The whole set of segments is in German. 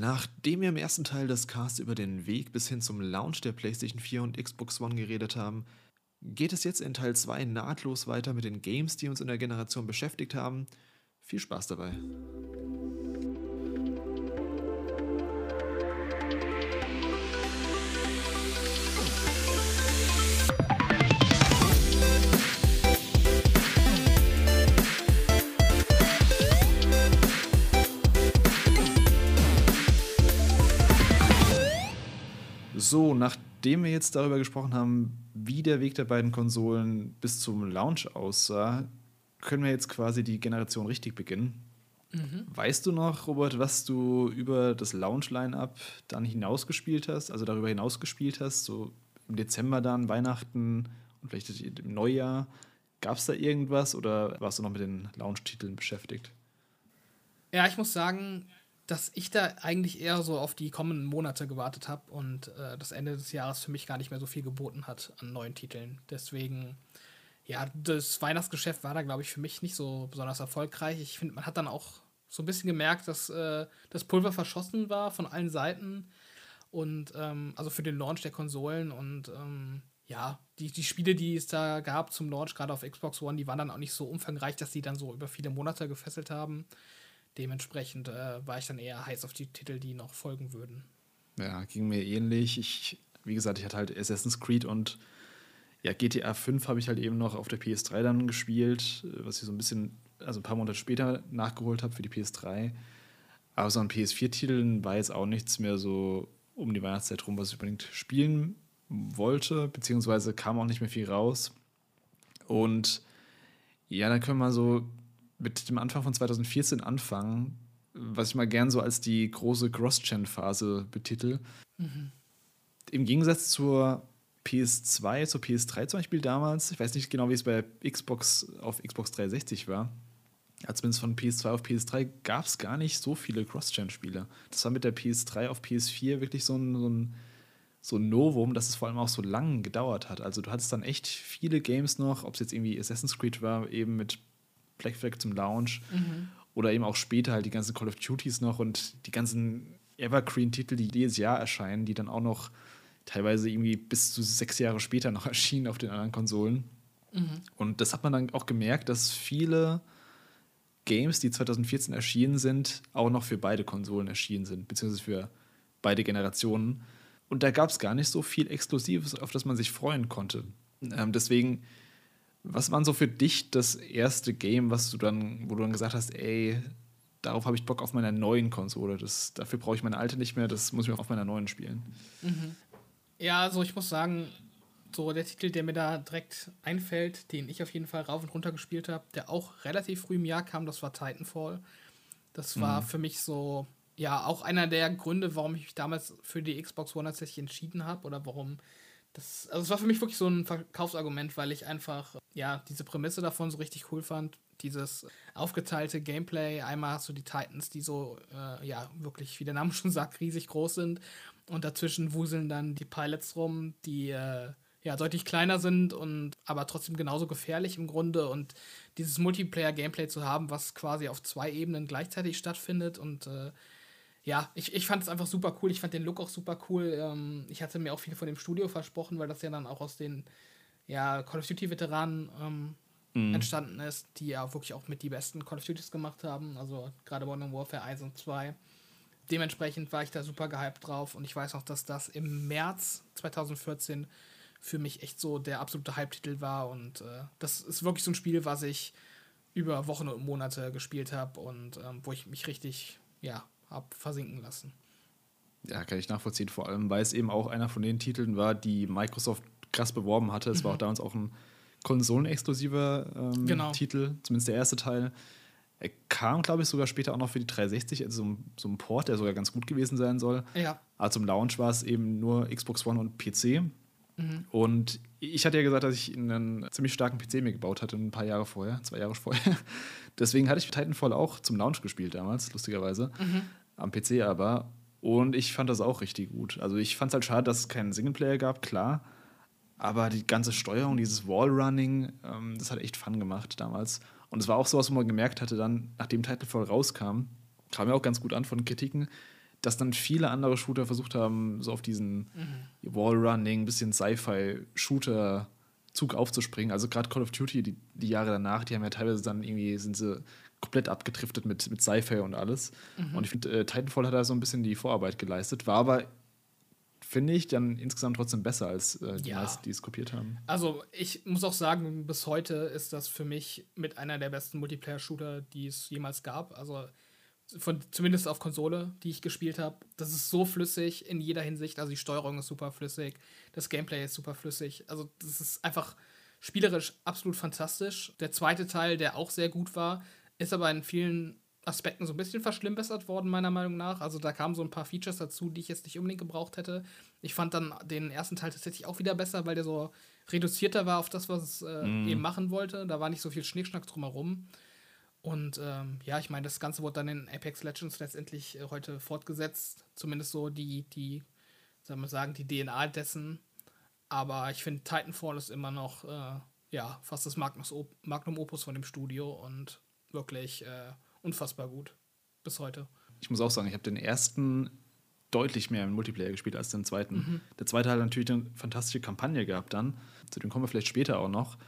Nachdem wir im ersten Teil des Casts über den Weg bis hin zum Launch der PlayStation 4 und Xbox One geredet haben, geht es jetzt in Teil 2 nahtlos weiter mit den Games, die uns in der Generation beschäftigt haben. Viel Spaß dabei. So, nachdem wir jetzt darüber gesprochen haben, wie der Weg der beiden Konsolen bis zum Launch aussah, können wir jetzt quasi die Generation richtig beginnen. Mhm. Weißt du noch, Robert, was du über das Launch-Line-Up dann hinausgespielt hast, also darüber hinaus gespielt hast, so im Dezember dann, Weihnachten und vielleicht im Neujahr? Gab es da irgendwas oder warst du noch mit den Launch-Titeln beschäftigt? Ja, ich muss sagen, dass ich da eigentlich eher so auf die kommenden Monate gewartet habe und äh, das Ende des Jahres für mich gar nicht mehr so viel geboten hat an neuen Titeln. Deswegen, ja, das Weihnachtsgeschäft war da, glaube ich, für mich nicht so besonders erfolgreich. Ich finde, man hat dann auch so ein bisschen gemerkt, dass äh, das Pulver verschossen war von allen Seiten und ähm, also für den Launch der Konsolen und ähm, ja, die, die Spiele, die es da gab zum Launch, gerade auf Xbox One, die waren dann auch nicht so umfangreich, dass die dann so über viele Monate gefesselt haben. Dementsprechend äh, war ich dann eher heiß auf die Titel, die noch folgen würden. Ja, ging mir ähnlich. Ich, wie gesagt, ich hatte halt Assassin's Creed und ja, GTA 5 habe ich halt eben noch auf der PS3 dann gespielt, was ich so ein bisschen, also ein paar Monate später nachgeholt habe für die PS3. Aber so an PS4-Titeln war jetzt auch nichts mehr so um die Weihnachtszeit rum, was ich unbedingt spielen wollte, beziehungsweise kam auch nicht mehr viel raus. Und ja, dann können wir so mit dem Anfang von 2014 anfangen, was ich mal gern so als die große Cross-Gen-Phase betitel. Mhm. Im Gegensatz zur PS2, zur PS3 zum Beispiel damals, ich weiß nicht genau, wie es bei Xbox auf Xbox 360 war, ja, zumindest von PS2 auf PS3 gab es gar nicht so viele Cross-Gen-Spiele. Das war mit der PS3 auf PS4 wirklich so ein, so ein so ein Novum, dass es vor allem auch so lang gedauert hat. Also du hattest dann echt viele Games noch, ob es jetzt irgendwie Assassin's Creed war, eben mit Black Flag zum Launch. Mhm. Oder eben auch später halt die ganzen Call of Duties noch und die ganzen Evergreen-Titel, die jedes Jahr erscheinen, die dann auch noch teilweise irgendwie bis zu sechs Jahre später noch erschienen auf den anderen Konsolen. Mhm. Und das hat man dann auch gemerkt, dass viele Games, die 2014 erschienen sind, auch noch für beide Konsolen erschienen sind, beziehungsweise für beide Generationen. Und da gab es gar nicht so viel Exklusives, auf das man sich freuen konnte. Ähm, deswegen was war so für dich das erste Game, was du dann, wo du dann gesagt hast, ey, darauf habe ich Bock auf meiner neuen Konsole. Das, dafür brauche ich meine alte nicht mehr, das muss ich auf meiner neuen spielen. Mhm. Ja, also ich muss sagen, so der Titel, der mir da direkt einfällt, den ich auf jeden Fall rauf und runter gespielt habe, der auch relativ früh im Jahr kam, das war Titanfall. Das war mhm. für mich so, ja, auch einer der Gründe, warum ich mich damals für die Xbox One tatsächlich entschieden habe oder warum das, also es war für mich wirklich so ein Verkaufsargument, weil ich einfach, ja, diese Prämisse davon so richtig cool fand. Dieses aufgeteilte Gameplay. Einmal hast du die Titans, die so, äh, ja, wirklich, wie der Name schon sagt, riesig groß sind. Und dazwischen wuseln dann die Pilots rum, die, äh, ja, deutlich kleiner sind und aber trotzdem genauso gefährlich im Grunde. Und dieses Multiplayer-Gameplay zu haben, was quasi auf zwei Ebenen gleichzeitig stattfindet und äh, ja, ich, ich fand es einfach super cool. Ich fand den Look auch super cool. Ähm, ich hatte mir auch viel von dem Studio versprochen, weil das ja dann auch aus den ja, Call of Duty-Veteranen ähm, mhm. entstanden ist, die ja wirklich auch mit die besten Call of Duties gemacht haben. Also gerade Modern Warfare 1 und 2. Dementsprechend war ich da super gehypt drauf und ich weiß auch, dass das im März 2014 für mich echt so der absolute Hype-Titel war und äh, das ist wirklich so ein Spiel, was ich über Wochen und Monate gespielt habe und ähm, wo ich mich richtig, ja, habe versinken lassen. Ja, kann ich nachvollziehen. Vor allem, weil es eben auch einer von den Titeln war, die Microsoft krass beworben hatte. Es mhm. war auch damals auch ein konsolenexklusiver ähm, genau. Titel, zumindest der erste Teil. Er kam, glaube ich, sogar später auch noch für die 360, also so ein, so ein Port, der sogar ganz gut gewesen sein soll. Ja. Aber zum Launch war es eben nur Xbox One und PC. Mhm. Und ich hatte ja gesagt, dass ich einen ziemlich starken PC mir gebaut hatte, ein paar Jahre vorher, zwei Jahre vorher. Deswegen hatte ich Titanfall auch zum Launch gespielt damals, lustigerweise. Mhm. Am PC aber. Und ich fand das auch richtig gut. Also ich fand es halt schade, dass es keinen Singleplayer gab, klar. Aber die ganze Steuerung, dieses Wallrunning, ähm, das hat echt Fun gemacht damals. Und es war auch so was, wo man gemerkt hatte, dann, nachdem Titanfall rauskam, kam ja auch ganz gut an von Kritiken, dass dann viele andere Shooter versucht haben, so auf diesen mhm. Wallrunning, bisschen Sci-Fi-Shooter-Zug aufzuspringen. Also gerade Call of Duty, die, die Jahre danach, die haben ja teilweise dann irgendwie, sind sie komplett abgedriftet mit, mit Sci-Fi und alles. Mhm. Und ich finde, äh, Titanfall hat da so ein bisschen die Vorarbeit geleistet, war aber finde ich dann insgesamt trotzdem besser als äh, die ja. meisten, die es kopiert haben. Also ich muss auch sagen, bis heute ist das für mich mit einer der besten Multiplayer-Shooter, die es jemals gab. Also von, zumindest auf Konsole, die ich gespielt habe. Das ist so flüssig in jeder Hinsicht. Also die Steuerung ist super flüssig, das Gameplay ist super flüssig. Also das ist einfach spielerisch absolut fantastisch. Der zweite Teil, der auch sehr gut war, ist aber in vielen Aspekten so ein bisschen verschlimmbessert worden, meiner Meinung nach. Also da kamen so ein paar Features dazu, die ich jetzt nicht unbedingt gebraucht hätte. Ich fand dann den ersten Teil tatsächlich auch wieder besser, weil der so reduzierter war auf das, was es äh, mm. eben machen wollte. Da war nicht so viel Schnickschnack drumherum. Und ähm, ja, ich meine, das Ganze wurde dann in Apex Legends letztendlich äh, heute fortgesetzt. Zumindest so die, die, soll man sagen, die DNA dessen. Aber ich finde, Titanfall ist immer noch, äh, ja, fast das Magnum Opus von dem Studio und wirklich äh, unfassbar gut. Bis heute. Ich muss auch sagen, ich habe den ersten deutlich mehr im Multiplayer gespielt als den zweiten. Mhm. Der zweite hat natürlich eine fantastische Kampagne gehabt dann. Zu dem kommen wir vielleicht später auch noch.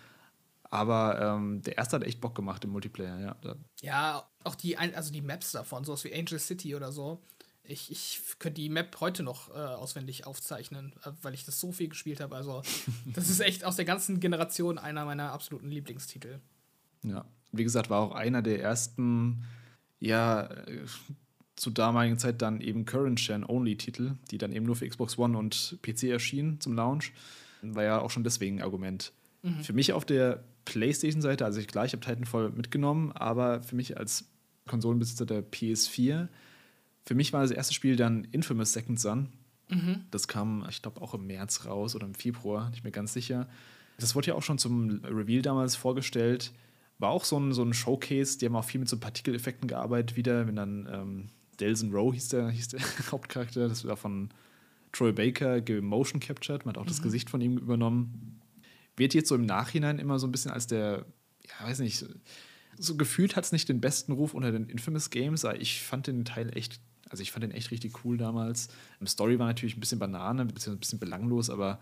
Aber ähm, der erste hat echt Bock gemacht im Multiplayer, ja. Ja, auch die, also die Maps davon, sowas wie Angel City oder so. Ich, ich könnte die Map heute noch äh, auswendig aufzeichnen, äh, weil ich das so viel gespielt habe. Also, das ist echt aus der ganzen Generation einer meiner absoluten Lieblingstitel. Ja, wie gesagt, war auch einer der ersten, ja, äh, zu damaligen Zeit dann eben Current-Gen-Only-Titel, die dann eben nur für Xbox One und PC erschienen zum Launch. War ja auch schon deswegen ein Argument. Mhm. Für mich auf der PlayStation-Seite, also ich, klar, ich habe Titanfall mitgenommen, aber für mich als Konsolenbesitzer der PS4, für mich war das erste Spiel dann Infamous Second Son. Mhm. Das kam, ich glaube, auch im März raus oder im Februar, nicht mehr ganz sicher. Das wurde ja auch schon zum Reveal damals vorgestellt war auch so ein, so ein Showcase, die haben auch viel mit so Partikeleffekten gearbeitet wieder, wenn dann ähm, Delson Rowe hieß der, hieß der Hauptcharakter, das war von Troy Baker Motion captured, man hat auch mhm. das Gesicht von ihm übernommen. Wird jetzt so im Nachhinein immer so ein bisschen als der, ja, weiß nicht, so gefühlt hat es nicht den besten Ruf unter den Infamous Games, aber ich fand den Teil echt, also ich fand den echt richtig cool damals. Die Story war natürlich ein bisschen Banane, ein bisschen, ein bisschen belanglos, aber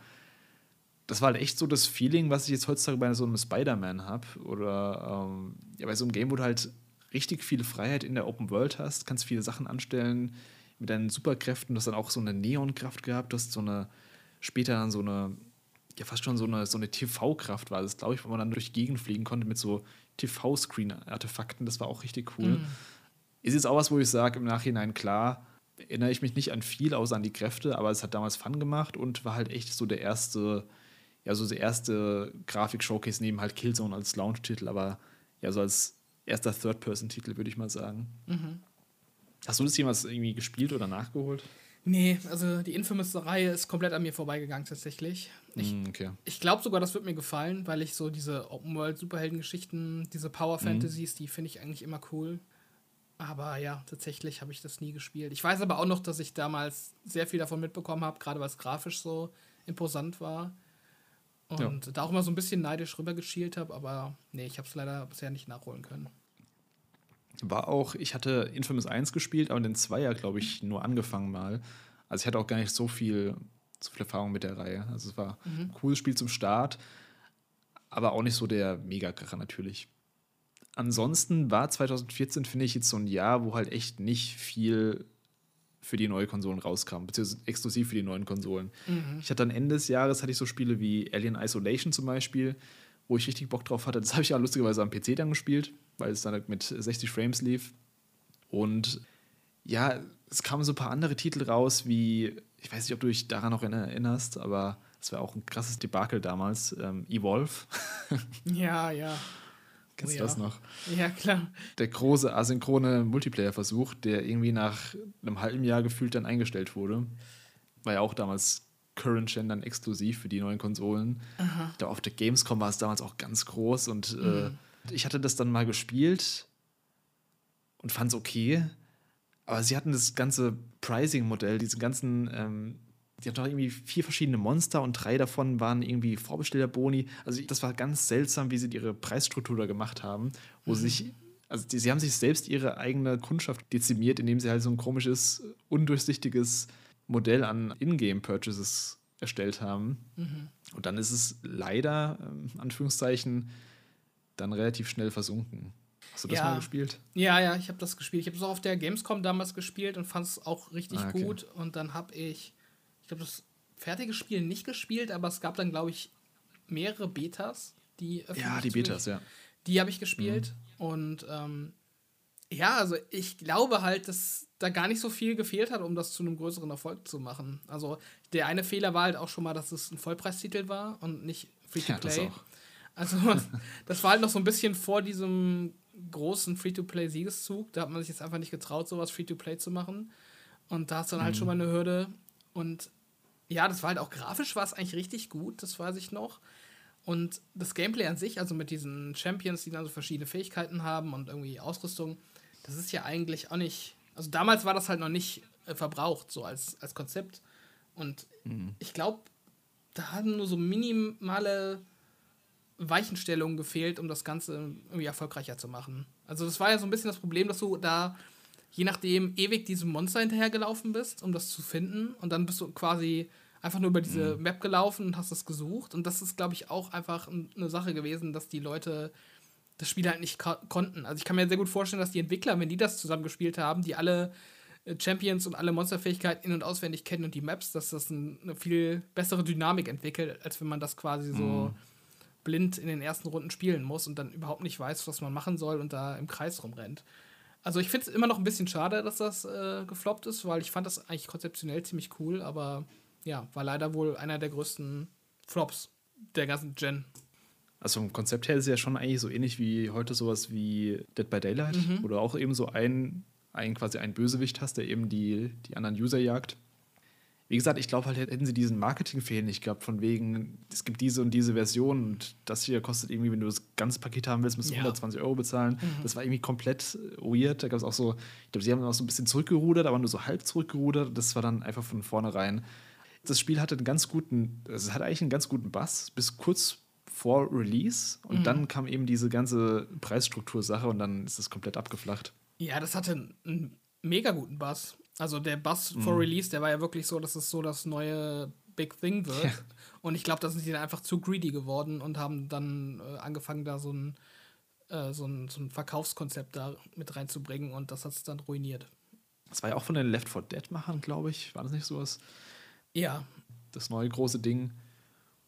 das war halt echt so das Feeling, was ich jetzt heutzutage bei so einem Spider-Man habe. Oder ähm, ja, bei so einem Game, wo du halt richtig viel Freiheit in der Open World hast, kannst viele Sachen anstellen mit deinen Superkräften. Du hast dann auch so eine Neonkraft gehabt, du hast so eine, später dann so eine, ja fast schon so eine, so eine TV-Kraft war das, glaube ich, wo man dann durch die Gegend fliegen konnte mit so TV-Screen-Artefakten. Das war auch richtig cool. Mhm. Ist jetzt auch was, wo ich sage, im Nachhinein klar, erinnere ich mich nicht an viel, außer an die Kräfte, aber es hat damals Fun gemacht und war halt echt so der erste ja so der erste Grafik-Showcase neben halt Killzone als Launch-Titel, aber ja so als erster Third-Person-Titel, würde ich mal sagen. Mhm. Hast du das jemals irgendwie gespielt oder nachgeholt? Nee, also die Infamous-Reihe ist komplett an mir vorbeigegangen tatsächlich. Ich, mm, okay. ich glaube sogar, das wird mir gefallen, weil ich so diese Open-World-Superhelden-Geschichten, diese Power-Fantasies, mm. die finde ich eigentlich immer cool. Aber ja, tatsächlich habe ich das nie gespielt. Ich weiß aber auch noch, dass ich damals sehr viel davon mitbekommen habe, gerade weil es grafisch so imposant war. Und ja. da auch immer so ein bisschen neidisch rübergeschielt habe, aber nee, ich habe es leider bisher nicht nachholen können. War auch, ich hatte Infamous 1 gespielt, aber den Zweier, glaube ich, nur angefangen mal. Also ich hatte auch gar nicht so viel, so viel Erfahrung mit der Reihe. Also es war mhm. ein cooles Spiel zum Start, aber auch nicht so der Megakracher natürlich. Ansonsten war 2014, finde ich, jetzt so ein Jahr, wo halt echt nicht viel für die neue Konsolen rauskam, beziehungsweise exklusiv für die neuen Konsolen. Mhm. Ich hatte dann Ende des Jahres hatte ich so Spiele wie Alien Isolation zum Beispiel, wo ich richtig Bock drauf hatte. Das habe ich ja lustigerweise am PC dann gespielt, weil es dann halt mit 60 Frames lief. Und ja, es kamen so ein paar andere Titel raus, wie, ich weiß nicht, ob du dich daran noch erinnerst, aber es war auch ein krasses Debakel damals, ähm, Evolve. ja, ja. Kennst oh, du das ja. noch? Ja, klar. Der große asynchrone Multiplayer-Versuch, der irgendwie nach einem halben Jahr gefühlt dann eingestellt wurde. War ja auch damals Current Gen dann exklusiv für die neuen Konsolen. Aha. Da auf der Gamescom war es damals auch ganz groß und äh, mhm. äh, ich hatte das dann mal gespielt und fand es okay. Aber sie hatten das ganze Pricing-Modell, diese ganzen ähm, die haben doch irgendwie vier verschiedene Monster und drei davon waren irgendwie Vorbestellerboni. Also das war ganz seltsam, wie sie ihre Preisstruktur da gemacht haben, wo mhm. sich, also die, sie haben sich selbst ihre eigene Kundschaft dezimiert, indem sie halt so ein komisches undurchsichtiges Modell an Ingame-Purchases erstellt haben. Mhm. Und dann ist es leider, ähm, Anführungszeichen, dann relativ schnell versunken. Hast du das Ja. mal gespielt? Ja, ja, ich habe das gespielt. Ich habe es auch auf der Gamescom damals gespielt und fand es auch richtig Ah, okay. gut. Und dann habe ich, ich glaube, das fertige Spiel nicht gespielt, aber es gab dann, glaube ich, mehrere Betas, die öffentlich Ja, die Betas, ja. Die habe ich gespielt. Mhm. Und ähm, ja, also ich glaube halt, dass da gar nicht so viel gefehlt hat, um das zu einem größeren Erfolg zu machen. Also der eine Fehler war halt auch schon mal, dass es ein Vollpreistitel war und nicht Ja, das Free-to-Play. auch. Also das war halt noch so ein bisschen vor diesem großen Free-to-Play-Siegeszug. Da hat man sich jetzt einfach nicht getraut, sowas Free-to-Play zu machen. Und da ist dann halt schon mal eine Hürde. Und ja, das war halt auch grafisch war es eigentlich richtig gut, das weiß ich noch. Und das Gameplay an sich, also mit diesen Champions, die dann so verschiedene Fähigkeiten haben und irgendwie Ausrüstung, das ist ja eigentlich auch nicht. Also damals war das halt noch nicht äh, verbraucht, so als, als Konzept. Und ich glaube, da haben nur so minimale Weichenstellungen gefehlt, um das Ganze irgendwie erfolgreicher zu machen. Also das war ja so ein bisschen das Problem, dass du da je nachdem ewig diesem Monster hinterhergelaufen bist, um das zu finden. Und dann bist du quasi einfach nur über diese Map gelaufen und hast das gesucht. Und das ist, glaube ich, auch einfach eine Sache gewesen, dass die Leute das Spiel halt nicht ko- konnten. Also ich kann mir sehr gut vorstellen, dass die Entwickler, wenn die das zusammen gespielt haben, die alle äh, Champions und alle Monsterfähigkeiten in- und auswendig kennen und die Maps, dass das ein, eine viel bessere Dynamik entwickelt, als wenn man das quasi so blind in den ersten Runden spielen muss und dann überhaupt nicht weiß, was man machen soll und da im Kreis rumrennt. Also ich finde es immer noch ein bisschen schade, dass das äh, gefloppt ist, weil ich fand das eigentlich konzeptionell ziemlich cool, aber ja, war leider wohl einer der größten Flops der ganzen Gen. Also vom Konzept her ist es ja schon eigentlich so ähnlich wie heute sowas wie Dead by Daylight, Mhm. wo du auch eben so ein, ein quasi einen Bösewicht hast, der eben die, die anderen User jagt. Wie gesagt, ich glaube halt, hätten sie diesen Marketingfehler nicht gehabt, von wegen, es gibt diese und diese Version und das hier kostet irgendwie, wenn du das ganze Paket haben willst, musst du Ja. 120 Euro bezahlen. Das war irgendwie komplett äh, weird. Da gab es auch so, ich glaube, sie haben auch so ein bisschen zurückgerudert, aber nur so halb zurückgerudert. Das war dann einfach von vornherein. Das Spiel hatte einen ganz guten, also es hatte eigentlich einen ganz guten Bass, bis kurz vor Release und dann kam eben diese ganze Preisstruktursache und dann ist es komplett abgeflacht. Ja, das hatte einen mega guten Bass. Also der Bass vor Release, der war ja wirklich so, dass es so das neue Big Thing wird. Ja. Und ich glaube, da sind die dann einfach zu greedy geworden und haben dann äh, angefangen, da so ein, äh, so, ein, so ein Verkaufskonzept da mit reinzubringen und das hat es dann ruiniert. Das war ja auch von den Left 4 Dead-Machern, glaube ich. War das nicht sowas? Ja, Das neue große Ding.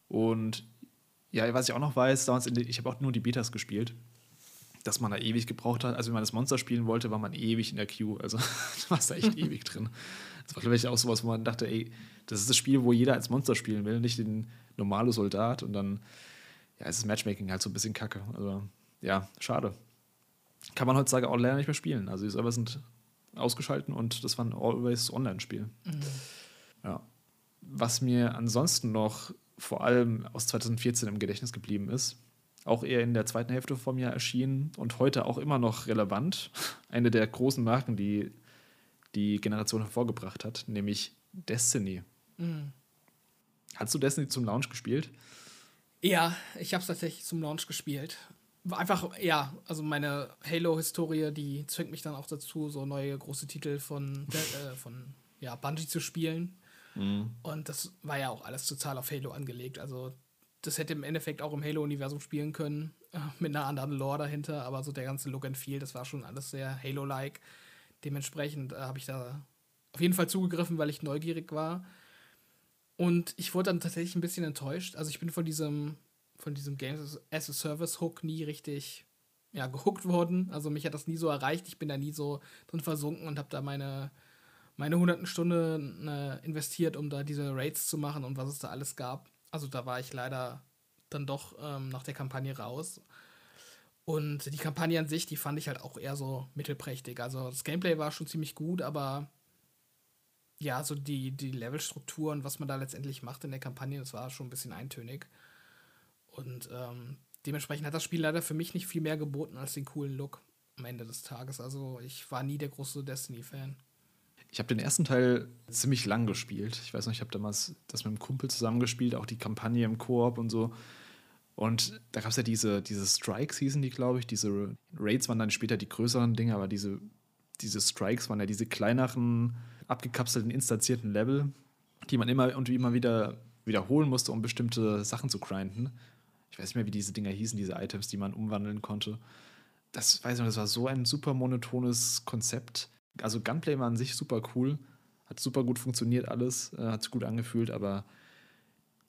Und ja, was ich auch noch weiß, damals in ich habe auch nur die Betas gespielt, dass man da ewig gebraucht hat. Also, wenn man das Monster spielen wollte, war man ewig in der Queue. Also, du warst da echt ewig drin. Das war, ich, auch sowas, wo man dachte, ey, das ist das Spiel, wo jeder als Monster spielen will, nicht den normale Soldat. Und dann, ja, ist das Matchmaking halt so ein bisschen kacke. Also, ja, schade. Kann man heutzutage auch leider nicht mehr spielen. Also, die Server sind ausgeschalten und das war ein Always-Online-Spiel. Ja. Was mir ansonsten noch vor allem aus 2014 im Gedächtnis geblieben ist, auch eher in der zweiten Hälfte vom Jahr erschienen und heute auch immer noch relevant, eine der großen Marken, die die Generation hervorgebracht hat, nämlich Destiny. Hast du Destiny zum Launch gespielt? Ja, ich habe es tatsächlich zum Launch gespielt. Einfach, ja, also meine Halo-Historie, die zwingt mich dann auch dazu, so neue große Titel von, äh, von ja, Bungie zu spielen. Und das war ja auch alles total auf Halo angelegt. Also, das hätte im Endeffekt auch im Halo-Universum spielen können, äh, mit einer anderen Lore dahinter, aber so der ganze Look and Feel, das war schon alles sehr Halo-like. Dementsprechend äh, habe ich da auf jeden Fall zugegriffen, weil ich neugierig war. Und ich wurde dann tatsächlich ein bisschen enttäuscht. Also ich bin von diesem, von diesem Games as a Service Hook nie richtig ja, gehuckt worden. Also mich hat das nie so erreicht. Ich bin da nie so drin versunken und habe da meine, meine hunderten Stunden äh, investiert, um da diese Raids zu machen und was es da alles gab. Also da war ich leider dann doch ähm, nach der Kampagne raus. Und die Kampagne an sich, die fand ich halt auch eher so mittelprächtig. Also das Gameplay war schon ziemlich gut, aber ja, so die, die Levelstruktur und was man da letztendlich macht in der Kampagne, das war schon ein bisschen eintönig. Und ähm, dementsprechend hat das Spiel leider für mich nicht viel mehr geboten als den coolen Look am Ende des Tages. Also ich war nie der große Destiny-Fan. Ich habe den ersten Teil ziemlich lang gespielt. Ich weiß noch, ich habe damals das mit einem Kumpel zusammengespielt, auch die Kampagne im Koop und so. Und da gab es ja diese, diese Strikes, hießen die, glaube ich. Diese Raids waren dann später die größeren Dinge, aber diese, diese Strikes waren ja diese kleineren abgekapselten, installierten Level, die man immer und immer wieder wiederholen musste, um bestimmte Sachen zu grinden. Ich weiß nicht mehr, wie diese Dinger hießen, diese Items, die man umwandeln konnte. Das weiß ich noch, das war so ein super monotones Konzept. Also Gunplay war an sich super cool, hat super gut funktioniert alles, äh, hat sich gut angefühlt, aber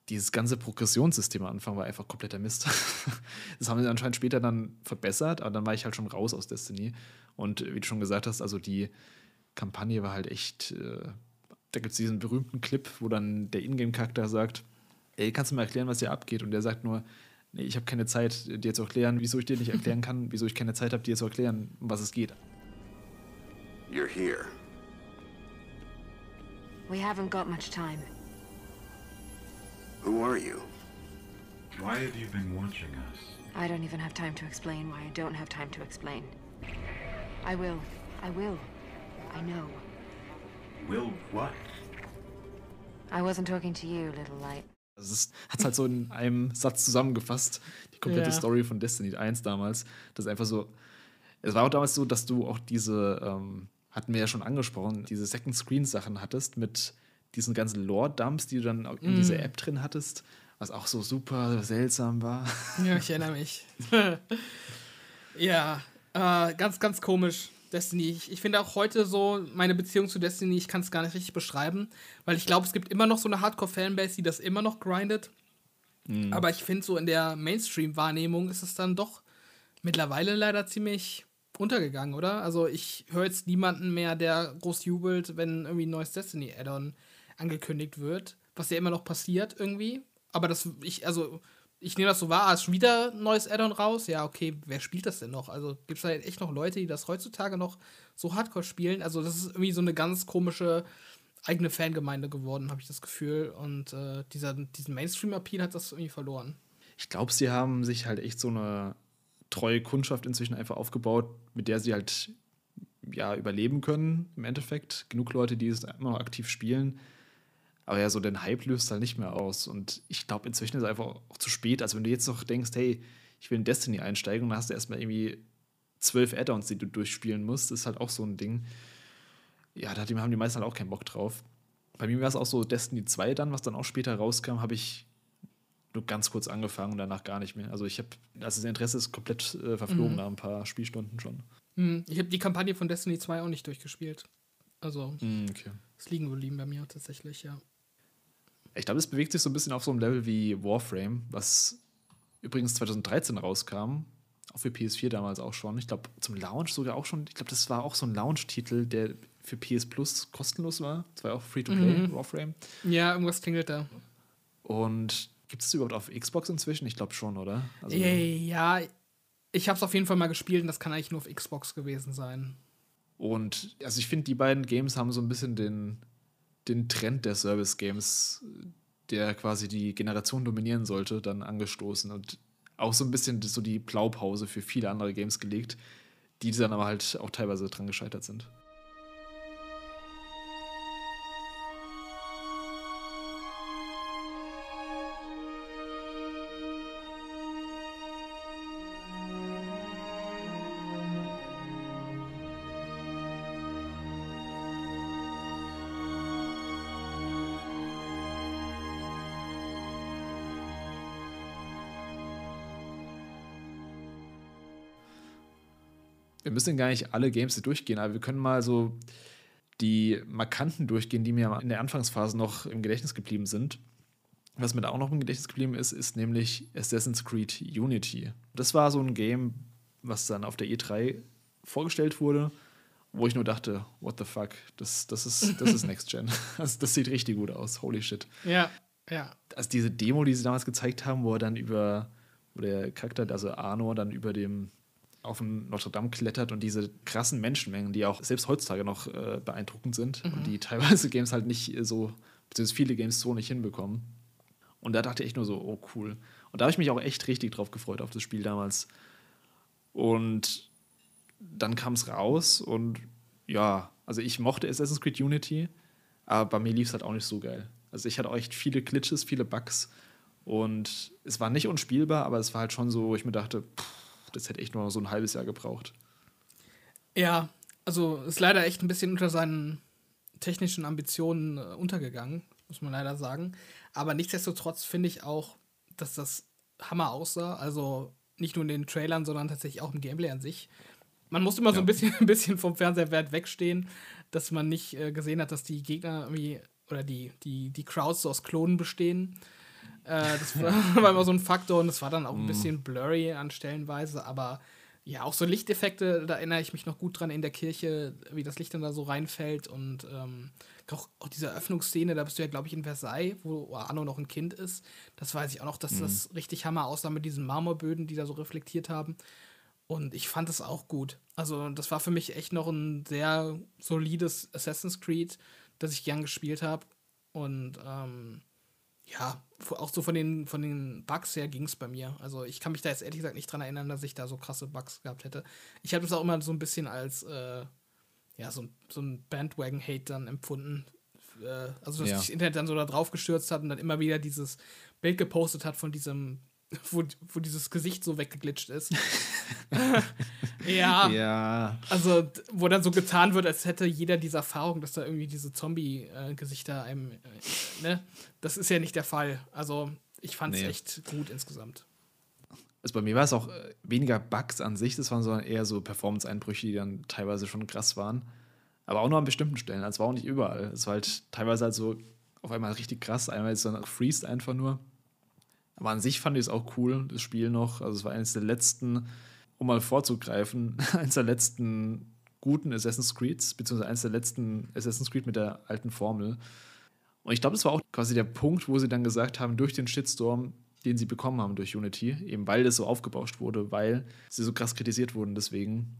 dieses ganze Progressionssystem am Anfang war einfach kompletter Mist. das haben sie anscheinend später dann verbessert, aber dann war ich halt schon raus aus Destiny. Und wie du schon gesagt hast, also die Kampagne war halt echt. Äh, da gibt es diesen berühmten Clip, wo dann der Ingame-Charakter sagt: Ey, kannst du mir erklären, was hier abgeht? Und der sagt nur: Nee, ich habe keine Zeit, dir zu erklären, wieso ich dir nicht erklären kann, wieso ich keine Zeit habe, dir zu erklären, um was es geht. You're here. We haven't got much time. Who are you? Why have you been watching us? I don't even have time to explain why I don't have time to explain. I will. I will. I know. Will what? I wasn't talking to you, little light. Das hat es halt so in einem Satz zusammengefasst, die komplette ja. Story von Destiny 1 damals. Das ist einfach so. Es war auch damals so, dass du auch diese, ähm, hatten wir ja schon angesprochen, diese Second Screen Sachen hattest mit diesen ganzen Lore-Dumps, die du dann in mm. dieser App drin hattest, was auch so super seltsam war. Ja, ich erinnere mich. ja, äh, ganz, ganz komisch. Destiny. Ich, ich finde auch heute so meine Beziehung zu Destiny, ich kann es gar nicht richtig beschreiben, weil ich glaube, es gibt immer noch so eine Hardcore-Fanbase, die das immer noch grindet. Mm. Aber ich finde, so in der Mainstream-Wahrnehmung ist es dann doch mittlerweile leider ziemlich untergegangen, oder? Also ich höre jetzt niemanden mehr, der groß jubelt, wenn irgendwie ein neues Destiny-Add-on angekündigt wird, was ja immer noch passiert irgendwie. Aber das, ich, also, ich nehme das so wahr, ist wieder ein neues Addon raus. Ja, okay, wer spielt das denn noch? Also gibt es halt echt noch Leute, die das heutzutage noch so hardcore spielen? Also, das ist irgendwie so eine ganz komische eigene Fangemeinde geworden, habe ich das Gefühl. Und äh, dieser, diesen Mainstream-Appeal hat das irgendwie verloren. Ich glaube, sie haben sich halt echt so eine treue Kundschaft inzwischen einfach aufgebaut, mit der sie halt ja überleben können im Endeffekt. Genug Leute, die es immer noch aktiv spielen. Aber ja, so den Hype löst halt nicht mehr aus. Und ich glaube, inzwischen ist es einfach auch zu spät. Also, wenn du jetzt noch denkst, hey, ich will in Destiny einsteigen dann hast du erstmal irgendwie zwölf Add-ons, die du durchspielen musst, das ist halt auch so ein Ding. Ja, da haben die meisten halt auch keinen Bock drauf. Bei mir war es auch so Destiny 2 dann, was dann auch später rauskam, habe ich nur ganz kurz angefangen und danach gar nicht mehr. Also ich habe, also das Interesse ist komplett äh, verflogen mhm. nach ein paar Spielstunden schon. Mhm. Ich habe die Kampagne von Destiny 2 auch nicht durchgespielt. Also, mhm, okay. es liegen geblieben bei mir tatsächlich, ja. Ich glaube, es bewegt sich so ein bisschen auf so einem Level wie Warframe, was übrigens 2013 rauskam. Auch für PS4 damals auch schon. Ich glaube, zum Launch sogar auch schon. Ich glaube, das war auch so ein Launch-Titel, der für PS Plus kostenlos war. Das war ja auch Free-to-Play, mhm. Warframe. Ja, irgendwas klingelt da. Und gibt es überhaupt auf Xbox inzwischen? Ich glaube schon, oder? Also, ja, ich habe es auf jeden Fall mal gespielt und das kann eigentlich nur auf Xbox gewesen sein. Und also ich finde, die beiden Games haben so ein bisschen den den Trend der Service-Games, der quasi die Generation dominieren sollte, dann angestoßen und auch so ein bisschen so die Blaupause für viele andere Games gelegt, die dann aber halt auch teilweise dran gescheitert sind. Wir müssen gar nicht alle Games durchgehen, aber wir können mal so die markanten durchgehen, die mir in der Anfangsphase noch im Gedächtnis geblieben sind. Was mir da auch noch im Gedächtnis geblieben ist, ist nämlich Assassin's Creed Unity. Das war so ein Game, was dann auf der E3 vorgestellt wurde, wo ich nur dachte, what the fuck, das, das, ist, das ist Next Gen. Das, das sieht richtig gut aus, holy shit. Ja, ja. Also diese Demo, die sie damals gezeigt haben, wo er dann über, wo der Charakter, also Arno, dann über dem auf den Notre Dame klettert und diese krassen Menschenmengen, die auch selbst heutzutage noch äh, beeindruckend sind mhm. und die teilweise Games halt nicht so, beziehungsweise viele Games so nicht hinbekommen. Und da dachte ich nur so, oh cool. Und da habe ich mich auch echt richtig drauf gefreut, auf das Spiel damals. Und dann kam es raus und ja, also ich mochte Assassin's Creed Unity, aber bei mir lief es halt auch nicht so geil. Also ich hatte auch echt viele Glitches, viele Bugs und es war nicht unspielbar, aber es war halt schon so, wo ich mir dachte, pff, das hätte echt nur so ein halbes Jahr gebraucht. Ja, also ist leider echt ein bisschen unter seinen technischen Ambitionen äh, untergegangen, muss man leider sagen. Aber nichtsdestotrotz finde ich auch, dass das Hammer aussah. Also nicht nur in den Trailern, sondern tatsächlich auch im Gameplay an sich. Man muss immer ja. so ein bisschen, ein bisschen vom Fernsehwert wegstehen, dass man nicht äh, gesehen hat, dass die Gegner irgendwie oder die, die, die Crowds so aus Klonen bestehen. Äh, das war, war, immer so ein Faktor und es war dann auch ein mm. bisschen blurry an Stellenweise, aber ja, auch so Lichteffekte, da erinnere ich mich noch gut dran in der Kirche, wie das Licht dann da so reinfällt und ähm, auch, auch diese Eröffnungsszene, da bist du ja, glaube ich, in Versailles, wo Arno noch ein Kind ist. Das weiß ich auch noch, dass mhm. das richtig Hammer aussah mit diesen Marmorböden, die da so reflektiert haben. Und ich fand es auch gut. Also, das war für mich echt noch ein sehr solides Assassin's Creed, das ich gern gespielt habe. Und ähm, ja, auch so von den, von den Bugs her ging es bei mir. Also ich kann mich da jetzt ehrlich gesagt nicht dran erinnern, dass ich da so krasse Bugs gehabt hätte. Ich habe das auch immer so ein bisschen als äh, ja, so, so ein Bandwagon-Hate dann empfunden. Äh, also dass ja. das Internet dann so da drauf gestürzt hat und dann immer wieder dieses Bild gepostet hat von diesem wo, wo dieses Gesicht so weggeglitscht ist. ja. Ja. Also, wo dann so getan wird, als hätte jeder diese Erfahrung, dass da irgendwie diese Zombie-Gesichter einem. Äh, ne? Das ist ja nicht der Fall. Also, ich fand es nee. echt gut insgesamt. Also bei mir war es auch äh, weniger Bugs an sich, das waren sondern eher so Performance-Einbrüche, die dann teilweise schon krass waren. Aber auch nur an bestimmten Stellen. Es war auch nicht überall. Es war halt teilweise halt so auf einmal richtig krass. Einmal ist dann freest einfach nur. Aber an sich fand ich es auch cool, das Spiel noch. Also es war eines der letzten, um mal vorzugreifen, eines der letzten guten Assassin's Creeds, beziehungsweise eines der letzten Assassin's Creed mit der alten Formel. Und ich glaube, das war auch quasi der Punkt, wo sie dann gesagt haben, durch den Shitstorm, den sie bekommen haben durch Unity, eben weil das so aufgebauscht wurde, weil sie so krass kritisiert wurden, deswegen,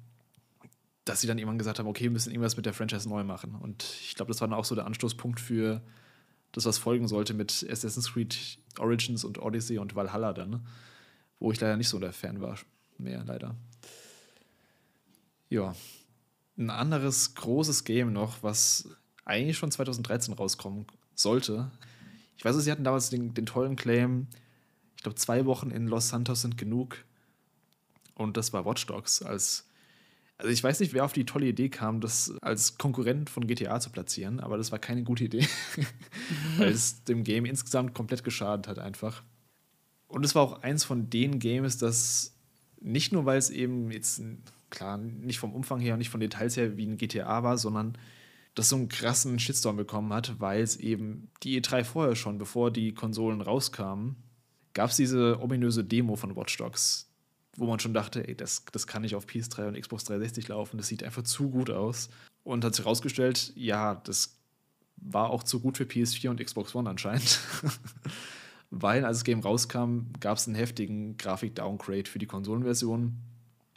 dass sie dann irgendwann gesagt haben, okay, wir müssen irgendwas mit der Franchise neu machen. Und ich glaube, das war dann auch so der Anstoßpunkt für das, was folgen sollte mit Assassin's Creed Origins und Odyssey und Valhalla dann, ne? wo ich leider nicht so der Fan war, mehr leider. Ja, ein anderes großes Game noch, was eigentlich schon 2013 rauskommen sollte. Ich weiß, sie hatten damals den, den tollen Claim, ich glaube, zwei Wochen in Los Santos sind genug. Und das war Watch Dogs als also ich weiß nicht, wer auf die tolle Idee kam, das als Konkurrent von GTA zu platzieren, aber das war keine gute Idee, weil es dem Game insgesamt komplett geschadet hat einfach. Und es war auch eins von den Games, das nicht nur, weil es eben jetzt, klar, nicht vom Umfang her nicht von Details her wie ein GTA war, sondern das so einen krassen Shitstorm bekommen hat, weil es eben die E3 vorher schon, bevor die Konsolen rauskamen, gab es diese ominöse Demo von Watch Dogs, wo man schon dachte, ey, das, das kann nicht auf PS3 und Xbox 360 laufen, das sieht einfach zu gut aus. Und hat sich herausgestellt, ja, das war auch zu gut für PS4 und Xbox One anscheinend. Weil als das Game rauskam, gab es einen heftigen Grafik-Downgrade für die Konsolenversion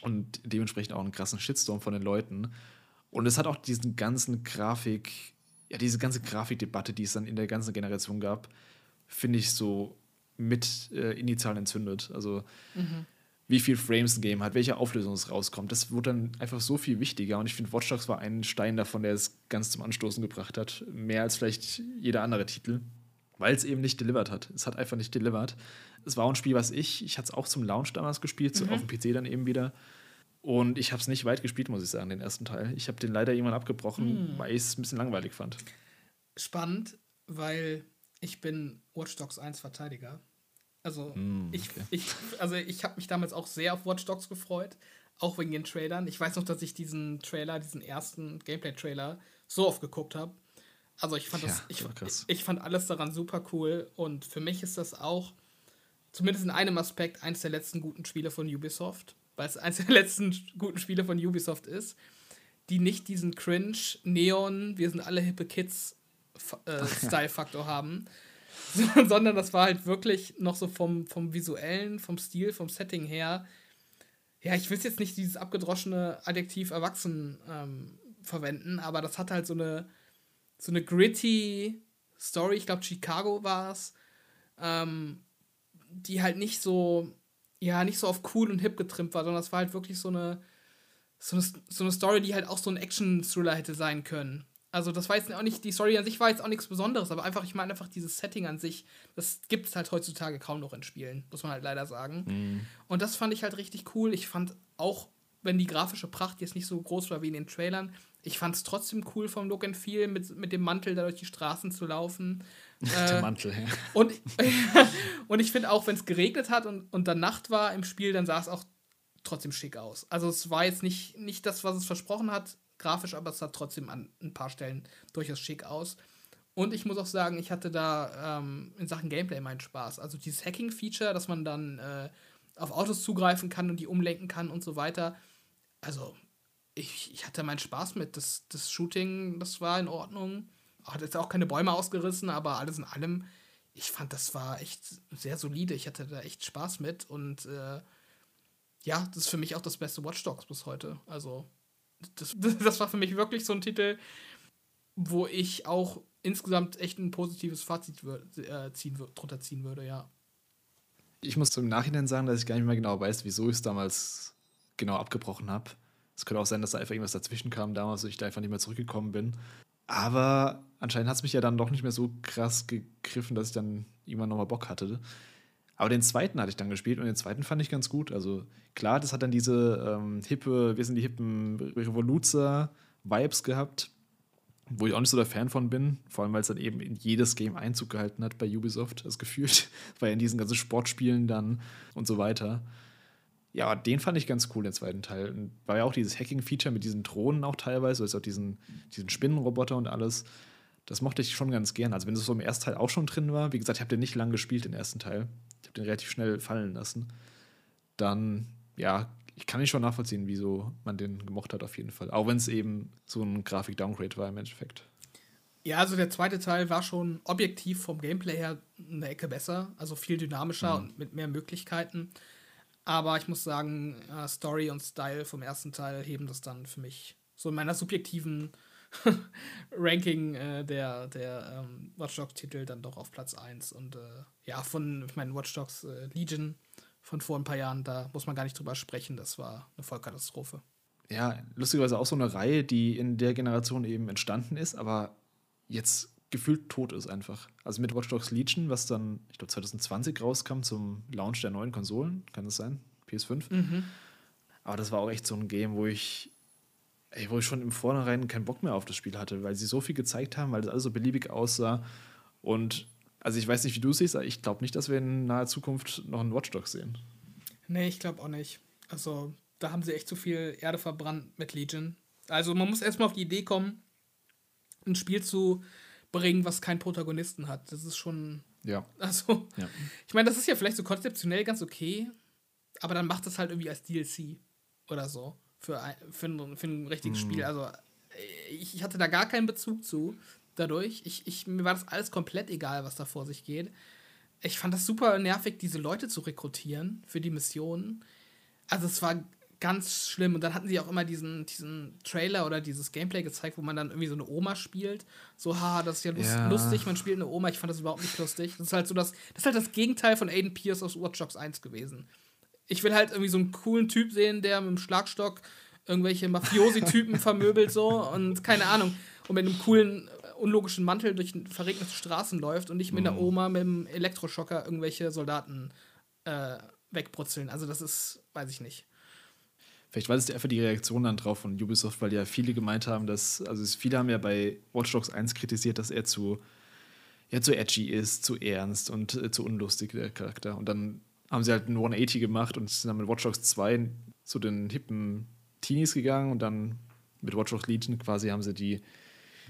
und dementsprechend auch einen krassen Shitstorm von den Leuten. Und es hat auch diesen ganzen Grafik, ja, diese ganze Grafikdebatte, die es dann in der ganzen Generation gab, finde ich so mit äh, initial entzündet. Also mhm wie viel Frames ein Game hat, welche Auflösung es rauskommt. Das wurde dann einfach so viel wichtiger. Und ich finde, Watch Dogs war ein Stein davon, der es ganz zum Anstoßen gebracht hat. Mehr als vielleicht jeder andere Titel. Weil es eben nicht delivered hat. Es hat einfach nicht delivered. Es war ein Spiel, was ich, ich hatte es auch zum Launch damals gespielt, mhm. auf dem PC dann eben wieder. Und ich habe es nicht weit gespielt, muss ich sagen, den ersten Teil. Ich habe den leider irgendwann abgebrochen, mhm. weil ich es ein bisschen langweilig fand. Spannend, weil ich bin Watch Dogs 1 Verteidiger. Also mm, okay. ich, ich, also ich habe mich damals auch sehr auf Watch Dogs gefreut, auch wegen den Trailern. Ich weiß noch, dass ich diesen Trailer, diesen ersten Gameplay-Trailer, so oft geguckt habe. Also ich fand das, ja, ich, ich, ich, fand alles daran super cool und für mich ist das auch, zumindest in einem Aspekt, eines der letzten guten Spiele von Ubisoft, weil es eines der letzten guten Spiele von Ubisoft ist, die nicht diesen Cringe, Neon, wir sind alle hippe Kids äh, haben, sondern das war halt wirklich noch so vom, vom visuellen, vom Stil, vom Setting her. Ja, ich will jetzt nicht dieses abgedroschene Adjektiv erwachsen ähm, verwenden, aber das hat halt so eine, so eine gritty Story. Ich glaube, Chicago war es. Ähm, die halt nicht so, ja, nicht so auf cool und hip getrimmt war, sondern das war halt wirklich so eine, so eine, so eine Story, die halt auch so ein Action-Thriller hätte sein können. Also das war jetzt auch nicht, die Story an sich war jetzt auch nichts Besonderes, aber einfach, ich meine einfach dieses Setting an sich, das gibt es halt heutzutage kaum noch in Spielen, muss man halt leider sagen. Mhm. Und das fand ich halt richtig cool. Ich fand auch, wenn die grafische Pracht jetzt nicht so groß war wie in den Trailern, ich fand es trotzdem cool vom Look and Feel, mit, mit dem Mantel da durch die Straßen zu laufen. Der äh, Mantel, ja. Und, und ich finde auch, wenn es geregnet hat und, und dann Nacht war im Spiel, dann sah es auch trotzdem schick aus. Also es war jetzt nicht, nicht das, was es versprochen hat, grafisch, aber es sah trotzdem an ein paar Stellen durchaus schick aus. Und ich muss auch sagen, ich hatte da ähm, in Sachen Gameplay meinen Spaß. Also dieses Hacking-Feature, dass man dann äh, auf Autos zugreifen kann und die umlenken kann und so weiter. Also, ich, ich hatte meinen Spaß mit. Das, das Shooting, das war in Ordnung. Hat jetzt auch keine Bäume ausgerissen, aber alles in allem, ich fand, das war echt sehr solide. Ich hatte da echt Spaß mit und äh, ja, das ist für mich auch das beste Watch Dogs bis heute. Also, das, das war für mich wirklich so ein Titel, wo ich auch insgesamt echt ein positives Fazit äh, ziehen, drunter ziehen würde, ja. Ich muss im Nachhinein sagen, dass ich gar nicht mehr genau weiß, wieso ich es damals genau abgebrochen habe. Es könnte auch sein, dass da einfach irgendwas dazwischen kam damals und ich da einfach nicht mehr zurückgekommen bin. Aber anscheinend hat es mich ja dann doch nicht mehr so krass gegriffen, dass ich dann irgendwann nochmal Bock hatte. Aber den zweiten hatte ich dann gespielt und den zweiten fand ich ganz gut. Also klar, das hat dann diese ähm, hippe, wir sind die hippen Revoluzer-Vibes gehabt, wo ich auch nicht so der Fan von bin, vor allem weil es dann eben in jedes Game Einzug gehalten hat bei Ubisoft, das gefühlt, weil in diesen ganzen Sportspielen dann und so weiter. Ja, den fand ich ganz cool, den zweiten Teil. Und war ja auch dieses Hacking-Feature mit diesen Drohnen auch teilweise, also auch diesen, diesen Spinnenroboter und alles. Das mochte ich schon ganz gern. Also, wenn es so im ersten Teil auch schon drin war, wie gesagt, ich habe den nicht lange gespielt, den ersten Teil. Ich habe den relativ schnell fallen lassen. Dann, ja, ich kann nicht schon nachvollziehen, wieso man den gemocht hat, auf jeden Fall. Auch wenn es eben so ein Grafik-Downgrade war im Endeffekt. Ja, also der zweite Teil war schon objektiv vom Gameplay her eine Ecke besser, also viel dynamischer mhm. und mit mehr Möglichkeiten. Aber ich muss sagen, äh, Story und Style vom ersten Teil heben das dann für mich so in meiner subjektiven Ranking äh, der, der ähm, Watch Dogs-Titel dann doch auf Platz 1. Und äh, ja, von, ich meine, Watch Dogs äh, Legion von vor ein paar Jahren, da muss man gar nicht drüber sprechen. Das war eine Vollkatastrophe. Ja, lustigerweise auch so eine Reihe, die in der Generation eben entstanden ist, aber jetzt gefühlt tot ist einfach. Also mit Watch Dogs Legion, was dann, ich glaube, 2020 rauskam zum Launch der neuen Konsolen, kann das sein? PS5. Mhm. Aber das war auch echt so ein Game, wo ich, ey, wo ich schon im Vornherein keinen Bock mehr auf das Spiel hatte, weil sie so viel gezeigt haben, weil das alles so beliebig aussah und also ich weiß nicht, wie du es siehst, aber ich glaube nicht, dass wir in naher Zukunft noch einen Watch Dogs sehen. Nee, ich glaube auch nicht. Also da haben sie echt zu viel Erde verbrannt mit Legion. Also man muss erstmal auf die Idee kommen, ein Spiel zu bringen, was keinen Protagonisten hat. Das ist schon. Ja. Also, ja. ich meine, das ist ja vielleicht so konzeptionell ganz okay, aber dann macht das halt irgendwie als DLC oder so für ein, für ein, für ein richtiges mm. Spiel. Also ich, ich hatte da gar keinen Bezug zu dadurch. Ich, ich, mir war das alles komplett egal, was da vor sich geht. Ich fand das super nervig, diese Leute zu rekrutieren für die Missionen. Also es war ganz schlimm. Und dann hatten sie auch immer diesen, diesen Trailer oder dieses Gameplay gezeigt, wo man dann irgendwie so eine Oma spielt. So, haha, das ist ja, lust ja. lustig, man spielt eine Oma. Ich fand das überhaupt nicht lustig. Das ist halt so das, das ist halt das Gegenteil von Aiden Pierce aus Watch Dogs 1 gewesen. Ich will halt irgendwie so einen coolen Typ sehen, der mit dem Schlagstock irgendwelche Mafiosi-Typen vermöbelt so und keine Ahnung. Und mit einem coolen unlogischen Mantel durch verregnete Straßen läuft und nicht mit einer mhm. Oma mit einem Elektroschocker irgendwelche Soldaten äh, wegbrutzeln. Also das ist, weiß ich nicht. Vielleicht war es einfach die Reaktion dann drauf von Ubisoft, weil ja viele gemeint haben, dass, also viele haben ja bei Watch Dogs 1 kritisiert, dass er zu, ja, zu edgy ist, zu ernst und äh, zu unlustig, der Charakter. Und dann haben sie halt einen 180 gemacht und sind dann mit Watch Dogs 2 zu den hippen Teenies gegangen und dann mit Watch Dogs Legion quasi haben sie die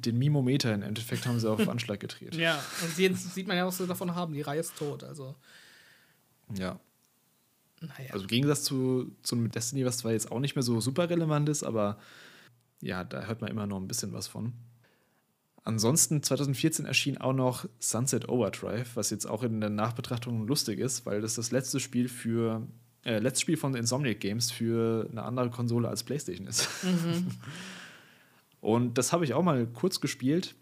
den Mimometer im Endeffekt haben sie auf Anschlag gedreht. Ja, und jetzt sieht man ja, was sie davon haben. Die Reihe ist tot, also. Ja. Naja. Also im Gegensatz zu, zu Destiny, was zwar jetzt auch nicht mehr so super relevant ist, aber ja, da hört man immer noch ein bisschen was von. Ansonsten 2014 erschien auch noch Sunset Overdrive, was jetzt auch in der Nachbetrachtung lustig ist, weil das das letzte Spiel für äh, letztes Spiel von Insomniac Games für eine andere Konsole als PlayStation ist. Mhm. Und das habe ich auch mal kurz gespielt,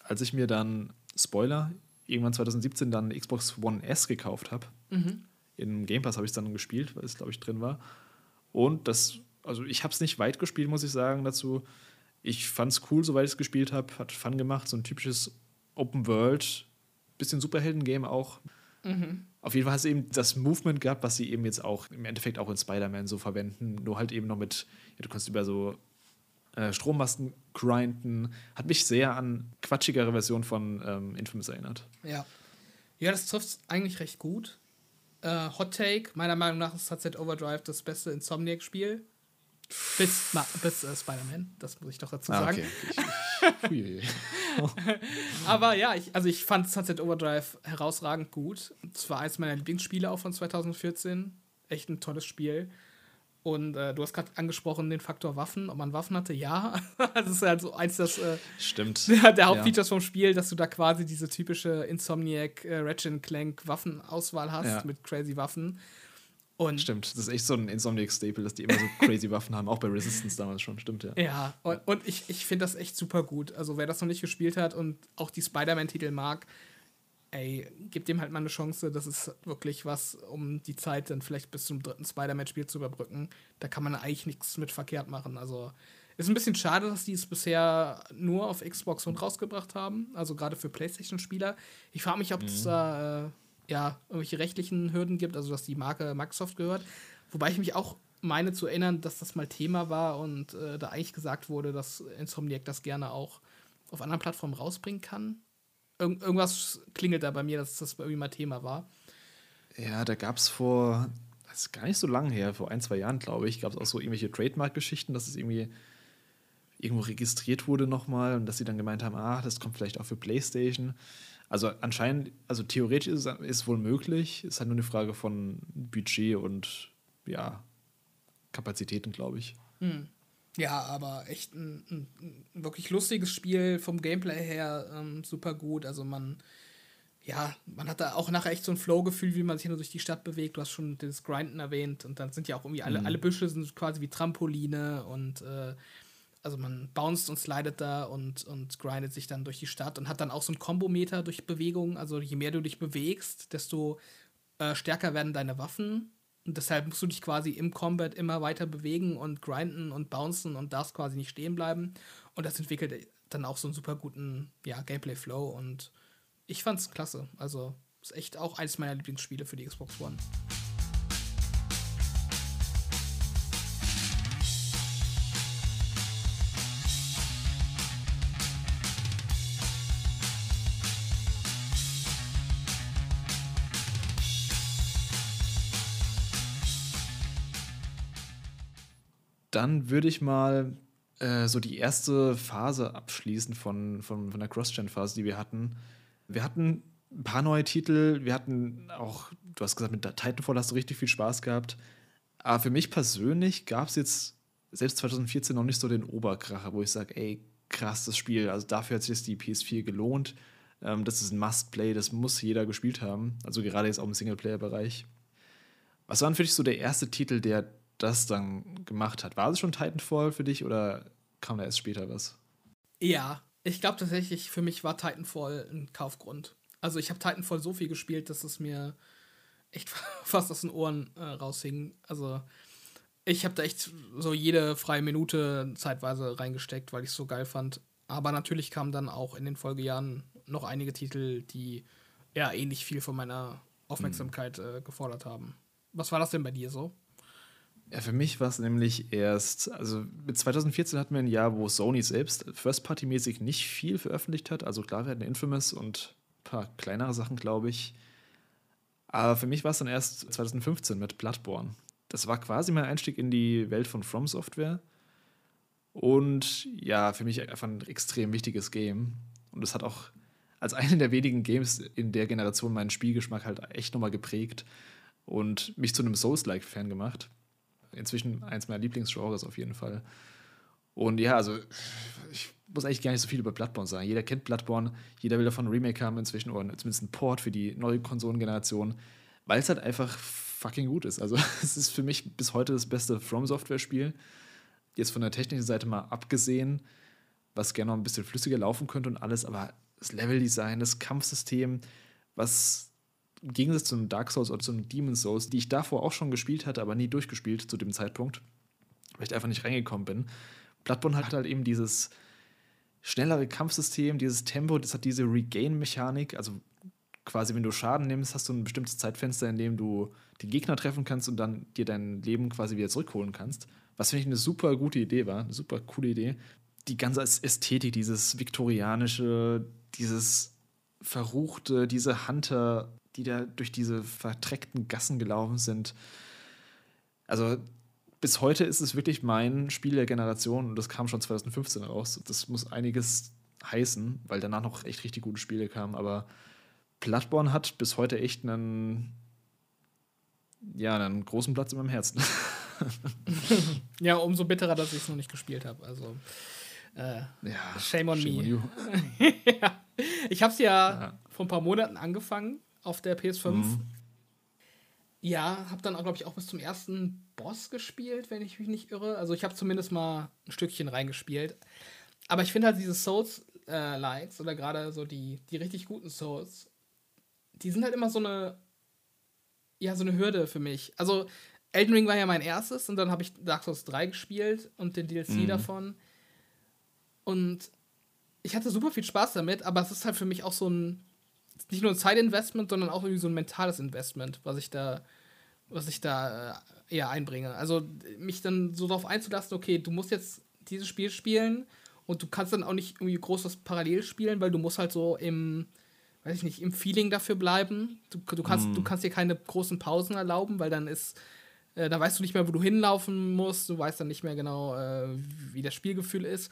als ich mir dann, Spoiler, irgendwann 2017 dann Xbox One S gekauft habe. Mhm. In Game Pass habe ich es dann gespielt, weil es, glaube ich, drin war. Und das, also ich habe es nicht weit gespielt, muss ich sagen, dazu. Ich fand es cool, soweit ich es gespielt habe. Hat Fun gemacht, so ein typisches Open World, bisschen Superhelden-Game auch. Mhm. Auf jeden Fall hat es eben das Movement gehabt, was sie eben jetzt auch im Endeffekt auch in Spider-Man so verwenden, nur halt eben noch mit, ja, du kannst über so äh, Strommasten grinden. Hat mich sehr an quatschigere Version von ähm, Infamous erinnert. Ja. Ja, das trifft eigentlich recht gut. Äh, Hot Take, meiner Meinung nach ist Sunset Overdrive das beste Insomniac-Spiel. Bis, bis äh, Spider-Man, das muss ich doch dazu sagen. Ah, okay. Aber ja, ich, also ich fand Sunset Overdrive herausragend gut. Es war eines meiner Lieblingsspiele auch von 2014. Echt ein tolles Spiel. Und äh, du hast gerade angesprochen den Faktor Waffen, ob man Waffen hatte, ja. das ist halt so eins das äh, Stimmt. Der, der Hauptfeatures ja. vom Spiel, dass du da quasi diese typische Insomniac äh, Ratchet Clank Waffenauswahl hast ja. mit crazy Waffen. Und Stimmt, das ist echt so ein Insomniac-Staple, dass die immer so crazy Waffen haben, auch bei Resistance damals schon, stimmt, ja. Ja, und, und ich, ich finde das echt super gut. Also, wer das noch nicht gespielt hat und auch die Spider-Man-Titel mag, ey, gib dem halt mal eine Chance. Das ist wirklich was, um die Zeit dann vielleicht bis zum dritten Spider-Man-Spiel zu überbrücken. Da kann man eigentlich nichts mit verkehrt machen. Also, ist ein bisschen schade, dass die es bisher nur auf Xbox und rausgebracht haben. Also, gerade für PlayStation-Spieler. Ich frage mich, ob es mhm. da. Äh, ja, irgendwelche rechtlichen Hürden gibt, also dass die Marke Microsoft gehört. Wobei ich mich auch meine zu erinnern, dass das mal Thema war und äh, da eigentlich gesagt wurde, dass Insomniac das gerne auch auf anderen Plattformen rausbringen kann. Ir irgendwas klingelt da bei mir, dass das irgendwie mal Thema war. Ja, da gab es vor, das ist gar nicht so lange her, vor ein, zwei Jahren, glaube ich, gab es auch so irgendwelche Trademark-Geschichten, dass es irgendwie irgendwo registriert wurde nochmal und dass sie dann gemeint haben, ah, das kommt vielleicht auch für PlayStation. Also anscheinend, also theoretisch ist es ist wohl möglich. Ist halt nur eine Frage von Budget und ja, Kapazitäten, glaube ich. Hm. Ja, aber echt ein, ein, ein, wirklich lustiges Spiel vom Gameplay her ähm, super gut. Also man, ja, man hat da auch nachher echt so ein Flow-Gefühl, wie man sich nur durch die Stadt bewegt. Du hast schon das Grinden erwähnt und dann sind ja auch irgendwie alle, mhm. alle Büsche sind quasi wie Trampoline und äh, also man bounced und slidet da und, und grindet sich dann durch die Stadt und hat dann auch so ein Kombometer durch Bewegung. Also je mehr du dich bewegst, desto äh, stärker werden deine Waffen. Und deshalb musst du dich quasi im Combat immer weiter bewegen und grinden und bouncen und darfst quasi nicht stehen bleiben. Und das entwickelt dann auch so einen super guten ja, Gameplay-Flow. Und ich fand's klasse. Also ist echt auch eines meiner Lieblingsspiele für die Xbox One. Dann würde ich mal äh, so die erste Phase abschließen von, von, von der Cross-Gen-Phase, die wir hatten. Wir hatten ein paar neue Titel, wir hatten auch, du hast gesagt, mit Titanfall hast du richtig viel Spaß gehabt. Aber für mich persönlich gab es jetzt selbst 2014 noch nicht so den Oberkracher, wo ich sage, ey, krass, das Spiel, also dafür hat sich jetzt die PS4 gelohnt. Ähm, das ist ein Must-Play, das muss jeder gespielt haben. Also gerade jetzt auch im Singleplayer-Bereich. Was war denn für dich so der erste Titel, der das dann gemacht hat. War es schon Titanfall für dich oder kam da erst später was? Ja, ich glaube tatsächlich, für mich war Titanfall ein Kaufgrund. Also ich habe Titanfall so viel gespielt, dass es mir echt fast aus den Ohren äh, raushing. Also ich habe da echt so jede freie Minute zeitweise reingesteckt, weil ich es so geil fand. Aber natürlich kamen dann auch in den Folgejahren noch einige Titel, die ja ähnlich viel von meiner Aufmerksamkeit hm. äh, gefordert haben. Was war das denn bei dir so? Ja, für mich war es nämlich erst, also mit 2014 hatten wir ein Jahr, wo Sony selbst First-Party-mäßig nicht viel veröffentlicht hat. Also klar, wir hatten Infamous und ein paar kleinere Sachen, glaube ich. Aber für mich war es dann erst 2015 mit Bloodborne. Das war quasi mein Einstieg in die Welt von From Software. Und ja, für mich einfach ein extrem wichtiges Game. Und es hat auch als eine der wenigen Games in der Generation meinen Spielgeschmack halt echt nochmal geprägt und mich zu einem Souls-like-Fan gemacht inzwischen eins meiner Lieblingsgenres auf jeden Fall. Und ja, also ich muss eigentlich gar nicht so viel über Bloodborne sagen. Jeder kennt Bloodborne, jeder will davon ein Remake haben inzwischen oder zumindest ein Port für die neue Konsolengeneration, weil es halt einfach fucking gut ist. Also es ist für mich bis heute das beste From Software Spiel. Jetzt von der technischen Seite mal abgesehen, was gerne noch ein bisschen flüssiger laufen könnte und alles, aber das Leveldesign, das Kampfsystem, was im Gegensatz zu einem Dark Souls oder zu einem Demon Souls, die ich davor auch schon gespielt hatte, aber nie durchgespielt zu dem Zeitpunkt, weil ich einfach nicht reingekommen bin. Bloodborne hat halt eben dieses schnellere Kampfsystem, dieses Tempo, das hat diese Regain-Mechanik, also quasi, wenn du Schaden nimmst, hast du ein bestimmtes Zeitfenster, in dem du die Gegner treffen kannst und dann dir dein Leben quasi wieder zurückholen kannst. Was finde ich eine super gute Idee war, eine super coole Idee. Die ganze Ästhetik, dieses viktorianische, dieses verruchte, diese Hunter, die da durch diese vertreckten Gassen gelaufen sind. Also bis heute ist es wirklich mein Spiel der Generation und das kam schon 2015 raus. Das muss einiges heißen, weil danach noch echt richtig gute Spiele kamen. Aber Bloodborne hat bis heute echt einen, ja, einen großen Platz in meinem Herzen. ja, umso bitterer, dass ich es noch nicht gespielt habe. Also, äh, ja, shame on shame me. On ja. Ich habe es ja, ja, vor ein paar Monaten angefangen auf der PS5. Mhm. Ja, habe dann, glaube ich, auch bis zum ersten Boss gespielt, wenn ich mich nicht irre. Also ich habe zumindest mal ein Stückchen reingespielt. Aber ich finde halt diese Souls-Likes äh, oder gerade so die, die richtig guten Souls, die sind halt immer so eine, ja, so eine Hürde für mich. Also Elden Ring war ja mein erstes und dann habe ich Dark Souls 3 gespielt und den DLC mhm. davon. Und ich hatte super viel Spaß damit, aber es ist halt für mich auch so ein, nicht nur ein Zeitinvestment, sondern auch irgendwie so ein mentales Investment, was ich da, was ich da äh, eher einbringe. Also mich dann so darauf einzulassen, okay, du musst jetzt dieses Spiel spielen und du kannst dann auch nicht irgendwie groß was parallel spielen, weil du musst halt so im, weiß ich nicht, im Feeling dafür bleiben. Du, du kannst, mm. du kannst dir keine großen Pausen erlauben, weil dann ist äh, da weißt du nicht mehr, wo du hinlaufen musst, du weißt dann nicht mehr genau, äh, wie das Spielgefühl ist.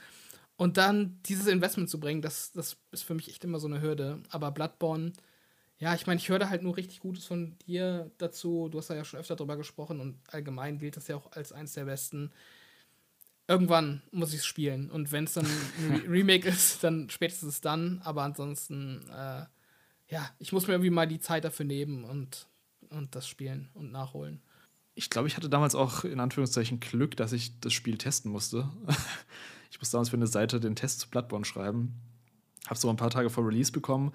Und dann dieses Investment zu bringen, das, das ist für mich echt immer so eine Hürde. Aber Bloodborne, ja, ich meine, ich höre halt nur richtig Gutes von dir dazu. Du hast da ja schon öfter drüber gesprochen und allgemein gilt das ja auch als eins der besten. Irgendwann muss ich es spielen. Und wenn es dann ein Remake ist, dann spätestens dann. Aber ansonsten, äh, ja, ich muss mir irgendwie mal die Zeit dafür nehmen und, und das spielen und nachholen ich glaube, ich hatte damals auch in Anführungszeichen Glück, dass ich das Spiel testen musste. Ich musste damals für eine Seite den Test zu Bloodborne schreiben. Habe so ein paar Tage vor Release bekommen.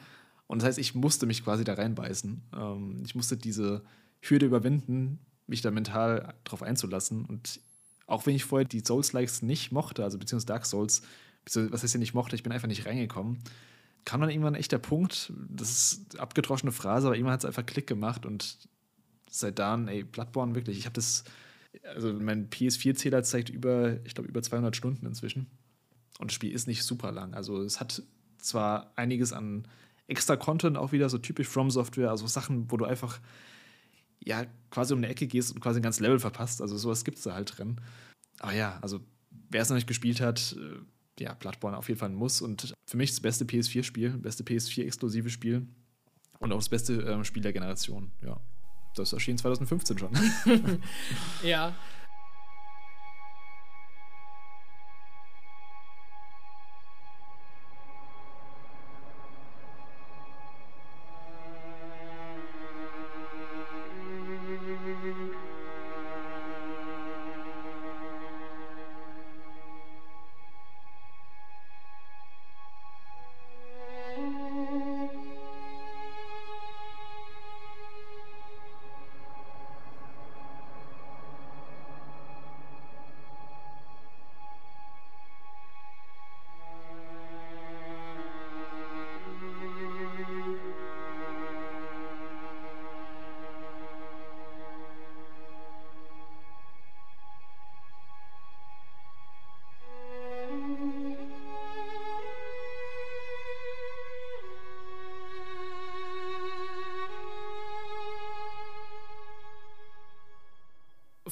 Und das heißt, ich musste mich quasi da reinbeißen. Ähm, ich musste diese Hürde überwinden, mich da mental drauf einzulassen. Und auch wenn ich vorher die Souls-Likes nicht mochte, also beziehungsweise Dark Souls, was heißt ja nicht mochte, ich bin einfach nicht reingekommen, kam dann irgendwann echt der Punkt, das ist abgedroschene Phrase, aber irgendwann hat es einfach Klick gemacht und seit dann, ey, Bloodborne wirklich, ich habe das, also mein PS4-Zähler zeigt über, ich glaube, über 200 Stunden inzwischen. Und das Spiel ist nicht super lang. Also es hat zwar einiges an extra Content auch wieder, so typisch From Software, also Sachen, wo du einfach ja quasi um eine Ecke gehst und quasi ein ganzes Level verpasst. Also sowas gibt es da halt drin. Aber ja, also wer es noch nicht gespielt hat, äh, ja, Bloodborne auf jeden Fall ein Muss. Und für mich das beste PS4-Spiel, beste PS4-exklusive Spiel und auch das beste äh, Spiel der Generation, ja das erschien 2015 schon. ja,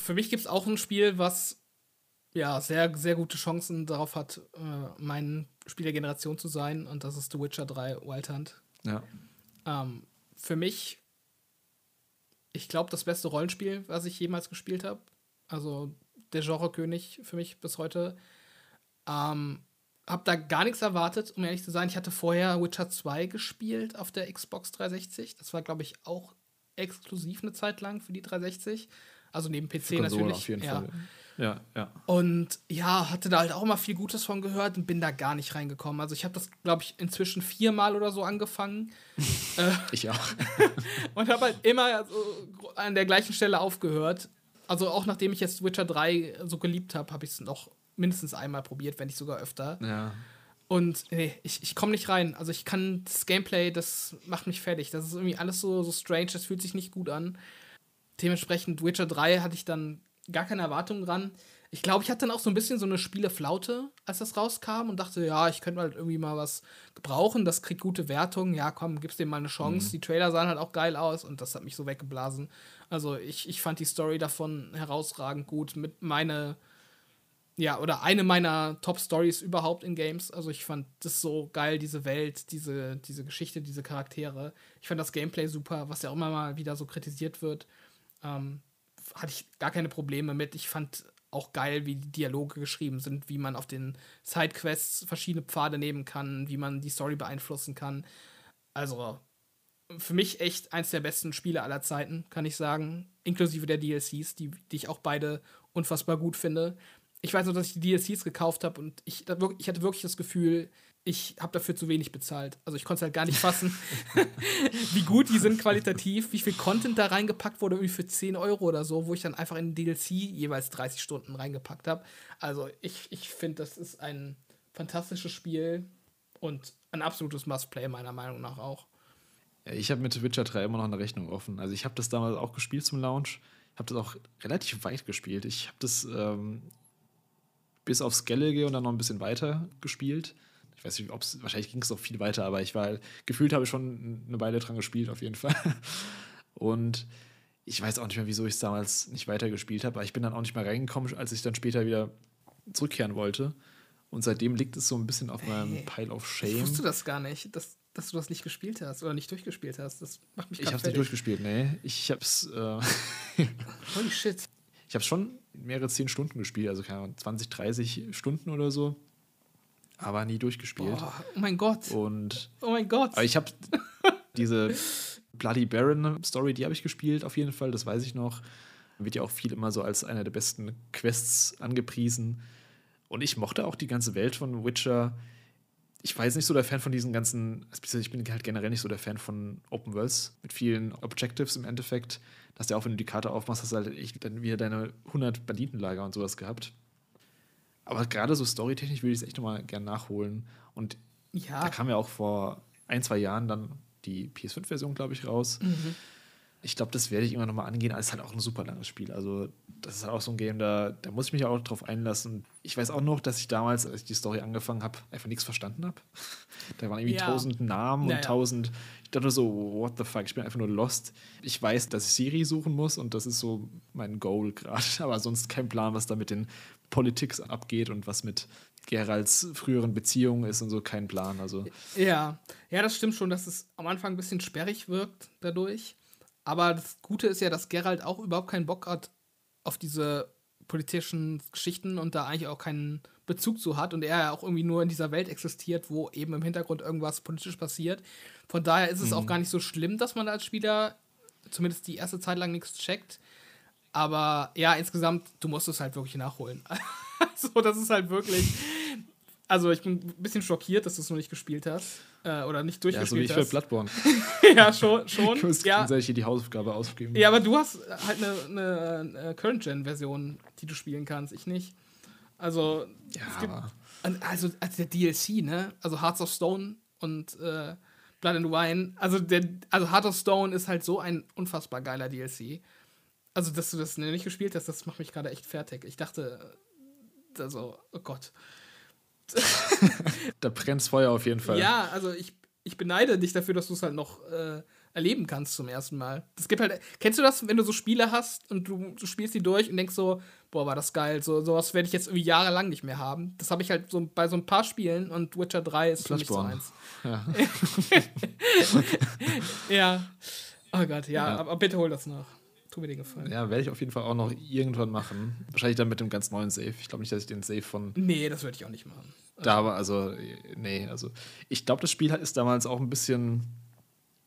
für mich gibt es auch ein Spiel, was ja sehr, sehr gute Chancen darauf hat, äh, mein Spiel der Generation zu sein. Und das ist The Witcher 3 Wild Hunt. Ja. Ähm, für mich, ich glaube, das beste Rollenspiel, was ich jemals gespielt habe. Also der Genrekönig für mich bis heute. Ähm, hab da gar nichts erwartet, um ehrlich zu sein. Ich hatte vorher Witcher 2 gespielt auf der Xbox 360. Das war, glaube ich, auch exklusiv eine Zeit lang für die 360. Also neben PC natürlich. Auf jeden ja. Fall. Ja, ja. Und ja, hatte da halt auch immer viel Gutes von gehört und bin da gar nicht reingekommen. Also ich habe das, glaube ich, inzwischen viermal oder so angefangen. Äh, ich auch. und habe halt immer so an der gleichen Stelle aufgehört. Also auch nachdem ich jetzt Witcher 3 so geliebt habe, habe ich es noch mindestens einmal probiert, wenn nicht sogar öfter. Ja. Und nee, ich, ich komme nicht rein. Also ich kann das Gameplay, das macht mich fertig. Das ist irgendwie alles so, so strange, das fühlt sich nicht gut an. Dementsprechend Witcher 3 hatte ich dann gar keine Erwartungen dran. Ich glaube, ich hatte dann auch so ein bisschen so eine Spieleflaute, als das rauskam und dachte, ja, ich könnte halt irgendwie mal was gebrauchen, das kriegt gute Wertungen, ja, komm, gib's dem mal eine Chance. Mhm. Die Trailer sahen halt auch geil aus und das hat mich so weggeblasen. Also ich, ich fand die Story davon herausragend gut, mit meine, ja, oder eine meiner Top-Stories überhaupt in Games. Also ich fand das so geil, diese Welt, diese, diese Geschichte, diese Charaktere. Ich fand das Gameplay super, was ja auch immer mal wieder so kritisiert wird. Ähm, hatte ich gar keine Probleme mit. Ich fand auch geil, wie die Dialoge geschrieben sind, wie man auf den Sidequests verschiedene Pfade nehmen kann, wie man die Story beeinflussen kann. Also für mich echt eins der besten Spiele aller Zeiten, kann ich sagen. Inklusive der DLCs, die, die ich auch beide unfassbar gut finde. Ich weiß nur, dass ich die DLCs gekauft habe und ich, ich hatte wirklich das Gefühl, ich habe dafür zu wenig bezahlt. Also ich konnte es halt gar nicht fassen, wie gut die sind qualitativ, wie viel Content da reingepackt wurde, irgendwie für 10 Euro oder so, wo ich dann einfach in den DLC jeweils 30 Stunden reingepackt habe. Also ich, ich finde, das ist ein fantastisches Spiel und ein absolutes Must-Play meiner Meinung nach auch. Ich habe mit Witcher 3 immer noch eine Rechnung offen. Also ich habe das damals auch gespielt zum Launch. Ich habe das auch relativ weit gespielt. Ich habe das ähm, bis aufs Skellige und dann noch ein bisschen weiter gespielt ich weiß nicht, ob es, wahrscheinlich ging es noch viel weiter, aber ich war, gefühlt habe ich schon eine Weile dran gespielt, auf jeden Fall. Und ich weiß auch nicht mehr, wieso ich es damals nicht weitergespielt habe, aber ich bin dann auch nicht mehr reingekommen, als ich dann später wieder zurückkehren wollte. Und seitdem liegt es so ein bisschen auf meinem hey, Pile of Shame. Ich wusste das gar nicht, dass, dass du das nicht gespielt hast oder nicht durchgespielt hast. Das macht mich Ich habe es nicht durchgespielt, nee. Ich habe es. Äh Holy shit. Ich habe schon mehrere zehn Stunden gespielt, also keine Ahnung, 20, 30 Stunden oder so aber nie durchgespielt. Boah, oh mein Gott. Und oh mein Gott. Aber ich habe diese Bloody Baron Story, die habe ich gespielt auf jeden Fall, das weiß ich noch. Wird ja auch viel immer so als einer der besten Quests angepriesen. Und ich mochte auch die ganze Welt von Witcher. Ich jetzt nicht so der Fan von diesen ganzen, ich bin halt generell nicht so der Fan von Open Worlds mit vielen Objectives im Endeffekt. Dass du auch, wenn du die Karte aufmachst, hast du halt echt dann wieder deine 100 Banditenlager und sowas gehabt. Aber gerade so storytechnisch würde ich es echt nochmal gerne nachholen. Und ja. da kam ja auch vor ein, zwei Jahren dann die PS5-Version, glaube ich, raus. Mhm. Ich glaube, das werde ich immer nochmal angehen. Aber es ist halt auch ein super langes Spiel. Also, das ist halt auch so ein Game, da, da muss ich mich auch drauf einlassen. Ich weiß auch noch, dass ich damals, als ich die Story angefangen habe, einfach nichts verstanden habe. da waren irgendwie ja. tausend Namen und tausend. Ich dachte so, what the fuck, ich bin einfach nur lost. Ich weiß, dass ich Siri suchen muss und das ist so mein Goal gerade. Aber sonst kein Plan, was da mit den Politik abgeht und was mit Geralds früheren Beziehungen ist und so, kein Plan. Also. Ja, ja, das stimmt schon, dass es am Anfang ein bisschen sperrig wirkt dadurch. Aber das Gute ist ja, dass Gerald auch überhaupt keinen Bock hat auf diese politischen Geschichten und da eigentlich auch keinen Bezug zu hat und er ja auch irgendwie nur in dieser Welt existiert, wo eben im Hintergrund irgendwas politisch passiert. Von daher ist es mhm. auch gar nicht so schlimm, dass man als Spieler zumindest die erste Zeit lang nichts checkt. Aber ja, insgesamt, du musst es halt wirklich nachholen. so, das ist halt wirklich. Also, ich bin ein bisschen schockiert, dass du es noch nicht gespielt hast. Äh, oder nicht durchgespielt ja, so wie ich für Bloodborne. ja, schon. schon. Ich muss ja. hier die Hausaufgabe ausgeben. Ja, aber du hast halt eine, eine, eine Current-Gen-Version, die du spielen kannst. Ich nicht. Also, ja. Gibt, also, also der DLC, ne? Also Hearts of Stone und äh, Blood and Wine. Also, der, also Heart of Stone ist halt so ein unfassbar geiler DLC. Also, dass du das nicht gespielt hast, das macht mich gerade echt fertig. Ich dachte, also, oh Gott. da brennt Feuer auf jeden Fall. Ja, also ich, ich beneide dich dafür, dass du es halt noch äh, erleben kannst zum ersten Mal. Das gibt halt. Kennst du das, wenn du so Spiele hast und du, du spielst die durch und denkst so, boah, war das geil. So, sowas werde ich jetzt irgendwie jahrelang nicht mehr haben. Das habe ich halt so bei so ein paar Spielen und Witcher 3 ist für mich so eins. Ja. ja. Oh Gott, ja, ja, aber bitte hol das nach. Tu mir den Gefallen. Ja, werde ich auf jeden Fall auch noch irgendwann machen. Wahrscheinlich dann mit dem ganz neuen Save. Ich glaube nicht, dass ich den Save von. Nee, das würde ich auch nicht machen. Da war, also, nee, also. Ich glaube, das Spiel ist damals auch ein bisschen.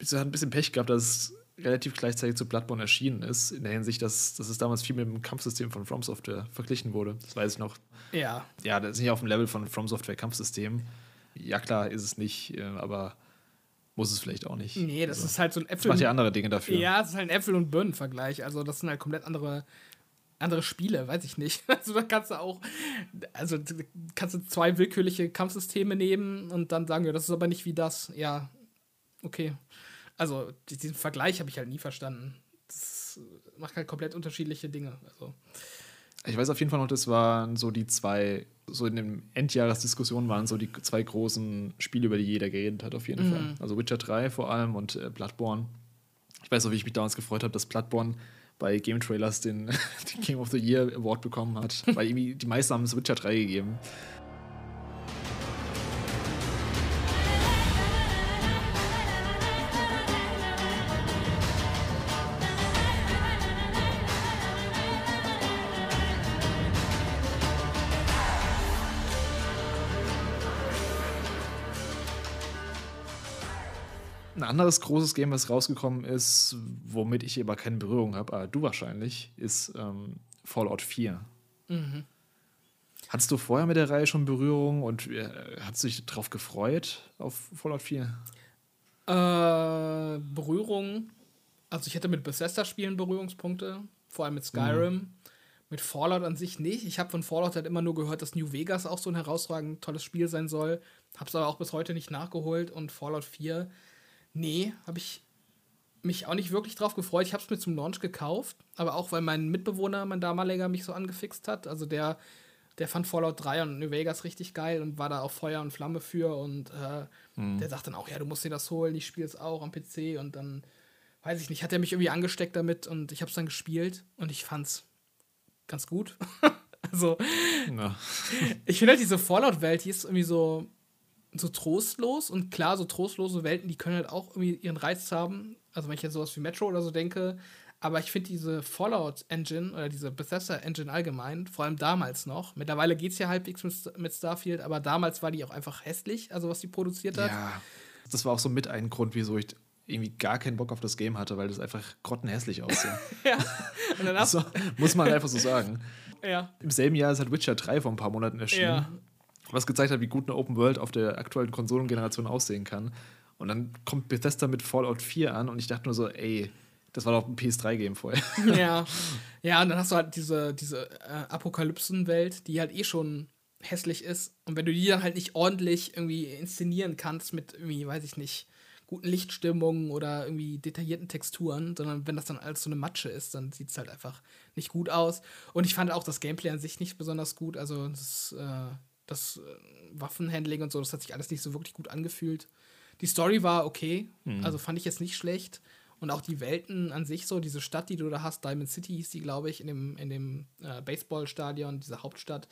hat ein bisschen Pech gehabt, dass es relativ gleichzeitig zu Bloodborne erschienen ist, in der Hinsicht, dass, dass es damals viel mit dem Kampfsystem von From Software verglichen wurde. Das weiß ich noch. Ja. Ja, das ist nicht auf dem Level von From Software Kampfsystem. Ja, klar, ist es nicht, äh, aber muss es vielleicht auch nicht. Nee, das also, ist halt so ein Äpfel. Macht ja andere Dinge dafür. Ja, es ist halt ein Äpfel- und Birnen-Vergleich. Also, das sind halt komplett andere andere Spiele, weiß ich nicht. Also da kannst du auch, also kannst du zwei willkürliche Kampfsysteme nehmen und dann sagen, ja, das ist aber nicht wie das. Ja, okay. Also diesen Vergleich habe ich halt nie verstanden. Das macht halt komplett unterschiedliche Dinge. Also. Ich weiß auf jeden Fall noch, das waren so die zwei, so in den Endjahresdiskussionen waren so die zwei großen Spiele, über die jeder geredet hat, auf jeden mhm. Fall. Also Witcher 3 vor allem und äh, Bloodborne. Ich weiß noch, wie ich mich damals gefreut habe, dass Bloodborne bei Game Trailers den, den Game of the Year Award bekommen hat. Weil irgendwie die meisten haben es Witcher 3 gegeben. Anderes großes Game, was rausgekommen ist, womit ich aber keine Berührung habe, aber du wahrscheinlich, ist ähm, Fallout 4. Mhm. Hattest du vorher mit der Reihe schon Berührung und äh, hast du dich darauf gefreut, auf Fallout 4? Äh, Berührung. Also ich hätte mit Bethesda-Spielen Berührungspunkte, vor allem mit Skyrim. Mhm. Mit Fallout an sich nicht. Ich habe von Fallout halt immer nur gehört, dass New Vegas auch so ein herausragend tolles Spiel sein soll. Hab's aber auch bis heute nicht nachgeholt und Fallout 4 Nee, habe ich mich auch nicht wirklich drauf gefreut. Ich habe es mir zum Launch gekauft, aber auch weil mein Mitbewohner, mein damaliger, mich so angefixt hat. Also der, der fand Fallout 3 und New Vegas richtig geil und war da auch Feuer und Flamme für. Und äh, mhm. der sagt dann auch, ja, du musst dir das holen, ich spiele es auch am PC. Und dann, weiß ich nicht, hat er mich irgendwie angesteckt damit und ich habe es dann gespielt und ich fand's ganz gut. also, ich finde halt diese Fallout-Welt, die ist irgendwie so so trostlos und klar, so trostlose Welten, die können halt auch irgendwie ihren Reiz haben. Also wenn ich jetzt sowas wie Metro oder so denke, aber ich finde diese Fallout-Engine oder diese Bethesda-Engine allgemein, vor allem damals noch, mittlerweile geht es ja halbwegs mit, mit Starfield, aber damals war die auch einfach hässlich, also was die produziert hat. Ja, das war auch so mit ein Grund, wieso ich irgendwie gar keinen Bock auf das Game hatte, weil das einfach grottenhässlich aussah. ja. Und dann so, muss man einfach so sagen. Ja. Im selben Jahr ist halt Witcher 3 vor ein paar Monaten erschienen. Ja was gezeigt hat, wie gut eine Open World auf der aktuellen Konsolengeneration aussehen kann. Und dann kommt Bethesda mit Fallout 4 an und ich dachte nur so, ey, das war doch ein PS3-Game vorher. Ja. Ja, und dann hast du halt diese, diese äh, Apokalypsen-Welt, die halt eh schon hässlich ist. Und wenn du die dann halt nicht ordentlich irgendwie inszenieren kannst mit irgendwie, weiß ich nicht, guten Lichtstimmungen oder irgendwie detaillierten Texturen, sondern wenn das dann alles so eine Matsche ist, dann sieht es halt einfach nicht gut aus. Und ich fand auch das Gameplay an sich nicht besonders gut. Also das äh, das äh, Waffenhandling und so, das hat sich alles nicht so wirklich gut angefühlt. Die Story war okay, mhm. also fand ich jetzt nicht schlecht. Und auch die Welten an sich so, diese Stadt, die du da hast, Diamond City hieß die, glaube ich, in dem, in dem äh, Baseballstadion, diese Hauptstadt,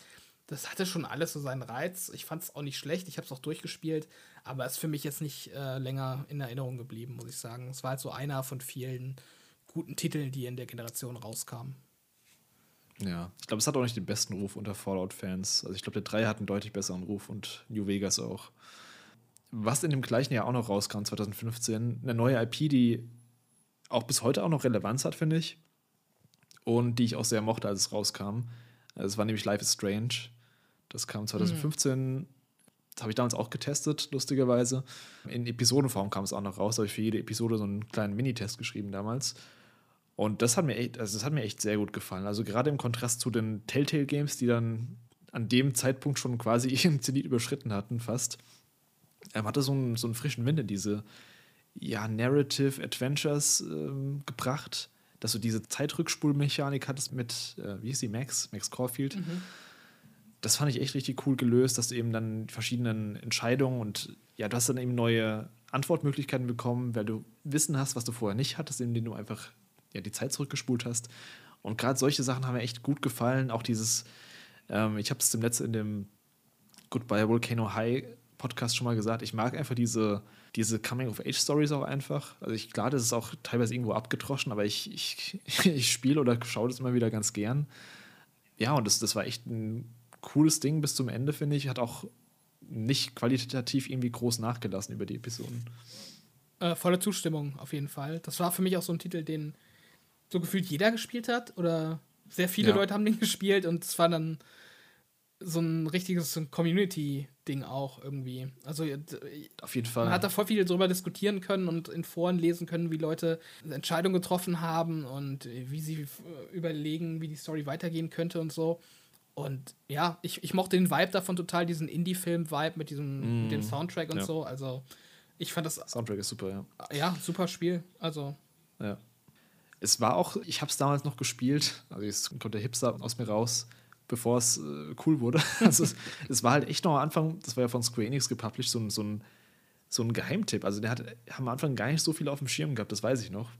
das hatte schon alles so seinen Reiz. Ich fand es auch nicht schlecht, ich habe es auch durchgespielt, aber es ist für mich jetzt nicht äh, länger in Erinnerung geblieben, muss ich sagen. Es war halt so einer von vielen guten Titeln, die in der Generation rauskamen. Ja, ich glaube, es hat auch nicht den besten Ruf unter Fallout-Fans. Also ich glaube, der 3 hat einen deutlich besseren Ruf und New Vegas auch. Was in dem gleichen Jahr auch noch rauskam, 2015, eine neue IP, die auch bis heute auch noch Relevanz hat, finde ich. Und die ich auch sehr mochte, als es rauskam. Es war nämlich Life is Strange. Das kam 2015. Mhm. Das habe ich damals auch getestet, lustigerweise. In Episodenform kam es auch noch raus. Da habe ich für jede Episode so einen kleinen Minitest geschrieben damals. Und das hat mir echt, also das hat mir echt sehr gut gefallen. Also gerade im Kontrast zu den Telltale-Games, die dann an dem Zeitpunkt schon quasi ihren Zenit überschritten hatten, fast, ähm, hatte so einen, so einen frischen Wind in diese ja, Narrative Adventures ähm, gebracht, dass du diese Zeitrückspulmechanik hattest mit, äh, wie hieß sie, Max, Max Caulfield. Mhm. Das fand ich echt richtig cool gelöst, dass du eben dann verschiedenen Entscheidungen und ja, du hast dann eben neue Antwortmöglichkeiten bekommen, weil du Wissen hast, was du vorher nicht hattest, indem du einfach ja, die Zeit zurückgespult hast. Und gerade solche Sachen haben mir echt gut gefallen. Auch dieses, ähm, ich habe es im letzten in dem Goodbye Volcano High Podcast schon mal gesagt, ich mag einfach diese, diese Coming-of-Age-Stories auch einfach. Also ich, klar, das ist auch teilweise irgendwo abgetroschen, aber ich, ich, ich spiele oder schaue das immer wieder ganz gern. Ja, und das, das war echt ein cooles Ding bis zum Ende, finde ich. Hat auch nicht qualitativ irgendwie groß nachgelassen über die Episoden. Äh, volle Zustimmung, auf jeden Fall. Das war für mich auch so ein Titel, den so gefühlt jeder gespielt hat oder sehr viele ja. Leute haben den gespielt und es war dann so ein richtiges Community-Ding auch irgendwie. Also auf jeden Fall. Man hat da voll viel drüber diskutieren können und in Foren lesen können, wie Leute Entscheidungen getroffen haben und wie sie überlegen, wie die Story weitergehen könnte und so. Und ja, ich, ich mochte den Vibe davon total, diesen Indie-Film-Vibe mit diesem mm. mit dem Soundtrack und ja. so. Also ich fand das. Soundtrack ist super, ja. Ja, super Spiel. Also. Ja. Es war auch, ich habe es damals noch gespielt, also jetzt kommt der Hipster aus mir raus bevor es äh, cool wurde. also es, es, war halt echt noch am Anfang, das war ja von Square Enix gepublished, so, so, ein, so ein Geheimtipp. Also der hat am Anfang gar nicht so viel auf dem Schirm gehabt, das weiß ich noch.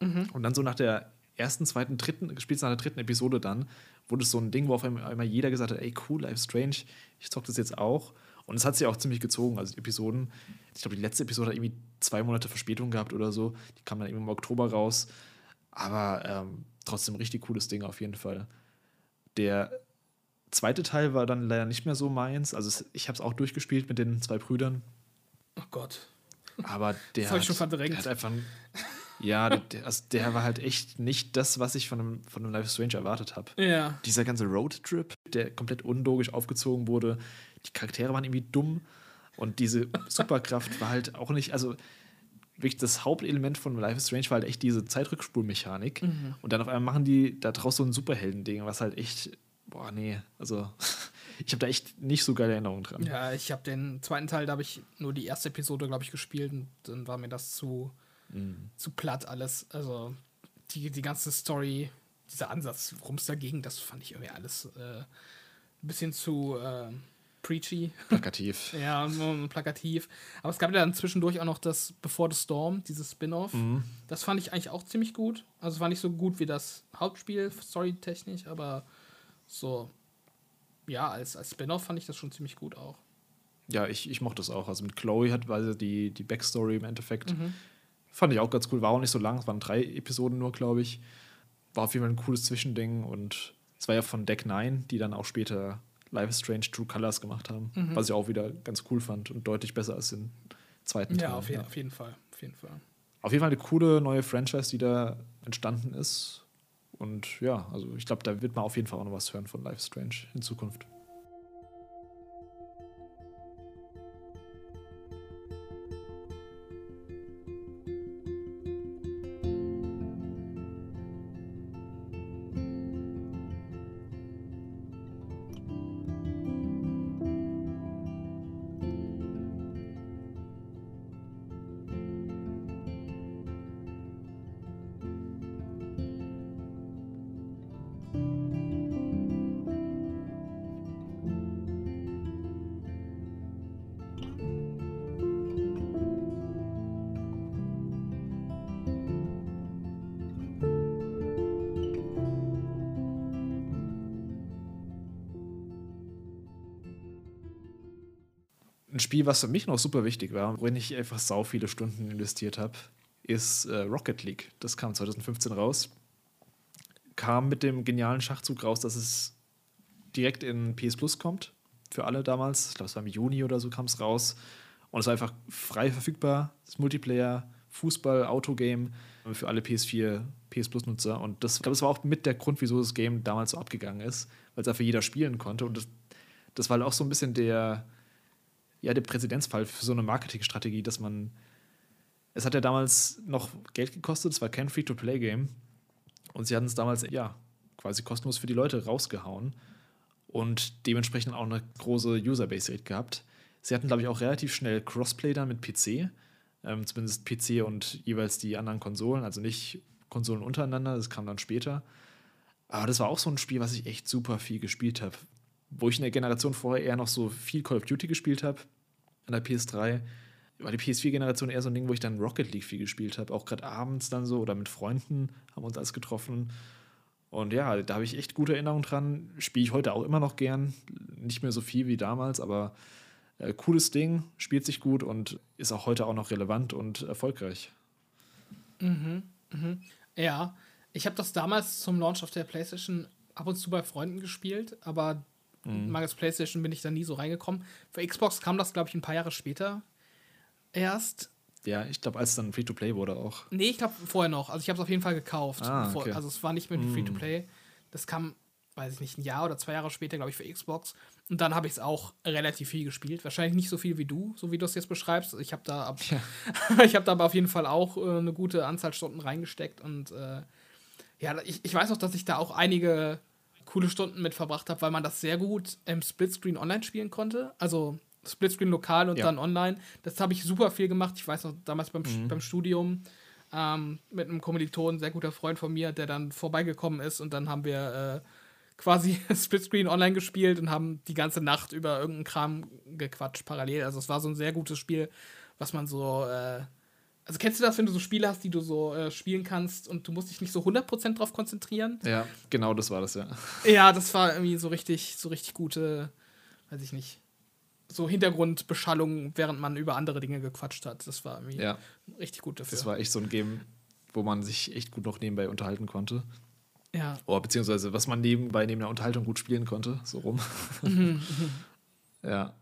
Mhm. Und dann so nach der ersten, zweiten, dritten, gespielt nach der dritten Episode dann, wurde es so ein Ding, wo auf einmal jeder gesagt hat, ey cool, Life Strange, ich zock das jetzt auch. Und es hat sich auch ziemlich gezogen, also die Episoden. Ich glaube, die letzte Episode hat irgendwie zwei Monate Verspätung gehabt oder so. Die kam dann irgendwie im Oktober raus. Aber ähm, trotzdem richtig cooles Ding auf jeden Fall. Der zweite Teil war dann leider nicht mehr so meins. Also es, ich habe es auch durchgespielt mit den zwei Brüdern. Oh Gott. Aber der, das hat, ich schon verdrängt. Der hat einfach. Ja, der, also der war halt echt nicht das, was ich von einem, von einem Life Strange erwartet habe. Ja. Dieser ganze Roadtrip, der komplett unlogisch aufgezogen wurde. Die Charaktere waren irgendwie dumm. Und diese Superkraft war halt auch nicht, also wirklich das Hauptelement von Life is Strange war halt echt diese Zeitrückspulmechanik. Mhm. Und dann auf einmal machen die da draus so ein Superhelden-Ding, was halt echt boah, nee, also ich habe da echt nicht so geile Erinnerungen dran. Ja, ich habe den zweiten Teil, da habe ich nur die erste Episode, glaube ich, gespielt und dann war mir das zu, mhm. zu platt alles. Also die, die ganze Story, dieser Ansatz, worum es dagegen, das fand ich irgendwie alles äh, ein bisschen zu äh, preachy. Plakativ. ja, plakativ. Aber es gab ja dann zwischendurch auch noch das Before the Storm, dieses Spin-off. Mhm. Das fand ich eigentlich auch ziemlich gut. Also es war nicht so gut wie das Hauptspiel, storytechnisch, aber so, ja, als, als Spin-off fand ich das schon ziemlich gut auch. Ja, ich, ich mochte das auch. Also mit Chloe hat weil die, die Backstory im Endeffekt. Mhm. Fand ich auch ganz cool. War auch nicht so lang, es waren drei Episoden nur, glaube ich. War auf jeden Fall ein cooles Zwischending und es war ja von Deck 9, die dann auch später Life is Strange True Colors gemacht haben, mhm. was ich auch wieder ganz cool fand und deutlich besser als den zweiten Teil. Ja, auf, je ja. auf jeden Fall. Auf jeden Fall. Auf jeden Fall eine coole neue Franchise, die da entstanden ist. Und ja, also ich glaube, da wird man auf jeden Fall auch noch was hören von Life Strange in Zukunft. Spiel, was für mich noch super wichtig war, worin ich einfach sau viele Stunden investiert habe, ist äh, Rocket League. Das kam 2015 raus. Kam mit dem genialen Schachzug raus, dass es direkt in PS Plus kommt. Für alle damals. Ich glaube, es war im Juni oder so kam es raus. Und es war einfach frei verfügbar. Das Multiplayer, Fußball, Autogame für alle PS4, PS Plus-Nutzer. Und das, ich glaube, das war auch mit der Grund, wieso das Game damals so abgegangen ist, weil es einfach jeder spielen konnte. Und das, das war auch so ein bisschen der, ja der Präzedenzfall für so eine Marketingstrategie, dass man. Es hat ja damals noch Geld gekostet, es war kein Free-to-Play-Game. Und sie hatten es damals, ja, quasi kostenlos für die Leute rausgehauen und dementsprechend auch eine große Userbase-Rate gehabt. Sie hatten, glaube ich, auch relativ schnell Crossplay dann mit PC, ähm, zumindest PC und jeweils die anderen Konsolen, also nicht Konsolen untereinander, das kam dann später. Aber das war auch so ein Spiel, was ich echt super viel gespielt habe wo ich in der Generation vorher eher noch so viel Call of Duty gespielt habe, an der PS3, war die PS4-Generation eher so ein Ding, wo ich dann Rocket League viel gespielt habe. Auch gerade abends dann so oder mit Freunden haben wir uns alles getroffen. Und ja, da habe ich echt gute Erinnerungen dran. Spiele ich heute auch immer noch gern. Nicht mehr so viel wie damals, aber äh, cooles Ding, spielt sich gut und ist auch heute auch noch relevant und erfolgreich. Mhm, mhm. Ja, ich habe das damals zum Launch auf der PlayStation ab und zu bei Freunden gespielt, aber Mhm. Mangels PlayStation bin ich da nie so reingekommen. Für Xbox kam das, glaube ich, ein paar Jahre später erst. Ja, ich glaube, als es dann Free-to-Play wurde auch. Nee, ich glaube vorher noch. Also ich habe es auf jeden Fall gekauft. Ah, okay. also es war nicht mehr mhm. Free-to-Play. Das kam weiß ich nicht, ein Jahr oder zwei Jahre später, glaube ich, für Xbox. Und dann habe ich es auch relativ viel gespielt. Wahrscheinlich nicht so viel wie du, so wie du es jetzt beschreibst. Ich habe da, ab, ja. ich hab da aber auf jeden Fall auch äh, eine gute Anzahl Stunden reingesteckt. Und äh, ja, ich, ich weiß auch, dass ich da auch einige coole Stunden mit verbracht habe, weil man das sehr gut im Splitscreen online spielen konnte. Also Splitscreen lokal und ja. dann online. Das habe ich super viel gemacht. Ich weiß noch, damals beim, mhm. beim Studium ähm, mit einem Kommiliton, sehr guter Freund von mir, der dann vorbeigekommen ist und dann haben wir äh, quasi Splitscreen online gespielt und haben die ganze Nacht über irgendeinen Kram gequatscht parallel. Also es war so ein sehr gutes Spiel, was man so. Äh, also kennst du das, wenn du so Spiele hast, die du so äh, spielen kannst und du musst dich nicht so 100% drauf konzentrieren? Ja, genau das war das, ja. Ja, das war irgendwie so richtig, so richtig gute, weiß ich nicht, so Hintergrundbeschallung, während man über andere Dinge gequatscht hat. Das war irgendwie ja. richtig gut dafür. Das war echt so ein Game, wo man sich echt gut noch nebenbei unterhalten konnte. Ja. Oh, beziehungsweise was man nebenbei neben der Unterhaltung gut spielen konnte, so rum. Mhm, ja.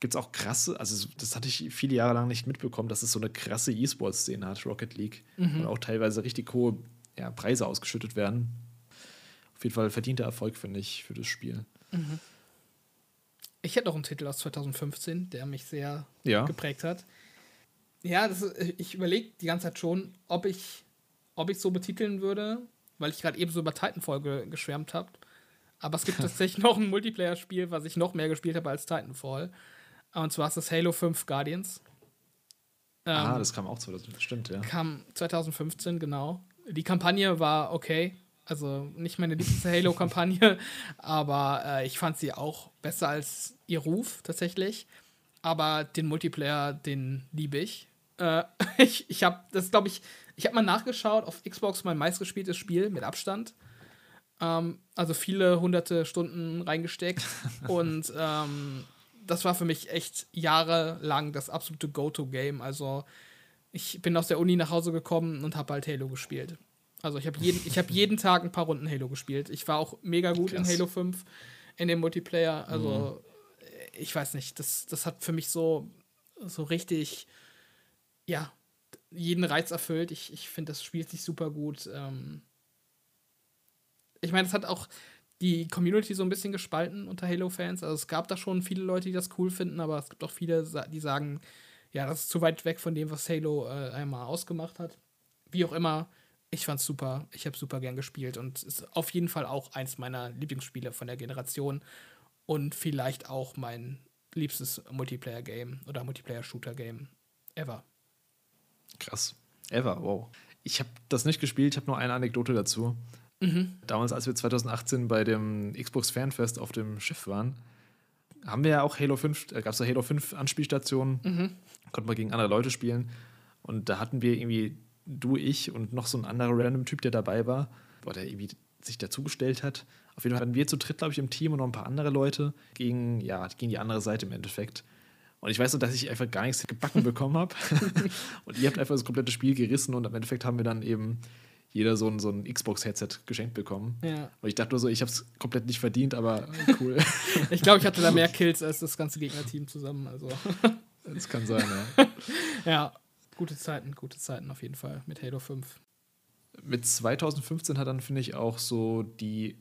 Gibt es auch krasse, also das hatte ich viele Jahre lang nicht mitbekommen, dass es so eine krasse E-Sport-Szene hat, Rocket League. Mhm. Und auch teilweise richtig hohe ja, Preise ausgeschüttet werden. Auf jeden Fall verdienter Erfolg, finde ich, für das Spiel. Mhm. Ich hätte noch einen Titel aus 2015, der mich sehr ja. geprägt hat. Ja, das ich überlege die ganze Zeit schon, ob ich ob ich so betiteln würde weil ich gerade eben so über Titanfall ge geschwärmt habe. Aber es gibt tatsächlich noch ein Multiplayer-Spiel, was ich noch mehr gespielt habe als Titanfall. Und zwar ist das Halo 5 Guardians. Ah, ähm, ah, das kam auch 2015, stimmt, ja. Kam 2015, genau. Die Kampagne war okay. Also nicht meine liebste Halo-Kampagne, aber äh, ich fand sie auch besser als ihr Ruf tatsächlich. Aber den Multiplayer, den liebe ich. Äh, ich ich habe das, glaube ich, ich habe mal nachgeschaut, auf Xbox mein meistgespieltes Spiel mit Abstand. Ähm, also viele hunderte Stunden reingesteckt. und ähm, das war für mich echt jahrelang das absolute Go-To-Game. Also ich bin aus der Uni nach Hause gekommen und habe halt Halo gespielt. Also ich habe jeden, hab jeden Tag ein paar Runden Halo gespielt. Ich war auch mega gut Krass. in Halo 5 in dem Multiplayer. Also mhm. ich weiß nicht, das, das hat für mich so, so richtig, ja, jeden Reiz erfüllt. Ich, ich finde, das spielt sich super gut. Ähm ich meine, es hat auch die Community so ein bisschen gespalten unter Halo-Fans. Also es gab da schon viele Leute, die das cool finden, aber es gibt auch viele, die sagen, ja, das ist zu weit weg von dem, was Halo äh, einmal ausgemacht hat. Wie auch immer, ich fand's super. Ich habe super gern gespielt und ist auf jeden Fall auch eins meiner Lieblingsspiele von der Generation und vielleicht auch mein liebstes Multiplayer-Game oder Multiplayer-Shooter-Game ever. Krass. Ever, wow. Ich habe das nicht gespielt, ich habe nur eine Anekdote dazu. Mhm. Damals, als wir 2018 bei dem Xbox Fanfest auf dem Schiff waren, haben wir ja auch Halo 5, äh, gab es da Halo 5 Anspielstationen, mhm. konnten wir gegen andere Leute spielen. Und da hatten wir irgendwie, du, ich und noch so ein anderer random Typ, der dabei war, boah, der irgendwie sich dazugestellt hat. Auf jeden Fall hatten wir zu dritt, glaube ich, im Team und noch ein paar andere Leute gegen, ja, gegen die andere Seite im Endeffekt. Und ich weiß nur, dass ich einfach gar nichts gebacken bekommen habe. und ihr habt einfach das komplette Spiel gerissen und im Endeffekt haben wir dann eben jeder so ein, so ein Xbox-Headset geschenkt bekommen. Ja. Und ich dachte nur so, ich habe es komplett nicht verdient, aber cool. ich glaube, ich hatte da mehr Kills als das ganze Gegnerteam zusammen. Also. das kann sein, ja. ja, gute Zeiten, gute Zeiten auf jeden Fall mit Halo 5. Mit 2015 hat dann, finde ich, auch so die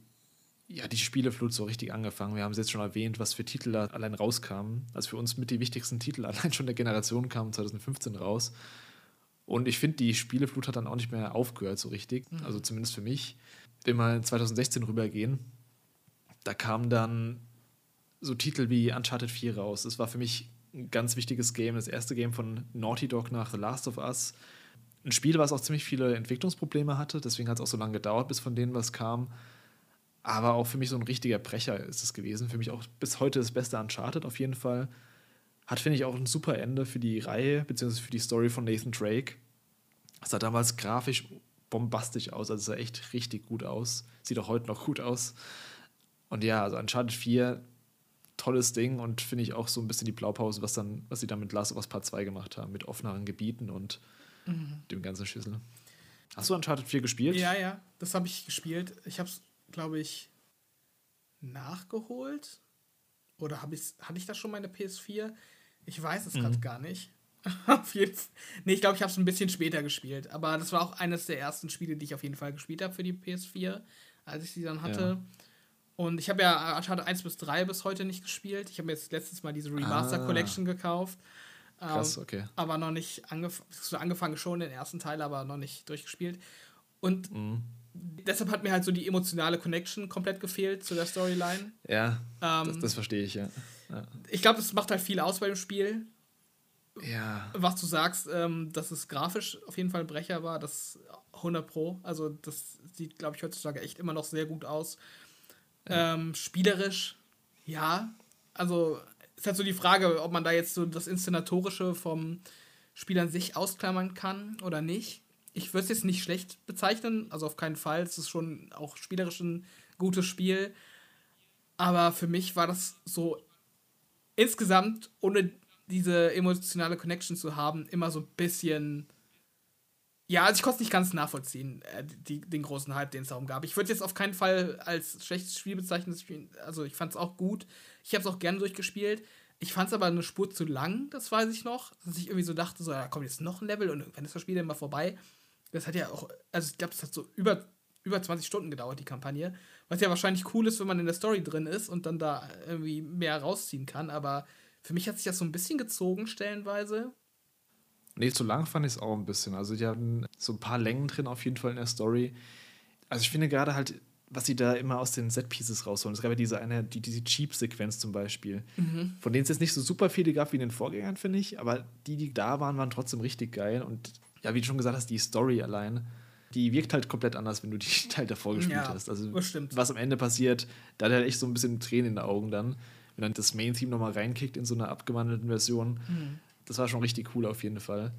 ja, die Spieleflut so richtig angefangen. Wir haben es jetzt schon erwähnt, was für Titel da allein rauskamen. Also für uns mit die wichtigsten Titel allein schon der Generation kamen 2015 raus. Und ich finde, die Spieleflut hat dann auch nicht mehr aufgehört so richtig. Mhm. Also zumindest für mich. Wenn wir in 2016 rübergehen, da kamen dann so Titel wie Uncharted 4 raus. Das war für mich ein ganz wichtiges Game, das erste Game von Naughty Dog nach The Last of Us. Ein Spiel, was auch ziemlich viele Entwicklungsprobleme hatte, deswegen hat es auch so lange gedauert, bis von denen was kam. Aber auch für mich so ein richtiger Brecher ist es gewesen. Für mich auch bis heute das beste Uncharted auf jeden Fall. Hat, finde ich, auch ein super Ende für die Reihe, beziehungsweise für die Story von Nathan Drake. Es sah damals grafisch bombastisch aus, also es sah echt richtig gut aus. Sieht auch heute noch gut aus. Und ja, also Uncharted 4, tolles Ding und finde ich auch so ein bisschen die Blaupause, was, dann, was sie dann mit Last of Us Part 2 gemacht haben, mit offeneren Gebieten und mhm. dem ganzen Schüssel. Hast du Uncharted 4 gespielt? Ja, ja, das habe ich gespielt. Ich habe es glaube ich, nachgeholt. Oder hab ich's, hatte ich das schon meine PS4? Ich weiß es mhm. gerade gar nicht. auf jeden Fall. Nee, ich glaube, ich habe es ein bisschen später gespielt. Aber das war auch eines der ersten Spiele, die ich auf jeden Fall gespielt habe für die PS4, als ich sie dann hatte. Ja. Und ich habe ja Uncharted 1 bis 3 bis heute nicht gespielt. Ich habe mir jetzt letztes Mal diese Remaster ah. Collection gekauft. Krass, ähm, okay. Aber noch nicht angef angefangen, schon den ersten Teil, aber noch nicht durchgespielt. Und mhm. deshalb hat mir halt so die emotionale Connection komplett gefehlt zu der Storyline. Ja, ähm, das, das verstehe ich, ja. Ich glaube, das macht halt viel aus bei dem Spiel. Ja. Was du sagst, ähm, dass es grafisch auf jeden Fall ein Brecher war, das 100 Pro. Also, das sieht, glaube ich, heutzutage echt immer noch sehr gut aus. Ja. Ähm, spielerisch, ja. Also, ist halt so die Frage, ob man da jetzt so das Inszenatorische vom Spiel an sich ausklammern kann oder nicht. Ich würde es jetzt nicht schlecht bezeichnen, also auf keinen Fall. Es ist schon auch spielerisch ein gutes Spiel. Aber für mich war das so insgesamt, ohne diese emotionale Connection zu haben, immer so ein bisschen. Ja, also ich konnte es nicht ganz nachvollziehen, äh, die, den großen Hype, den es darum gab. Ich würde jetzt auf keinen Fall als schlechtes Spiel bezeichnen. Also ich fand es auch gut. Ich habe es auch gerne durchgespielt. Ich fand es aber eine Spur zu lang, das weiß ich noch. Dass ich irgendwie so dachte, so, da kommt jetzt noch ein Level und irgendwann ist das Spiel dann mal vorbei. Das hat ja auch, also ich glaube, es hat so über, über 20 Stunden gedauert, die Kampagne. Was ja wahrscheinlich cool ist, wenn man in der Story drin ist und dann da irgendwie mehr rausziehen kann. Aber für mich hat sich das so ein bisschen gezogen, stellenweise. Nee, zu lang fand ich es auch ein bisschen. Also die hatten so ein paar Längen drin auf jeden Fall in der Story. Also ich finde gerade halt, was sie da immer aus den Set-Pieces rausholen. Es gab ja diese eine, die, diese Cheap-Sequenz zum Beispiel, mhm. von denen es jetzt nicht so super viele gab wie in den Vorgängern, finde ich, aber die, die da waren, waren trotzdem richtig geil. Und ja, wie du schon gesagt hast, die Story allein, die wirkt halt komplett anders, wenn du die Teil davor gespielt ja, hast. Also, was am Ende passiert, da hat er echt so ein bisschen Tränen in den Augen dann, wenn dann das Main-Theme nochmal reinkickt in so einer abgewandelten Version. Mhm. Das war schon richtig cool auf jeden Fall.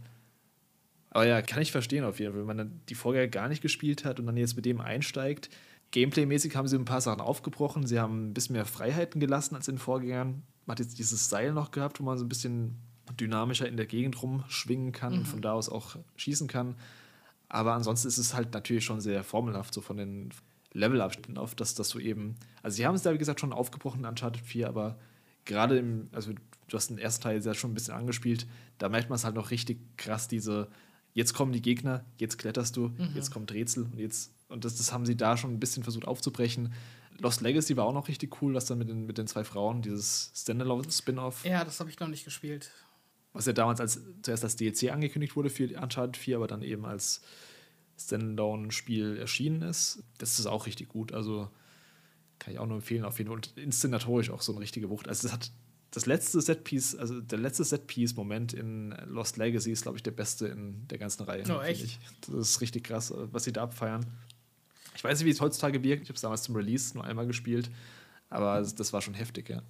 Aber ja, kann ich verstehen auf jeden Fall, wenn man dann die Vorgänger gar nicht gespielt hat und dann jetzt mit dem einsteigt Gameplay-mäßig haben sie ein paar Sachen aufgebrochen. Sie haben ein bisschen mehr Freiheiten gelassen als in den Vorgängern. Man hat jetzt dieses Seil noch gehabt, wo man so ein bisschen dynamischer in der Gegend rumschwingen kann mhm. und von da aus auch schießen kann. Aber ansonsten ist es halt natürlich schon sehr formelhaft, so von den Levelabschnitten auf, dass das so eben. Also, sie haben es da, wie gesagt, schon aufgebrochen in Uncharted 4, aber gerade im. Also, du hast den ersten Teil ja schon ein bisschen angespielt, da merkt man es halt noch richtig krass, diese. Jetzt kommen die Gegner, jetzt kletterst du, mhm. jetzt kommt Rätsel und jetzt und das, das haben sie da schon ein bisschen versucht aufzubrechen. Lost Legacy war auch noch richtig cool, was dann mit den, mit den zwei Frauen, dieses Standalone-Spin-Off. Ja, das habe ich noch nicht gespielt. Was ja damals als, zuerst als DLC angekündigt wurde für Uncharted 4, aber dann eben als Standalone-Spiel erschienen ist. Das ist auch richtig gut. Also kann ich auch nur empfehlen, auf jeden Fall. Und inszenatorisch auch so eine richtige Wucht. Also, es hat das letzte Setpiece, also der letzte Setpiece-Moment in Lost Legacy ist, glaube ich, der beste in der ganzen Reihe. Oh, echt? Das ist richtig krass, was sie da abfeiern. Ich weiß nicht, wie es heutzutage wirkt. Ich habe es damals zum Release nur einmal gespielt. Aber das war schon heftig, ja.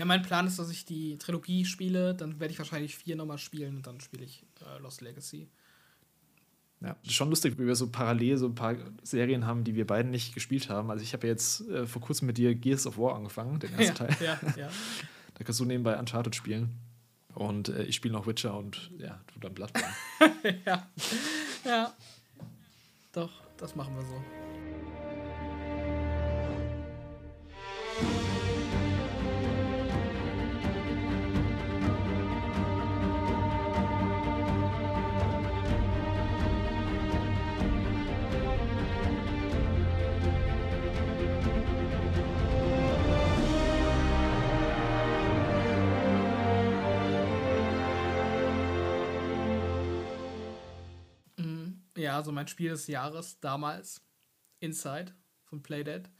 Ja, mein Plan ist, dass ich die Trilogie spiele. Dann werde ich wahrscheinlich vier nochmal spielen und dann spiele ich äh, Lost Legacy. Ja, das ist schon lustig, wie wir so parallel so ein paar Serien haben, die wir beiden nicht gespielt haben. Also ich habe jetzt äh, vor kurzem mit dir Gears of War angefangen, den ersten ja, Teil. Ja, ja. da kannst du nebenbei Uncharted spielen. Und äh, ich spiele noch Witcher und ja, du dann Bloodborne. ja. Ja. Doch, das machen wir so. Ja, also mein Spiel des Jahres damals, Inside von Playdead.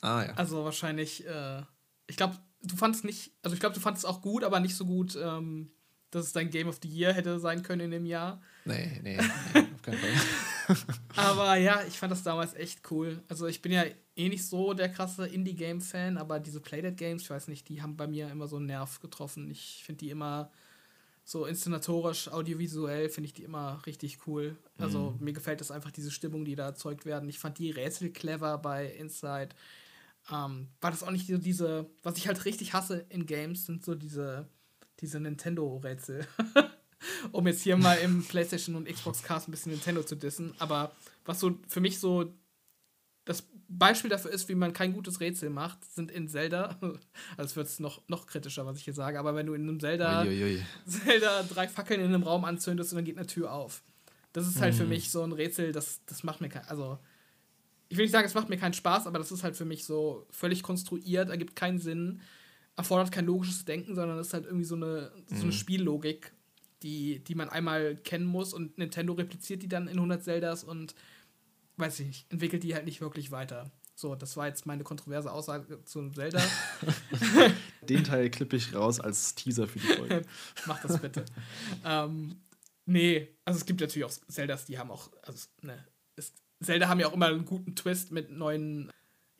Ah ja. Also wahrscheinlich, äh, ich glaube, du fandest nicht, also ich glaube, du fandest es auch gut, aber nicht so gut, ähm, dass es dein Game of the Year hätte sein können in dem Jahr. Nee, nee, nee auf keinen Fall. aber ja, ich fand das damals echt cool. Also ich bin ja eh nicht so der krasse Indie-Game-Fan, aber diese Playdead-Games, ich weiß nicht, die haben bei mir immer so einen Nerv getroffen. Ich finde die immer so inszenatorisch, audiovisuell finde ich die immer richtig cool. Also mhm. mir gefällt das einfach, diese Stimmung, die da erzeugt werden. Ich fand die Rätsel clever bei Inside. Ähm, war das auch nicht so diese, was ich halt richtig hasse in Games, sind so diese, diese Nintendo-Rätsel. um jetzt hier mal im PlayStation und Xbox Cast ein bisschen Nintendo zu dissen. Aber was so für mich so das Beispiel dafür ist, wie man kein gutes Rätsel macht, sind in Zelda, also wird es noch, noch kritischer, was ich hier sage, aber wenn du in einem Zelda, Uiuiui. Zelda drei Fackeln in einem Raum anzündest und dann geht eine Tür auf. Das ist halt mhm. für mich so ein Rätsel, das, das macht mir kein, also ich will nicht sagen, es macht mir keinen Spaß, aber das ist halt für mich so völlig konstruiert, ergibt keinen Sinn, erfordert kein logisches Denken, sondern ist halt irgendwie so eine, so eine mhm. Spiellogik, die, die man einmal kennen muss und Nintendo repliziert die dann in 100 Zeldas und weiß ich nicht, entwickelt die halt nicht wirklich weiter. So, das war jetzt meine kontroverse Aussage zu Zelda. Den Teil klippe ich raus als Teaser für die Folge. Mach das bitte. ähm, nee, also es gibt natürlich auch Zeldas, die haben auch, also, ne, es, Zelda haben ja auch immer einen guten Twist mit neuen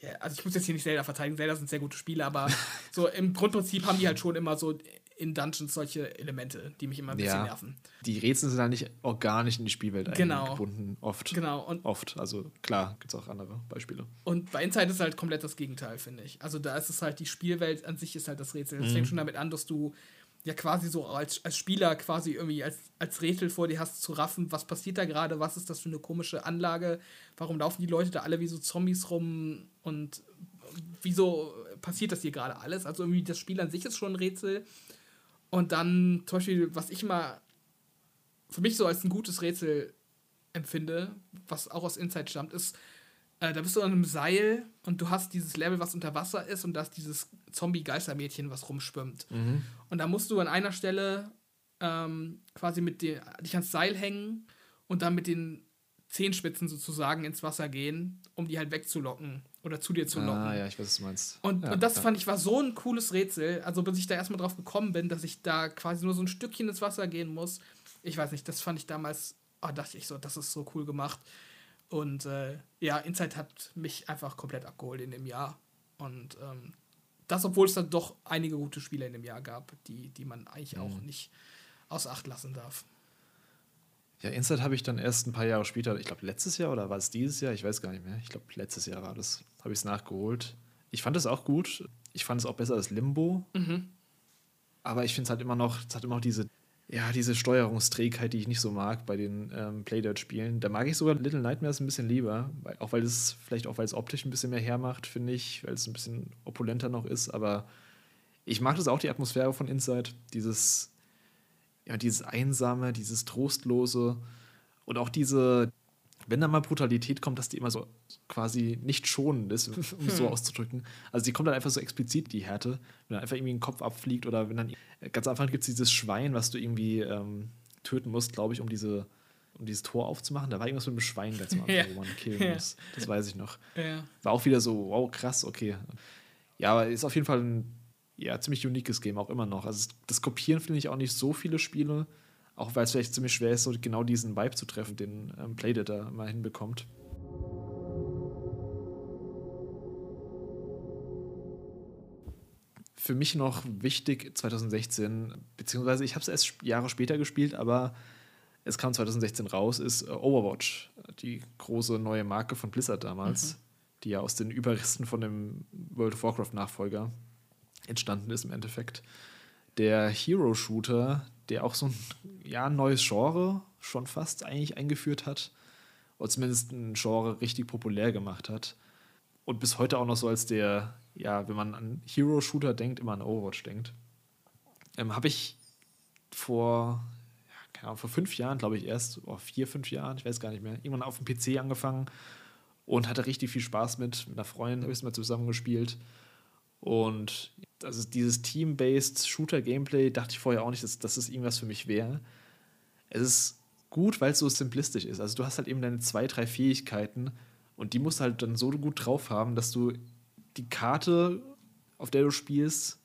ja, also ich muss jetzt hier nicht Zelda verteidigen, Zelda sind sehr gute Spiele, aber so im Grundprinzip haben die halt schon immer so in Dungeons solche Elemente, die mich immer ein bisschen ja. nerven. Die Rätsel sind halt nicht organisch in die Spielwelt genau. eingebunden, oft. Genau. Und oft, also klar, gibt es auch andere Beispiele. Und bei Inside ist halt komplett das Gegenteil, finde ich. Also da ist es halt, die Spielwelt an sich ist halt das Rätsel. Es mhm. fängt schon damit an, dass du ja quasi so als, als Spieler quasi irgendwie als, als Rätsel vor dir hast zu raffen, was passiert da gerade, was ist das für eine komische Anlage, warum laufen die Leute da alle wie so Zombies rum und wieso passiert das hier gerade alles? Also irgendwie das Spiel an sich ist schon ein Rätsel. Und dann zum Beispiel, was ich immer für mich so als ein gutes Rätsel empfinde, was auch aus Inside stammt, ist, äh, da bist du an einem Seil und du hast dieses Level, was unter Wasser ist und da ist dieses Zombie-Geistermädchen, was rumschwimmt. Mhm. Und da musst du an einer Stelle ähm, quasi mit dir, dich ans Seil hängen und dann mit den Zehenspitzen sozusagen ins Wasser gehen, um die halt wegzulocken oder zu dir zu locken. Ah, ja, ich weiß, was du meinst. Und, ja, und das ja. fand ich war so ein cooles Rätsel. Also, bis ich da erstmal drauf gekommen bin, dass ich da quasi nur so ein Stückchen ins Wasser gehen muss. Ich weiß nicht, das fand ich damals, oh, dachte ich so, das ist so cool gemacht. Und äh, ja, Inside hat mich einfach komplett abgeholt in dem Jahr. Und ähm, das, obwohl es da doch einige gute Spiele in dem Jahr gab, die, die man eigentlich mhm. auch nicht außer Acht lassen darf. Ja, Inside habe ich dann erst ein paar Jahre später, ich glaube letztes Jahr oder war es dieses Jahr, ich weiß gar nicht mehr. Ich glaube letztes Jahr war das, habe ich es nachgeholt. Ich fand es auch gut. Ich fand es auch besser als Limbo. Mhm. Aber ich finde es halt immer noch, es hat immer noch diese ja, diese Steuerungsträgheit, die ich nicht so mag bei den ähm, Playdirt-Spielen. Da mag ich sogar Little Nightmares ein bisschen lieber, weil, auch weil es vielleicht auch weil es optisch ein bisschen mehr hermacht, finde ich, weil es ein bisschen opulenter noch ist. Aber ich mag das auch die Atmosphäre von Inside, dieses ja dieses einsame, dieses trostlose und auch diese wenn da mal Brutalität kommt, dass die immer so quasi nicht schonend ist, um es so auszudrücken. Also die kommt dann einfach so explizit, die Härte, wenn dann einfach irgendwie ein Kopf abfliegt oder wenn dann ganz am Anfang gibt es dieses Schwein, was du irgendwie ähm, töten musst, glaube ich, um diese um dieses Tor aufzumachen. Da war irgendwas mit einem Schwein ganz am Anfang, ja. wo man killen ja. muss. Das weiß ich noch. Ja. War auch wieder so, wow, krass, okay. Ja, aber ist auf jeden Fall ein ja, ziemlich uniques Game, auch immer noch. Also das Kopieren finde ich auch nicht so viele Spiele auch weil es vielleicht ziemlich schwer ist, so genau diesen Vibe zu treffen, den ähm, Playdead da mal hinbekommt. Für mich noch wichtig 2016, beziehungsweise ich habe es erst Jahre später gespielt, aber es kam 2016 raus, ist äh, Overwatch, die große neue Marke von Blizzard damals, mhm. die ja aus den Überresten von dem World of Warcraft-Nachfolger entstanden ist im Endeffekt. Der Hero-Shooter, der auch so ein ja, neues Genre schon fast eigentlich eingeführt hat. Oder zumindest ein Genre richtig populär gemacht hat. Und bis heute auch noch so als der, ja, wenn man an Hero-Shooter denkt, immer an Overwatch denkt. Ähm, Habe ich vor, ja, keine Ahnung, vor fünf Jahren, glaube ich, erst, oh, vier, fünf Jahren, ich weiß gar nicht mehr, irgendwann auf dem PC angefangen und hatte richtig viel Spaß mit. Mit einer Freundin habe ich es mal zusammen gespielt. Und also dieses Team-based Shooter-Gameplay dachte ich vorher auch nicht, dass, dass das irgendwas für mich wäre. Es ist gut, weil es so simplistisch ist. Also du hast halt eben deine zwei, drei Fähigkeiten und die musst du halt dann so gut drauf haben, dass du die Karte, auf der du spielst,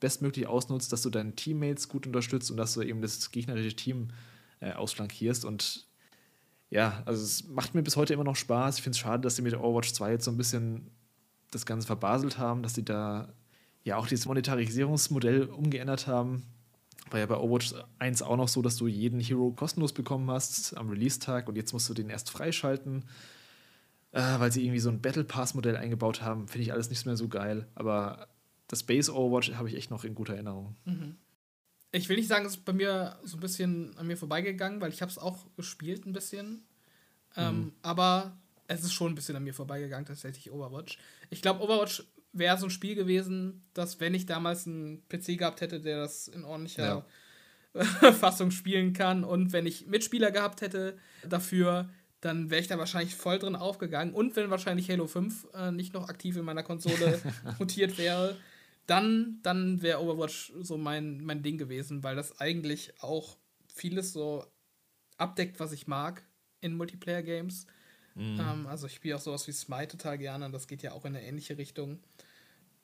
bestmöglich ausnutzt, dass du deine Teammates gut unterstützt und dass du eben das gegnerische Team äh, ausflankierst. Und ja, also es macht mir bis heute immer noch Spaß. Ich finde es schade, dass sie mit Overwatch 2 jetzt so ein bisschen das Ganze verbaselt haben, dass sie da ja auch dieses Monetarisierungsmodell umgeändert haben. War ja bei Overwatch 1 auch noch so, dass du jeden Hero kostenlos bekommen hast am Release-Tag und jetzt musst du den erst freischalten, äh, weil sie irgendwie so ein Battle Pass-Modell eingebaut haben. Finde ich alles nicht mehr so geil. Aber das Base Overwatch habe ich echt noch in guter Erinnerung. Mhm. Ich will nicht sagen, es ist bei mir so ein bisschen an mir vorbeigegangen, weil ich habe es auch gespielt ein bisschen. Ähm, mhm. Aber es ist schon ein bisschen an mir vorbeigegangen, tatsächlich Overwatch. Ich glaube, Overwatch wäre so ein Spiel gewesen, dass, wenn ich damals einen PC gehabt hätte, der das in ordentlicher ja. Fassung spielen kann und wenn ich Mitspieler gehabt hätte dafür, dann wäre ich da wahrscheinlich voll drin aufgegangen. Und wenn wahrscheinlich Halo 5 äh, nicht noch aktiv in meiner Konsole mutiert wäre, dann, dann wäre Overwatch so mein, mein Ding gewesen, weil das eigentlich auch vieles so abdeckt, was ich mag in Multiplayer-Games. Mhm. Ähm, also ich spiele auch sowas wie Smite total gerne, das geht ja auch in eine ähnliche Richtung.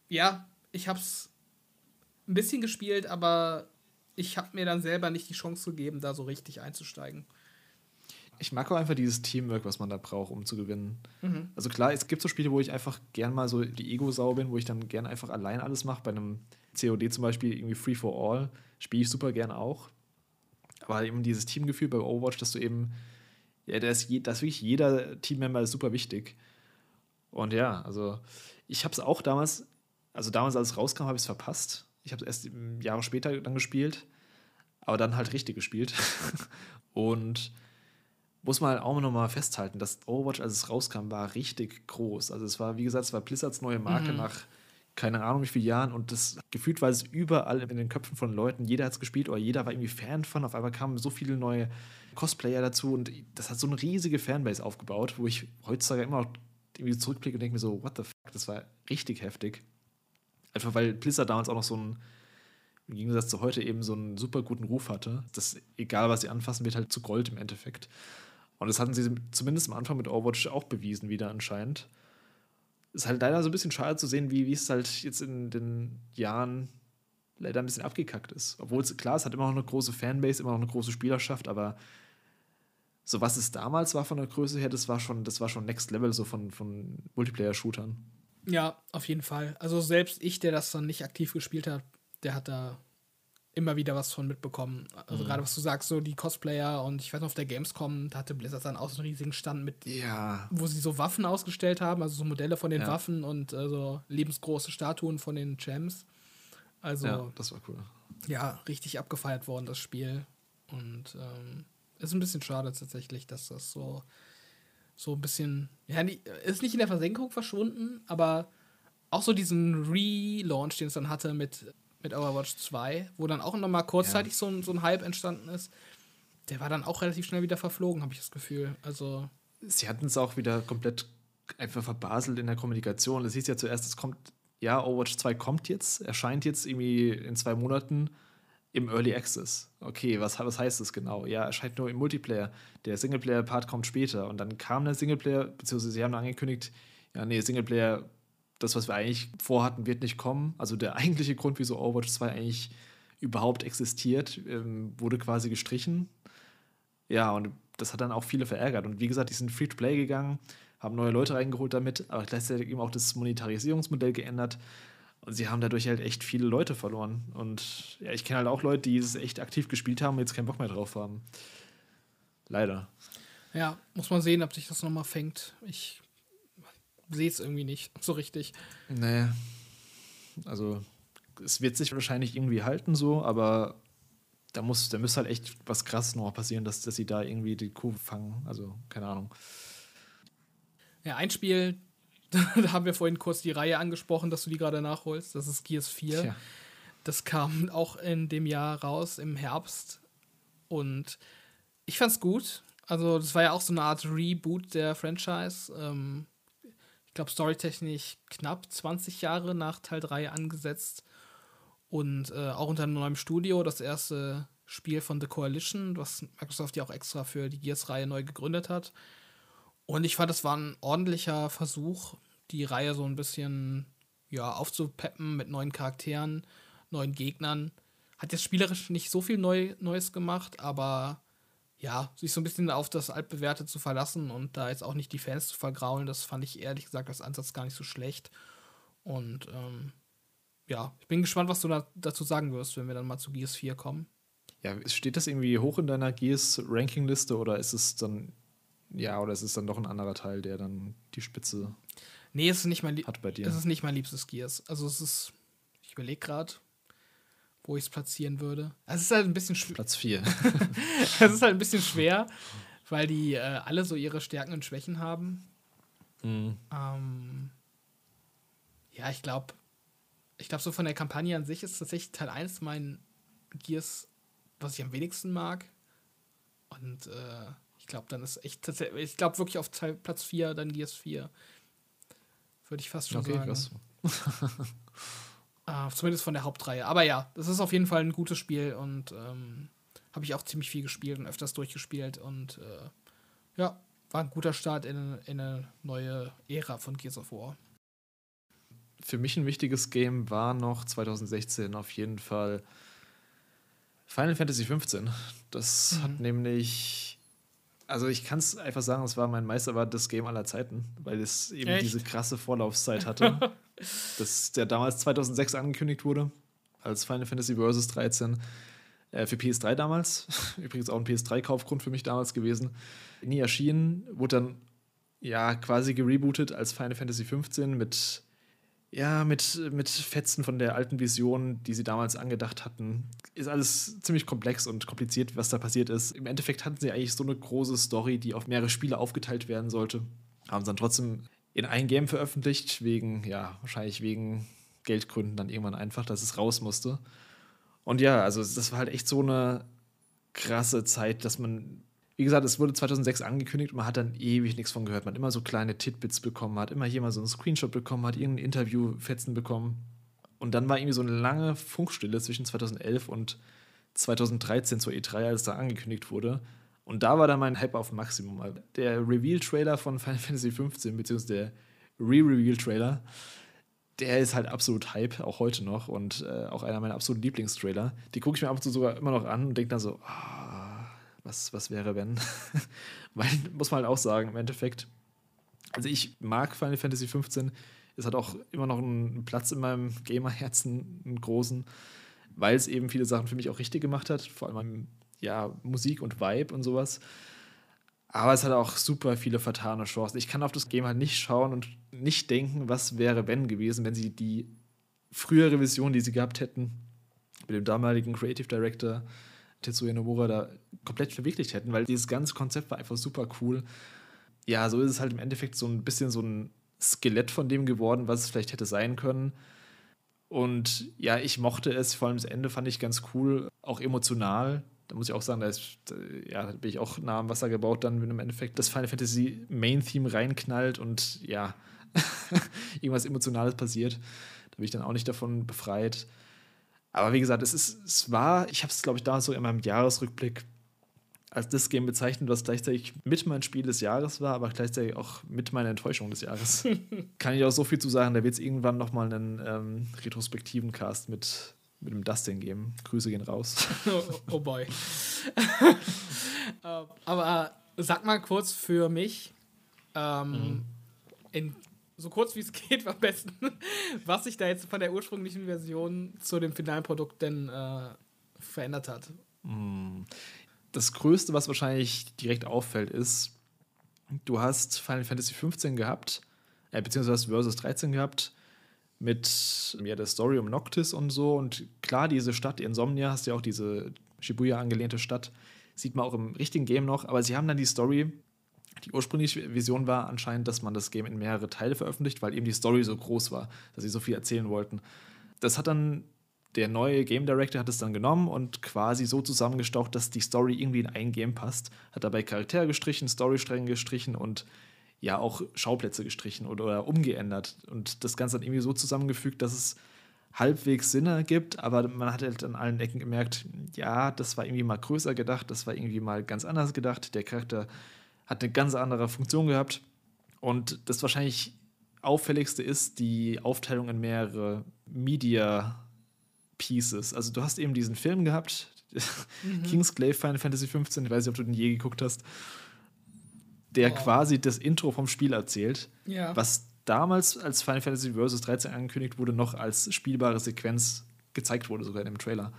Ja, ich habe es ein bisschen gespielt, aber ich habe mir dann selber nicht die Chance gegeben, da so richtig einzusteigen ich mag auch einfach dieses Teamwork, was man da braucht, um zu gewinnen. Mhm. Also klar, es gibt so Spiele, wo ich einfach gern mal so die Ego-Sau bin, wo ich dann gern einfach allein alles mache. Bei einem COD zum Beispiel, irgendwie Free for All, spiele ich super gern auch. Aber eben dieses Teamgefühl bei Overwatch, dass du eben, ja, da ist, je, da ist wirklich jeder Teammember super wichtig. Und ja, also ich habe es auch damals, also damals, als es rauskam, habe ich es verpasst. Ich habe es erst Jahre später dann gespielt, aber dann halt richtig gespielt. Und muss man halt auch noch mal festhalten, dass Overwatch, als es rauskam, war richtig groß. Also es war, wie gesagt, es war Blizzards neue Marke mhm. nach keine Ahnung wie vielen Jahren und das gefühlt war es überall in den Köpfen von Leuten. Jeder hat es gespielt oder jeder war irgendwie Fan von. Auf einmal kamen so viele neue Cosplayer dazu und das hat so eine riesige Fanbase aufgebaut, wo ich heutzutage immer noch irgendwie zurückblicke und denke mir so, what the fuck, das war richtig heftig. Einfach weil Blizzard damals auch noch so ein im Gegensatz zu heute eben so einen super guten Ruf hatte, dass egal was sie anfassen, wird halt zu Gold im Endeffekt. Und das hatten sie zumindest am Anfang mit Overwatch auch bewiesen, wieder anscheinend. Ist halt leider so ein bisschen schade zu sehen, wie, es halt jetzt in den Jahren leider ein bisschen abgekackt ist. Obwohl es, klar, es hat immer noch eine große Fanbase, immer noch eine große Spielerschaft, aber so was es damals war von der Größe her, das war schon, das war schon Next Level so von, von Multiplayer-Shootern. Ja, auf jeden Fall. Also selbst ich, der das dann nicht aktiv gespielt hat, der hat da immer wieder was von mitbekommen. Also mhm. gerade was du sagst, so die Cosplayer und ich weiß noch, auf der Gamescom da hatte Blizzard dann auch so einen riesigen Stand mit, ja. wo sie so Waffen ausgestellt haben, also so Modelle von den ja. Waffen und äh, so lebensgroße Statuen von den Champs. Also ja, das war cool. Ja, richtig abgefeiert worden, das Spiel. Und ähm, ist ein bisschen schade tatsächlich, dass das so, so ein bisschen, ja, ist nicht in der Versenkung verschwunden, aber auch so diesen Relaunch, den es dann hatte mit mit Overwatch 2, wo dann auch nochmal kurzzeitig ja. so, ein, so ein Hype entstanden ist. Der war dann auch relativ schnell wieder verflogen, habe ich das Gefühl. Also. Sie hatten es auch wieder komplett einfach verbaselt in der Kommunikation. Es hieß ja zuerst, es kommt, ja, Overwatch 2 kommt jetzt, erscheint jetzt irgendwie in zwei Monaten im Early Access. Okay, was, was heißt das genau? Ja, erscheint nur im Multiplayer. Der Singleplayer-Part kommt später. Und dann kam der Singleplayer, beziehungsweise sie haben angekündigt, ja, nee, Singleplayer das, was wir eigentlich vorhatten, wird nicht kommen. Also der eigentliche Grund, wieso Overwatch 2 eigentlich überhaupt existiert, ähm, wurde quasi gestrichen. Ja, und das hat dann auch viele verärgert. Und wie gesagt, die sind Free-to-Play gegangen, haben neue Leute reingeholt damit, aber gleichzeitig eben auch das Monetarisierungsmodell geändert. Und sie haben dadurch halt echt viele Leute verloren. Und ja, ich kenne halt auch Leute, die es echt aktiv gespielt haben und jetzt keinen Bock mehr drauf haben. Leider. Ja, muss man sehen, ob sich das nochmal fängt. Ich sehe es irgendwie nicht so richtig. Nee. Also, es wird sich wahrscheinlich irgendwie halten so, aber da muss, da müsste halt echt was krasses noch passieren, dass, dass sie da irgendwie die Kurve fangen. Also, keine Ahnung. Ja, ein Spiel, da haben wir vorhin kurz die Reihe angesprochen, dass du die gerade nachholst. Das ist Gears 4. Ja. Das kam auch in dem Jahr raus, im Herbst. Und ich fand's gut. Also, das war ja auch so eine Art Reboot der Franchise. Ähm, glaube, storytechnisch knapp 20 Jahre nach Teil 3 angesetzt. Und äh, auch unter einem neuen Studio, das erste Spiel von The Coalition, was Microsoft ja auch extra für die Gears-Reihe neu gegründet hat. Und ich fand, das war ein ordentlicher Versuch, die Reihe so ein bisschen ja, aufzupeppen mit neuen Charakteren, neuen Gegnern. Hat jetzt spielerisch nicht so viel Neu Neues gemacht, aber ja, sich so ein bisschen auf das Altbewährte zu verlassen und da jetzt auch nicht die Fans zu vergraulen, das fand ich ehrlich gesagt als Ansatz gar nicht so schlecht. Und ähm, ja, ich bin gespannt, was du da, dazu sagen wirst, wenn wir dann mal zu Gears 4 kommen. Ja, steht das irgendwie hoch in deiner Gears-Ranking-Liste oder ist es dann, ja, oder ist es dann doch ein anderer Teil, der dann die Spitze nee, es ist nicht mein hat bei dir? Es ist nicht mein liebstes Gears. Also es ist, ich überlege gerade, wo ich es platzieren würde. Es ist halt ein bisschen schwer. Platz 4. es ist halt ein bisschen schwer, weil die äh, alle so ihre Stärken und Schwächen haben. Mhm. Ähm, ja, ich glaube, ich glaube, so von der Kampagne an sich ist tatsächlich Teil 1 mein Gears, was ich am wenigsten mag. Und äh, Ich glaube, dann ist echt, ich glaube wirklich auf Platz 4, dann Gears 4. Würde ich fast schon okay, sagen. Krass. uh, zumindest von der Hauptreihe. Aber ja, das ist auf jeden Fall ein gutes Spiel und ähm, habe ich auch ziemlich viel gespielt und öfters durchgespielt. Und äh, ja, war ein guter Start in, in eine neue Ära von Gears of War. Für mich ein wichtiges Game war noch 2016 auf jeden Fall Final Fantasy XV. Das mhm. hat nämlich, also ich kann es einfach sagen, es war mein meisterwartetes Game aller Zeiten, weil es eben Echt? diese krasse Vorlaufzeit hatte. das der damals 2006 angekündigt wurde, als Final Fantasy Versus 13 äh, für PS3 damals. Übrigens auch ein PS3-Kaufgrund für mich damals gewesen. Nie erschienen, wurde dann ja quasi gerebootet als Final Fantasy 15 mit ja, mit, mit Fetzen von der alten Vision, die sie damals angedacht hatten. Ist alles ziemlich komplex und kompliziert, was da passiert ist. Im Endeffekt hatten sie eigentlich so eine große Story, die auf mehrere Spiele aufgeteilt werden sollte. Haben sie dann trotzdem in ein Game veröffentlicht, wegen, ja, wahrscheinlich wegen Geldgründen dann irgendwann einfach, dass es raus musste. Und ja, also das war halt echt so eine krasse Zeit, dass man wie gesagt, es wurde 2006 angekündigt und man hat dann ewig nichts von gehört. Man hat immer so kleine Titbits bekommen, hat immer hier mal so einen Screenshot bekommen, hat irgendein Interview-Fetzen bekommen. Und dann war irgendwie so eine lange Funkstille zwischen 2011 und 2013 zur E3, als da angekündigt wurde. Und da war dann mein Hype auf Maximum. Der Reveal-Trailer von Final Fantasy XV, beziehungsweise der Re-Reveal-Trailer, der ist halt absolut Hype, auch heute noch. Und äh, auch einer meiner absoluten Lieblingstrailer. Die gucke ich mir ab und zu sogar immer noch an und denke dann so, oh, was, was wäre, wenn? Weil, muss man halt auch sagen, im Endeffekt, also ich mag Final Fantasy 15, es hat auch immer noch einen Platz in meinem Gamerherzen, einen großen, weil es eben viele Sachen für mich auch richtig gemacht hat, vor allem ja, Musik und Vibe und sowas. Aber es hat auch super viele vertane Chancen. Ich kann auf das Game halt nicht schauen und nicht denken, was wäre, wenn gewesen, wenn sie die frühere Vision, die sie gehabt hätten, mit dem damaligen Creative Director Tetsuya Nomura da komplett verwirklicht hätten, weil dieses ganze Konzept war einfach super cool. Ja, so ist es halt im Endeffekt so ein bisschen so ein Skelett von dem geworden, was es vielleicht hätte sein können. Und ja, ich mochte es, vor allem das Ende fand ich ganz cool, auch emotional. Da muss ich auch sagen, da, ist, ja, da bin ich auch nah am Wasser gebaut, dann, wenn im Endeffekt das Final Fantasy Main Theme reinknallt und ja, irgendwas Emotionales passiert. Da bin ich dann auch nicht davon befreit. Aber wie gesagt, es, ist, es war, ich habe es, glaube ich, damals so in meinem Jahresrückblick als das Game bezeichnet, was gleichzeitig mit mein Spiel des Jahres war, aber gleichzeitig auch mit meiner Enttäuschung des Jahres. Kann ich auch so viel zu sagen, da wird es irgendwann nochmal einen ähm, retrospektiven Cast mit, mit dem Dustin geben. Grüße gehen raus. oh, oh boy. Ähm, aber äh, sag mal kurz für mich, ähm, mhm. in so kurz wie es geht, am besten, was sich da jetzt von der ursprünglichen Version zu dem finalen Produkt denn äh, verändert hat. Hm. Das Größte, was wahrscheinlich direkt auffällt, ist, du hast Final Fantasy 15 gehabt, äh, beziehungsweise Versus 13 gehabt, mit ja, der Story um Noctis und so. Und klar, diese Stadt Insomnia, hast ja auch diese Shibuya angelehnte Stadt, sieht man auch im richtigen Game noch, aber sie haben dann die Story die ursprüngliche Vision war anscheinend, dass man das Game in mehrere Teile veröffentlicht, weil eben die Story so groß war, dass sie so viel erzählen wollten. Das hat dann der neue Game Director hat es dann genommen und quasi so zusammengestaucht, dass die Story irgendwie in ein Game passt. Hat dabei Charaktere gestrichen, Storystränge gestrichen und ja auch Schauplätze gestrichen oder, oder umgeändert. Und das Ganze dann irgendwie so zusammengefügt, dass es halbwegs Sinn ergibt, aber man hat halt an allen Ecken gemerkt, ja, das war irgendwie mal größer gedacht, das war irgendwie mal ganz anders gedacht. Der Charakter hat eine ganz andere Funktion gehabt. Und das wahrscheinlich auffälligste ist die Aufteilung in mehrere Media Pieces. Also du hast eben diesen Film gehabt, mhm. Kingsglaive Final Fantasy 15, ich weiß nicht, ob du den je geguckt hast, der oh. quasi das Intro vom Spiel erzählt, ja. was damals als Final Fantasy Versus 13 angekündigt wurde, noch als spielbare Sequenz gezeigt wurde, sogar in dem Trailer.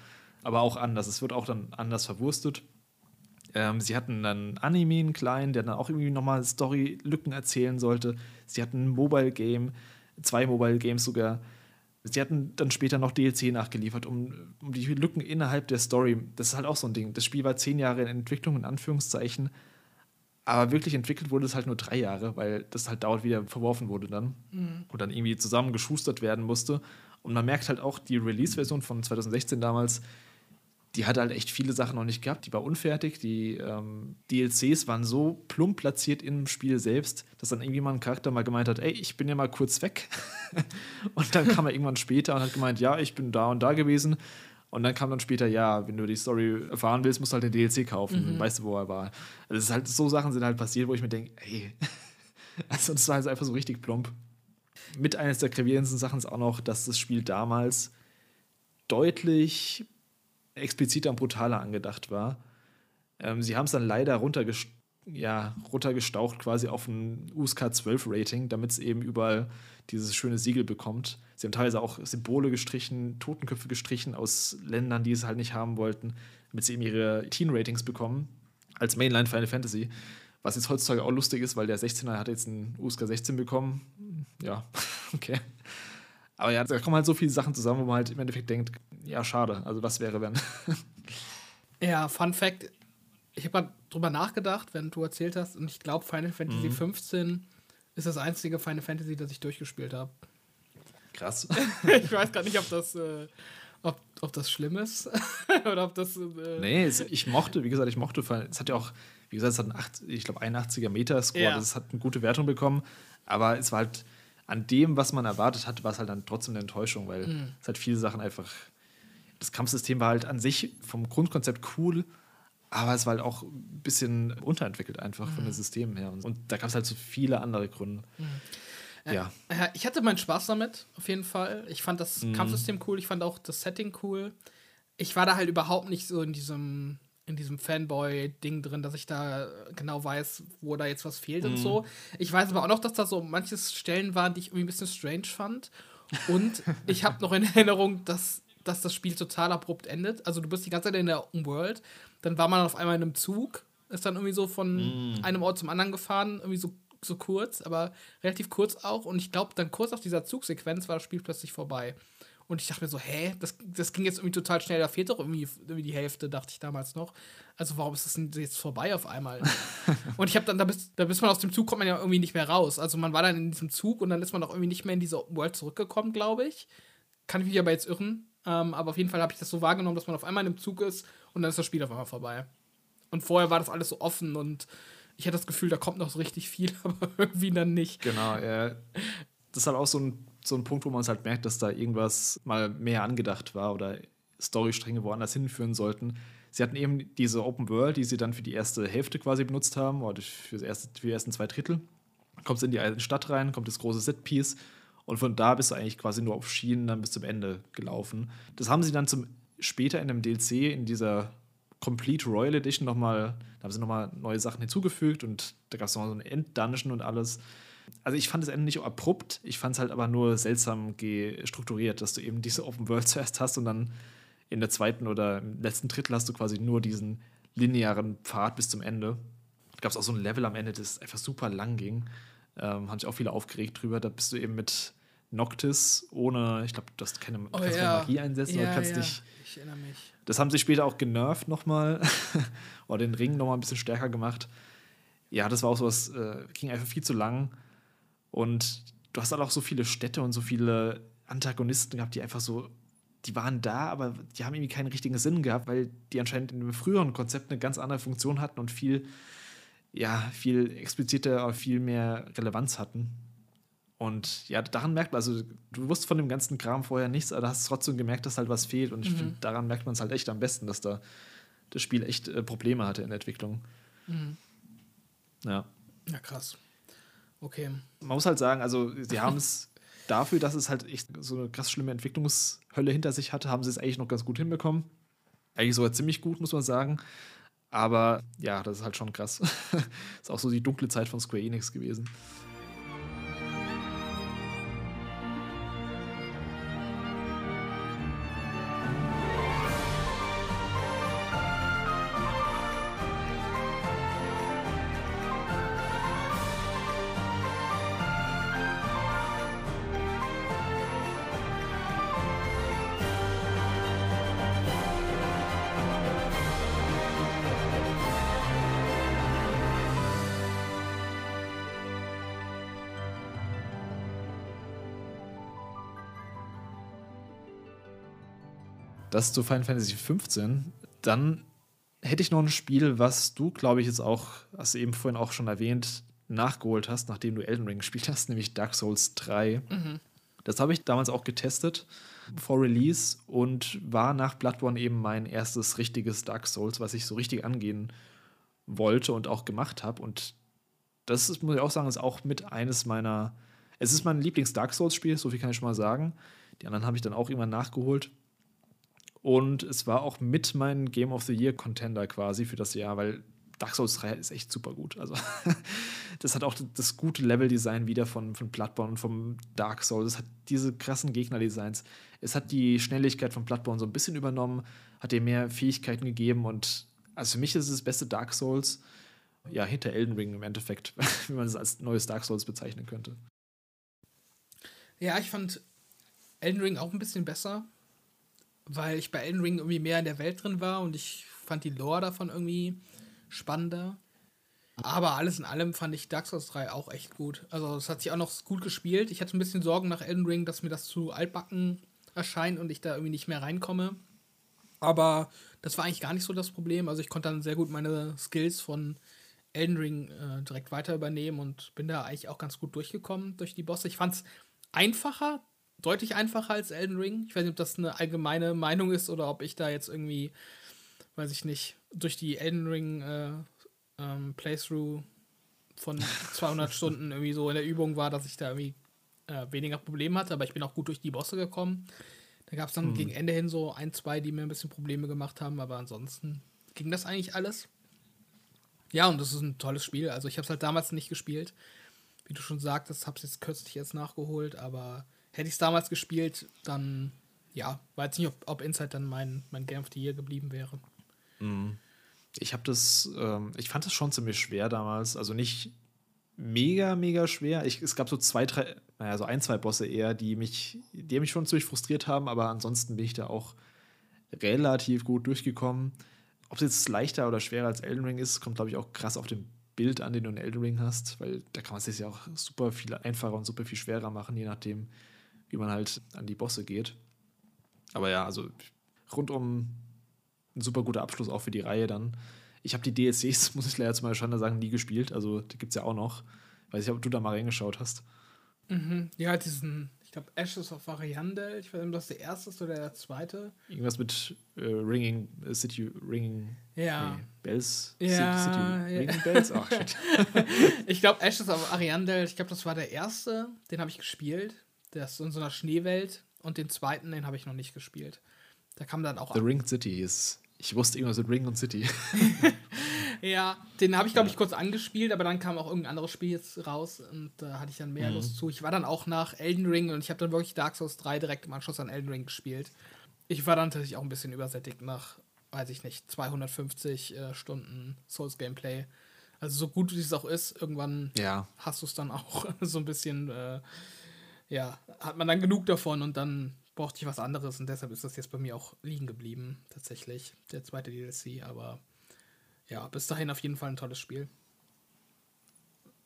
Aber auch anders. Es wird auch dann anders verwurstet. Ähm, sie hatten dann Anime, einen kleinen, der dann auch irgendwie nochmal Story-Lücken erzählen sollte. Sie hatten ein Mobile-Game, zwei Mobile-Games sogar. Sie hatten dann später noch DLC nachgeliefert, um, um die Lücken innerhalb der Story. Das ist halt auch so ein Ding. Das Spiel war zehn Jahre in Entwicklung, in Anführungszeichen. Aber wirklich entwickelt wurde es halt nur drei Jahre, weil das halt dauernd wieder verworfen wurde dann. Mhm. Und dann irgendwie zusammengeschustert werden musste. Und man merkt halt auch, die Release-Version von 2016 damals, die hat halt echt viele Sachen noch nicht gehabt. Die war unfertig. Die ähm, DLCs waren so plump platziert im Spiel selbst, dass dann irgendwie mal ein Charakter mal gemeint hat: Ey, ich bin ja mal kurz weg. und dann kam er irgendwann später und hat gemeint: Ja, ich bin da und da gewesen. Und dann kam dann später: Ja, wenn du die Story erfahren willst, musst du halt den DLC kaufen. Mhm. Weißt du, wo er war? Also, ist halt, so Sachen sind halt passiert, wo ich mir denke: Ey, also, das war halt einfach so richtig plump. Mit eines der gravierendsten Sachen ist auch noch, dass das Spiel damals deutlich expliziter und brutaler angedacht war. Ähm, sie haben es dann leider runtergest ja, runtergestaucht quasi auf ein USK 12 Rating, damit es eben überall dieses schöne Siegel bekommt. Sie haben teilweise auch Symbole gestrichen, Totenköpfe gestrichen aus Ländern, die es halt nicht haben wollten, damit sie eben ihre Teen-Ratings bekommen, als Mainline Final Fantasy. Was jetzt heutzutage auch lustig ist, weil der 16er hat jetzt einen USK 16 bekommen. Ja, okay. Aber ja, da kommen halt so viele Sachen zusammen, wo man halt im Endeffekt denkt, ja, schade. Also was wäre, wenn. ja, Fun Fact, ich habe mal drüber nachgedacht, wenn du erzählt hast, und ich glaube, Final Fantasy mhm. 15 ist das einzige Final Fantasy, das ich durchgespielt habe. Krass. ich weiß gar nicht, ob das, äh, ob, ob das schlimm ist oder ob das. Äh nee, es, ich mochte, wie gesagt, ich mochte, es hat ja auch, wie gesagt, es hat einen, 8, ich glaube, 81er Metascore, ja. das hat eine gute Wertung bekommen, aber es war halt an dem, was man erwartet hat, war es halt dann trotzdem eine Enttäuschung, weil mhm. es halt viele Sachen einfach. Das Kampfsystem war halt an sich vom Grundkonzept cool, aber es war halt auch ein bisschen unterentwickelt einfach mhm. von den mhm. Systemen her. Und, da gab es halt so viele andere Gründe. Mhm. Äh, ja. Äh, ich hatte meinen Spaß damit, auf jeden Fall. Ich fand das mhm. Kampfsystem cool, ich fand auch das Setting cool. Ich war da halt überhaupt nicht so in diesem in diesem Fanboy-Ding drin, dass ich da genau weiß, wo da jetzt was fehlt mhm. und so. Ich weiß aber auch noch, dass da so manche Stellen waren, die ich irgendwie ein bisschen strange fand. Und ich habe noch in Erinnerung, dass, dass das Spiel total abrupt endet. Also du bist die ganze Zeit in der World, dann war man auf einmal in einem Zug, ist dann irgendwie so von mhm. einem Ort zum anderen gefahren, irgendwie so, so kurz, aber relativ kurz auch. Und ich glaube, dann kurz nach dieser Zugsequenz war das Spiel plötzlich vorbei. Und ich dachte mir so, hä, das, das ging jetzt irgendwie total schnell, da fehlt doch irgendwie, irgendwie die Hälfte, dachte ich damals noch. Also warum ist das denn jetzt vorbei auf einmal? und ich habe dann, da bis, da bis man aus dem Zug kommt man ja irgendwie nicht mehr raus. Also man war dann in diesem Zug und dann ist man auch irgendwie nicht mehr in diese World zurückgekommen, glaube ich. Kann ich mich aber jetzt irren. Ähm, aber auf jeden Fall habe ich das so wahrgenommen, dass man auf einmal in einem Zug ist und dann ist das Spiel auf einmal vorbei. Und vorher war das alles so offen und ich hatte das Gefühl, da kommt noch so richtig viel, aber irgendwie dann nicht. Genau, ja. Das ist halt auch so ein so ein Punkt, wo man es halt merkt, dass da irgendwas mal mehr angedacht war oder Storystränge woanders hinführen sollten. Sie hatten eben diese Open World, die sie dann für die erste Hälfte quasi benutzt haben, oder für, erste, für die ersten zwei Drittel. Kommst in die alte Stadt rein, kommt das große Setpiece und von da bist du eigentlich quasi nur auf Schienen dann bis zum Ende gelaufen. Das haben sie dann zum später in einem DLC in dieser Complete Royal Edition nochmal, da haben sie nochmal neue Sachen hinzugefügt und da gab es noch so ein Enddungeon und alles. Also ich fand das Ende nicht abrupt, ich fand es halt aber nur seltsam strukturiert, dass du eben diese Open World zuerst hast und dann in der zweiten oder im letzten Drittel hast du quasi nur diesen linearen Pfad bis zum Ende. Da gab es auch so ein Level am Ende, das einfach super lang ging. Ähm, haben sich auch viele aufgeregt drüber. Da bist du eben mit Noctis ohne, ich glaube, du keine, oh, kannst ja. Magie einsetzen ja, oder kannst ja. dich. Ich erinnere mich. Das haben sie später auch genervt nochmal. oder den Ring nochmal ein bisschen stärker gemacht. Ja, das war auch sowas, äh, ging einfach viel zu lang. Und du hast halt auch so viele Städte und so viele Antagonisten gehabt, die einfach so, die waren da, aber die haben irgendwie keinen richtigen Sinn gehabt, weil die anscheinend in einem früheren Konzept eine ganz andere Funktion hatten und viel, ja, viel expliziter, viel mehr Relevanz hatten. Und ja, daran merkt man, also du wusstest von dem ganzen Kram vorher nichts, aber du hast trotzdem gemerkt, dass halt was fehlt. Und ich mhm. finde, daran merkt man es halt echt am besten, dass da das Spiel echt äh, Probleme hatte in der Entwicklung. Mhm. Ja. Ja, krass. Okay. Man muss halt sagen, also sie haben es dafür, dass es halt echt so eine krass schlimme Entwicklungshölle hinter sich hatte, haben sie es eigentlich noch ganz gut hinbekommen. Eigentlich sogar ziemlich gut, muss man sagen. Aber ja, das ist halt schon krass. das ist auch so die dunkle Zeit von Square Enix gewesen. Das zu Final Fantasy 15. Dann hätte ich noch ein Spiel, was du, glaube ich, jetzt auch, hast du eben vorhin auch schon erwähnt, nachgeholt hast, nachdem du Elden Ring gespielt hast, nämlich Dark Souls 3. Mhm. Das habe ich damals auch getestet vor Release und war nach Bloodborne eben mein erstes richtiges Dark Souls, was ich so richtig angehen wollte und auch gemacht habe. Und das ist, muss ich auch sagen, ist auch mit eines meiner. Es ist mein Lieblings-Dark Souls-Spiel, so viel kann ich schon mal sagen. Die anderen habe ich dann auch irgendwann nachgeholt. Und es war auch mit mein Game of the Year Contender quasi für das Jahr, weil Dark Souls 3 ist echt super gut. Also, das hat auch das gute Level-Design wieder von, von Bloodborne und vom Dark Souls. Es hat diese krassen Gegner-Designs. Es hat die Schnelligkeit von Bloodborne so ein bisschen übernommen, hat dir mehr Fähigkeiten gegeben und also für mich ist es das beste Dark Souls, ja, hinter Elden Ring im Endeffekt, wie man es als neues Dark Souls bezeichnen könnte. Ja, ich fand Elden Ring auch ein bisschen besser, weil ich bei Elden Ring irgendwie mehr in der Welt drin war und ich fand die Lore davon irgendwie spannender. Aber alles in allem fand ich Dark Souls 3 auch echt gut. Also es hat sich auch noch gut gespielt. Ich hatte ein bisschen Sorgen nach Elden Ring, dass mir das zu altbacken erscheint und ich da irgendwie nicht mehr reinkomme. Aber das war eigentlich gar nicht so das Problem. Also ich konnte dann sehr gut meine Skills von Elden Ring äh, direkt weiter übernehmen und bin da eigentlich auch ganz gut durchgekommen durch die Bosse. Ich fand es einfacher, deutlich einfacher als Elden Ring. Ich weiß nicht, ob das eine allgemeine Meinung ist oder ob ich da jetzt irgendwie, weiß ich nicht, durch die Elden Ring äh, ähm, Playthrough von 200 Stunden irgendwie so in der Übung war, dass ich da irgendwie äh, weniger Probleme hatte, aber ich bin auch gut durch die Bosse gekommen. Da gab es dann hm. gegen Ende hin so ein, zwei, die mir ein bisschen Probleme gemacht haben, aber ansonsten ging das eigentlich alles. Ja, und das ist ein tolles Spiel. Also ich habe es halt damals nicht gespielt. Wie du schon sagtest, habe es jetzt kürzlich jetzt nachgeholt, aber hätte ich es damals gespielt, dann ja, weiß nicht, ob, ob Inside dann mein, mein Game of the Year geblieben wäre. Mhm. Ich habe das, ähm, ich fand das schon ziemlich schwer damals. Also nicht mega, mega schwer. Ich, es gab so zwei, drei, naja, so ein, zwei Bosse eher, die mich, die mich schon ziemlich frustriert haben, aber ansonsten bin ich da auch relativ gut durchgekommen. Ob es jetzt leichter oder schwerer als Elden Ring ist, kommt, glaube ich, auch krass auf den Bild an, den du in Elden Ring hast, weil da kann man es sich ja auch super viel einfacher und super viel schwerer machen, je nachdem, wie man halt an die Bosse geht. Aber ja, also rundum ein super guter Abschluss auch für die Reihe dann. Ich habe die DLCs, muss ich leider zu meiner Schande sagen, nie gespielt. Also die gibt es ja auch noch. Weiß nicht, ob du da mal reingeschaut hast. Mhm. Ja, diesen, ich glaube, Ashes of Ariandel. Ich weiß nicht, ob das der erste ist oder der zweite. Irgendwas mit äh, Ringing, äh, City Ringing ja. nee, Bells. Ja, City ja. Ringing Bells? Ach, shit. ich glaube, Ashes of Ariandel, ich glaube, das war der erste. Den habe ich gespielt. Der ist in so einer Schneewelt. Und den zweiten, den habe ich noch nicht gespielt. Da kam dann auch. The Ring City ist ich wusste irgendwas mit Ring und City. ja, den habe ich, glaube ich, kurz angespielt, aber dann kam auch irgendein anderes Spiel jetzt raus und da äh, hatte ich dann mehr mhm. Lust zu. Ich war dann auch nach Elden Ring und ich habe dann wirklich Dark Souls 3 direkt im Anschluss an Elden Ring gespielt. Ich war dann tatsächlich auch ein bisschen übersättigt nach, weiß ich nicht, 250 äh, Stunden Souls-Gameplay. Also so gut wie es auch ist, irgendwann ja. hast du es dann auch so ein bisschen, äh, ja, hat man dann genug davon und dann brauchte ich was anderes und deshalb ist das jetzt bei mir auch liegen geblieben, tatsächlich, der zweite DLC. Aber ja, bis dahin auf jeden Fall ein tolles Spiel.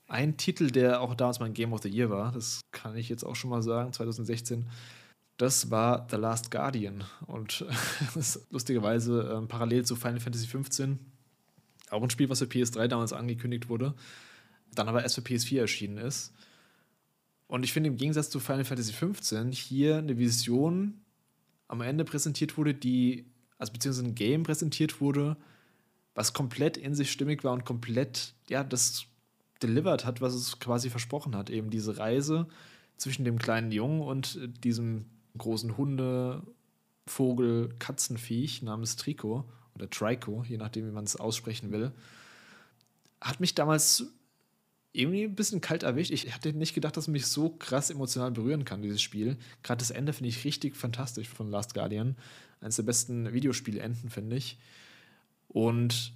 Ein Titel, der auch damals mein Game of the Year war, das kann ich jetzt auch schon mal sagen, 2016, das war The Last Guardian. Und das ist lustigerweise äh, parallel zu Final Fantasy XV auch ein Spiel, was für PS3 damals angekündigt wurde, dann aber erst für PS4 erschienen ist. Und ich finde im Gegensatz zu Final Fantasy XV hier eine Vision am Ende präsentiert wurde, die, also beziehungsweise ein Game präsentiert wurde, was komplett in sich stimmig war und komplett, ja, das delivered hat, was es quasi versprochen hat. Eben diese Reise zwischen dem kleinen Jungen und diesem großen Hunde, Vogel, Katzenviech namens Trico oder Trico, je nachdem, wie man es aussprechen will, hat mich damals irgendwie ein bisschen kalt erwischt. Ich hatte nicht gedacht, dass mich so krass emotional berühren kann, dieses Spiel. Gerade das Ende finde ich richtig fantastisch von Last Guardian. Eines der besten Videospielenden, finde ich. Und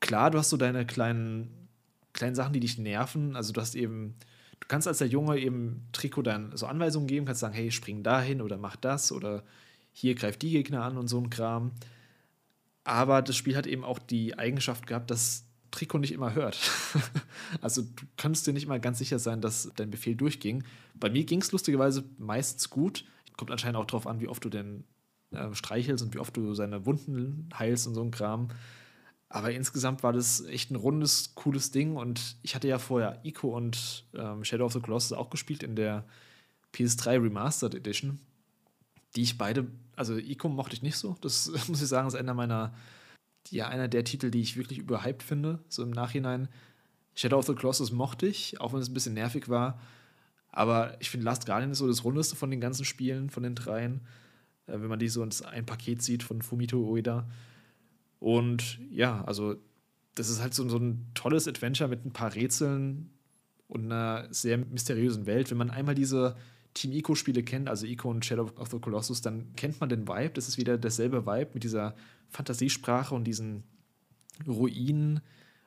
klar, du hast so deine kleinen, kleinen Sachen, die dich nerven. Also du hast eben, du kannst als der Junge eben Trikot dann so Anweisungen geben, kannst sagen, hey, spring dahin oder mach das oder hier greift die Gegner an und so ein Kram. Aber das Spiel hat eben auch die Eigenschaft gehabt, dass Trikot nicht immer hört. also du kannst dir nicht mal ganz sicher sein, dass dein Befehl durchging. Bei mir ging es lustigerweise meistens gut. Kommt anscheinend auch darauf an, wie oft du denn äh, streichelst und wie oft du seine Wunden heilst und so ein Kram. Aber insgesamt war das echt ein rundes, cooles Ding. Und ich hatte ja vorher Ico und ähm, Shadow of the Colossus auch gespielt in der PS3 Remastered Edition, die ich beide, also Ico mochte ich nicht so. Das muss ich sagen, ist einer meiner, ja, einer der Titel, die ich wirklich überhyped finde, so im Nachhinein. Shadow of the Colossus mochte ich, auch wenn es ein bisschen nervig war. Aber ich finde, Last Guardian ist so das rundeste von den ganzen Spielen, von den dreien. Äh, wenn man die so ins ein Paket sieht von Fumito Ueda. Und ja, also das ist halt so, so ein tolles Adventure mit ein paar Rätseln und einer sehr mysteriösen Welt. Wenn man einmal diese Team Ico-Spiele kennt, also Ico und Shadow of the Colossus, dann kennt man den Vibe. Das ist wieder derselbe Vibe mit dieser Fantasiesprache und diesen Ruinen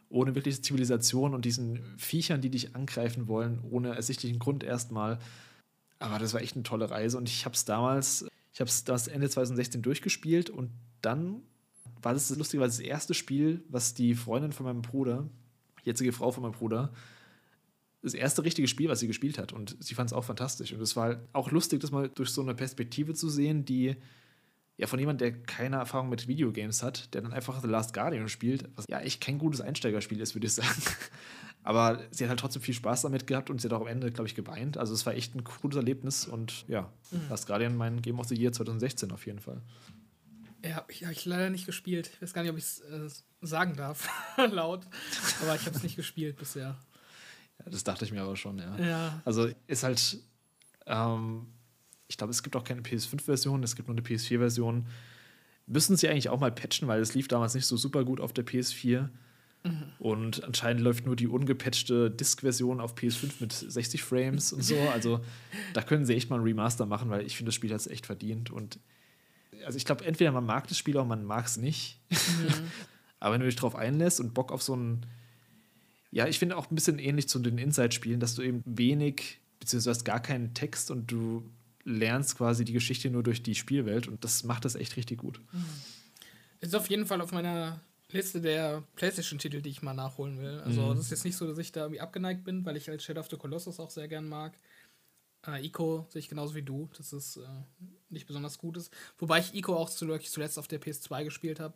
ohne wirkliche Zivilisation und diesen Viechern, die dich angreifen wollen, ohne ersichtlichen Grund erstmal. Aber das war echt eine tolle Reise und ich habe es damals, ich habe es das Ende 2016 durchgespielt und dann war das lustigerweise das erste Spiel, was die Freundin von meinem Bruder, jetzige Frau von meinem Bruder, das erste richtige Spiel, was sie gespielt hat. Und sie fand es auch fantastisch. Und es war auch lustig, das mal durch so eine Perspektive zu sehen, die ja von jemandem, der keine Erfahrung mit Videogames hat, der dann einfach The Last Guardian spielt, was ja echt kein gutes Einsteigerspiel ist, würde ich sagen. Aber sie hat halt trotzdem viel Spaß damit gehabt und sie hat auch am Ende, glaube ich, geweint. Also es war echt ein cooles Erlebnis und ja, mhm. Last Guardian mein Game of the Year 2016 auf jeden Fall. Ja, ich habe ich leider nicht gespielt. Ich weiß gar nicht, ob ich es äh, sagen darf, laut. Aber ich habe es nicht gespielt bisher. Das dachte ich mir aber schon, ja. ja. Also ist halt, ähm, ich glaube, es gibt auch keine PS5-Version, es gibt nur eine PS4-Version. Müssen sie eigentlich auch mal patchen, weil es lief damals nicht so super gut auf der PS4. Mhm. Und anscheinend läuft nur die ungepatchte Disk-Version auf PS5 mit 60 Frames und so. Also da können sie echt mal ein Remaster machen, weil ich finde, das Spiel hat es echt verdient. Und also ich glaube, entweder man mag das Spiel oder man mag es nicht. Mhm. Aber wenn du dich drauf einlässt und Bock auf so ein, ja, ich finde auch ein bisschen ähnlich zu den Inside-Spielen, dass du eben wenig, beziehungsweise gar keinen Text und du lernst quasi die Geschichte nur durch die Spielwelt und das macht das echt richtig gut. Mhm. Ist auf jeden Fall auf meiner Liste der PlayStation-Titel, die ich mal nachholen will. Also, mhm. das ist jetzt nicht so, dass ich da irgendwie abgeneigt bin, weil ich als Shadow of the Colossus auch sehr gern mag. Äh, Ico sehe ich genauso wie du, dass es äh, nicht besonders gut ist. Wobei ich Ico auch zuletzt auf der PS2 gespielt habe.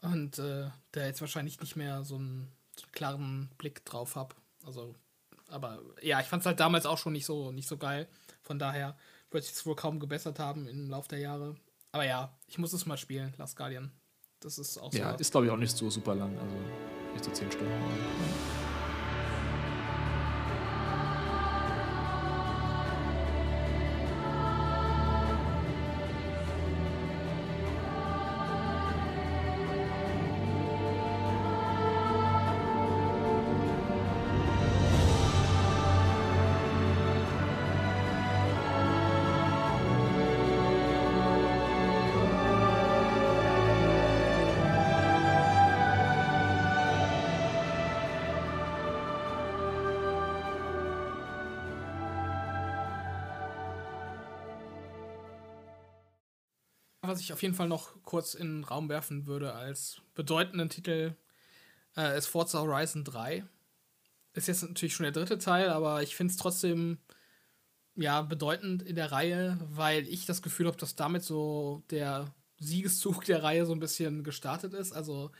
Und äh, da jetzt wahrscheinlich nicht mehr so einen, so einen klaren Blick drauf habe. Also, aber ja, ich fand es halt damals auch schon nicht so, nicht so geil. Von daher wird sich es wohl kaum gebessert haben im Laufe der Jahre. Aber ja, ich muss es mal spielen, Last Guardian. Das ist auch so. Ja, ist glaube ich auch nicht so super lang. Also, nicht so 10 Stunden. Mhm. Was ich auf jeden Fall noch kurz in den Raum werfen würde als bedeutenden Titel, äh, ist Forza Horizon 3. Ist jetzt natürlich schon der dritte Teil, aber ich finde es trotzdem ja bedeutend in der Reihe, weil ich das Gefühl habe, dass damit so der Siegeszug der Reihe so ein bisschen gestartet ist. Also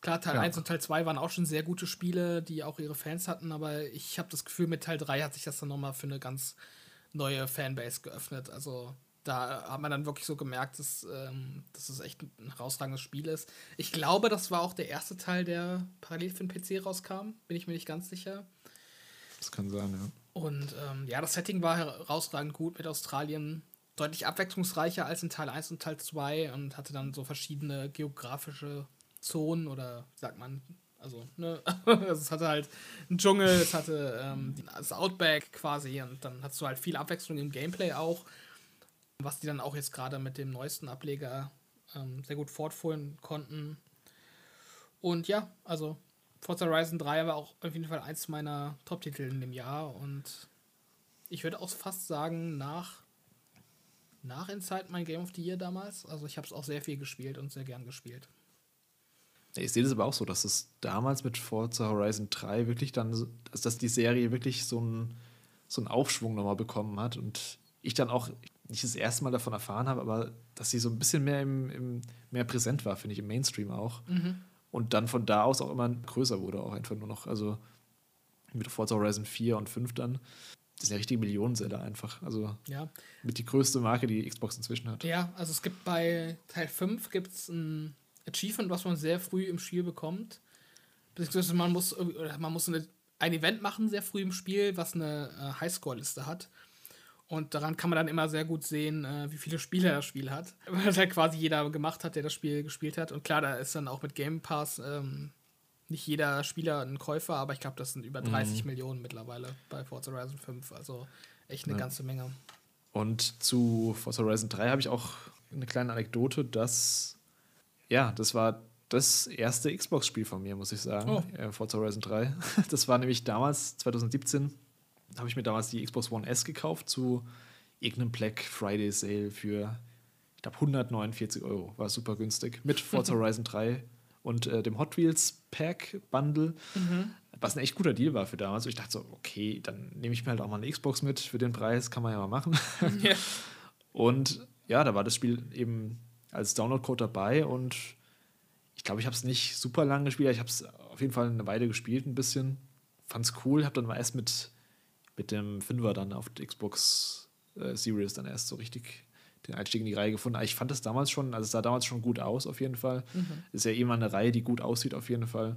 klar, Teil ja. 1 und Teil 2 waren auch schon sehr gute Spiele, die auch ihre Fans hatten, aber ich habe das Gefühl, mit Teil 3 hat sich das dann nochmal für eine ganz neue Fanbase geöffnet. Also da hat man dann wirklich so gemerkt, dass, ähm, dass es echt ein herausragendes Spiel ist. Ich glaube, das war auch der erste Teil, der parallel für den PC rauskam. Bin ich mir nicht ganz sicher. Das kann sein, ja. Und ähm, ja, das Setting war herausragend gut mit Australien. Deutlich abwechslungsreicher als in Teil 1 und Teil 2 und hatte dann so verschiedene geografische Zonen oder, wie sagt man, also, ne, also es hatte halt einen Dschungel, es hatte ähm, das Outback quasi und dann hattest du halt viel Abwechslung im Gameplay auch was die dann auch jetzt gerade mit dem neuesten Ableger ähm, sehr gut fortführen konnten. Und ja, also Forza Horizon 3 war auch auf jeden Fall eins meiner Top-Titel in dem Jahr und ich würde auch fast sagen, nach, nach Inside mein Game of the Year damals. Also ich habe es auch sehr viel gespielt und sehr gern gespielt. Ich sehe das aber auch so, dass es damals mit Forza Horizon 3 wirklich dann, dass die Serie wirklich so einen, so einen Aufschwung nochmal bekommen hat und ich dann auch nicht das erste Mal davon erfahren habe, aber dass sie so ein bisschen mehr, im, im mehr präsent war, finde ich, im Mainstream auch. Mhm. Und dann von da aus auch immer größer wurde, auch einfach nur noch. Also mit Forza Horizon 4 und 5 dann. Das sind ja richtige Millionenseller einfach. Also ja. mit die größte Marke, die Xbox inzwischen hat. Ja, also es gibt bei Teil 5 gibt's ein Achievement, was man sehr früh im Spiel bekommt. Beziehungsweise man muss, man muss eine, ein Event machen, sehr früh im Spiel, was eine äh, Highscore-Liste hat. Und daran kann man dann immer sehr gut sehen, äh, wie viele Spieler das Spiel hat. Weil halt quasi jeder gemacht hat, der das Spiel gespielt hat. Und klar, da ist dann auch mit Game Pass ähm, nicht jeder Spieler ein Käufer, aber ich glaube, das sind über 30 mhm. Millionen mittlerweile bei Forza Horizon 5. Also echt eine ja. ganze Menge. Und zu Forza Horizon 3 habe ich auch eine kleine Anekdote, dass, ja, das war das erste Xbox-Spiel von mir, muss ich sagen. Oh. Äh, Forza Horizon 3. Das war nämlich damals, 2017, habe ich mir damals die Xbox One S gekauft zu irgendeinem Black Friday Sale für, ich glaube, 149 Euro. War super günstig. Mit Forza Horizon 3 und äh, dem Hot Wheels Pack Bundle. Mhm. Was ein echt guter Deal war für damals. Und ich dachte so, okay, dann nehme ich mir halt auch mal eine Xbox mit für den Preis, kann man ja mal machen. Ja. Und ja, da war das Spiel eben als Download-Code dabei und ich glaube, ich habe es nicht super lange gespielt. Ich habe es auf jeden Fall eine Weile gespielt, ein bisschen. Fand es cool, habe dann mal erst mit mit dem Fünfer dann auf der Xbox äh, Series dann erst so richtig den Einstieg in die Reihe gefunden. Aber ich fand das damals schon, also es sah damals schon gut aus auf jeden Fall. Mhm. Ist ja immer eine Reihe, die gut aussieht auf jeden Fall.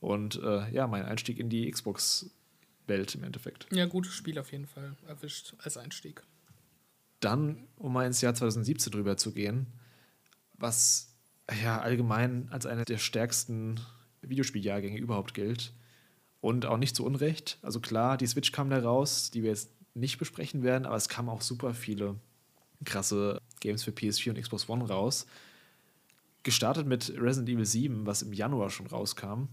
Und äh, ja, mein Einstieg in die Xbox-Welt im Endeffekt. Ja, gutes Spiel auf jeden Fall erwischt als Einstieg. Dann, um mal ins Jahr 2017 drüber zu gehen, was ja allgemein als einer der stärksten Videospieljahrgänge überhaupt gilt, und auch nicht zu Unrecht. Also klar, die Switch kam da raus, die wir jetzt nicht besprechen werden, aber es kamen auch super viele krasse Games für PS4 und Xbox One raus. Gestartet mit Resident Evil 7, was im Januar schon rauskam,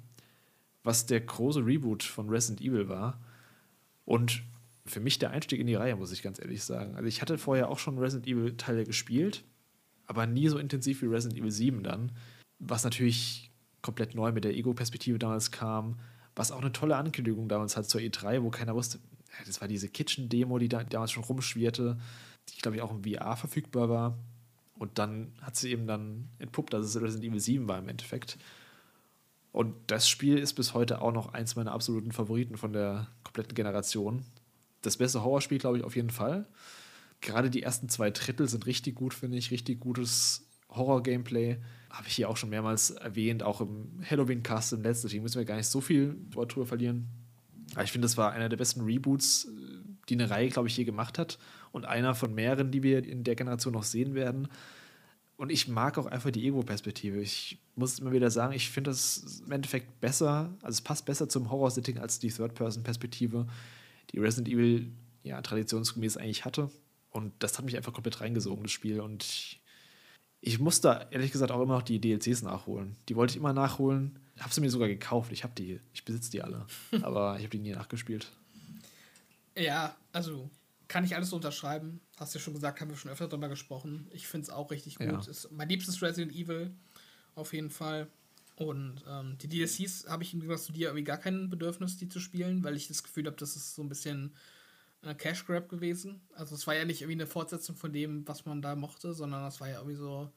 was der große Reboot von Resident Evil war. Und für mich der Einstieg in die Reihe, muss ich ganz ehrlich sagen. Also ich hatte vorher auch schon Resident Evil Teile gespielt, aber nie so intensiv wie Resident Evil 7 dann, was natürlich komplett neu mit der Ego-Perspektive damals kam, was auch eine tolle Ankündigung damals hat zur E3, wo keiner wusste, das war diese Kitchen-Demo, die da, damals schon rumschwirrte, die, glaube ich, auch im VR verfügbar war. Und dann hat sie eben dann entpuppt, dass es Resident Evil 7 war im Endeffekt. Und das Spiel ist bis heute auch noch eins meiner absoluten Favoriten von der kompletten Generation. Das beste Horrorspiel, glaube ich, auf jeden Fall. Gerade die ersten zwei Drittel sind richtig gut, finde ich. Richtig gutes Horror-Gameplay habe ich hier auch schon mehrmals erwähnt, auch im Halloween-Cast im letzten Team müssen wir gar nicht so viel drüber verlieren. Aber ich finde, das war einer der besten Reboots, die eine Reihe, glaube ich, je gemacht hat. Und einer von mehreren, die wir in der Generation noch sehen werden. Und ich mag auch einfach die Ego-Perspektive. Ich muss immer wieder sagen, ich finde das im Endeffekt besser, also es passt besser zum Horror-Setting als die Third-Person-Perspektive, die Resident Evil ja traditionsgemäß eigentlich hatte. Und das hat mich einfach komplett reingesogen, das Spiel. Und ich ich musste ehrlich gesagt auch immer noch die DLCs nachholen. Die wollte ich immer nachholen. Habe sie mir sogar gekauft. Ich habe die. Ich besitze die alle. Aber ich habe die nie nachgespielt. Ja, also kann ich alles unterschreiben. Hast du ja schon gesagt, haben wir schon öfter darüber gesprochen. Ich finde es auch richtig gut. Ja. Ist mein liebstes Resident Evil auf jeden Fall. Und ähm, die DLCs habe ich im Gegensatz zu dir irgendwie gar kein Bedürfnis, die zu spielen, weil ich das Gefühl habe, das ist so ein bisschen Cash Grab gewesen. Also es war ja nicht irgendwie eine Fortsetzung von dem, was man da mochte, sondern das war ja irgendwie so.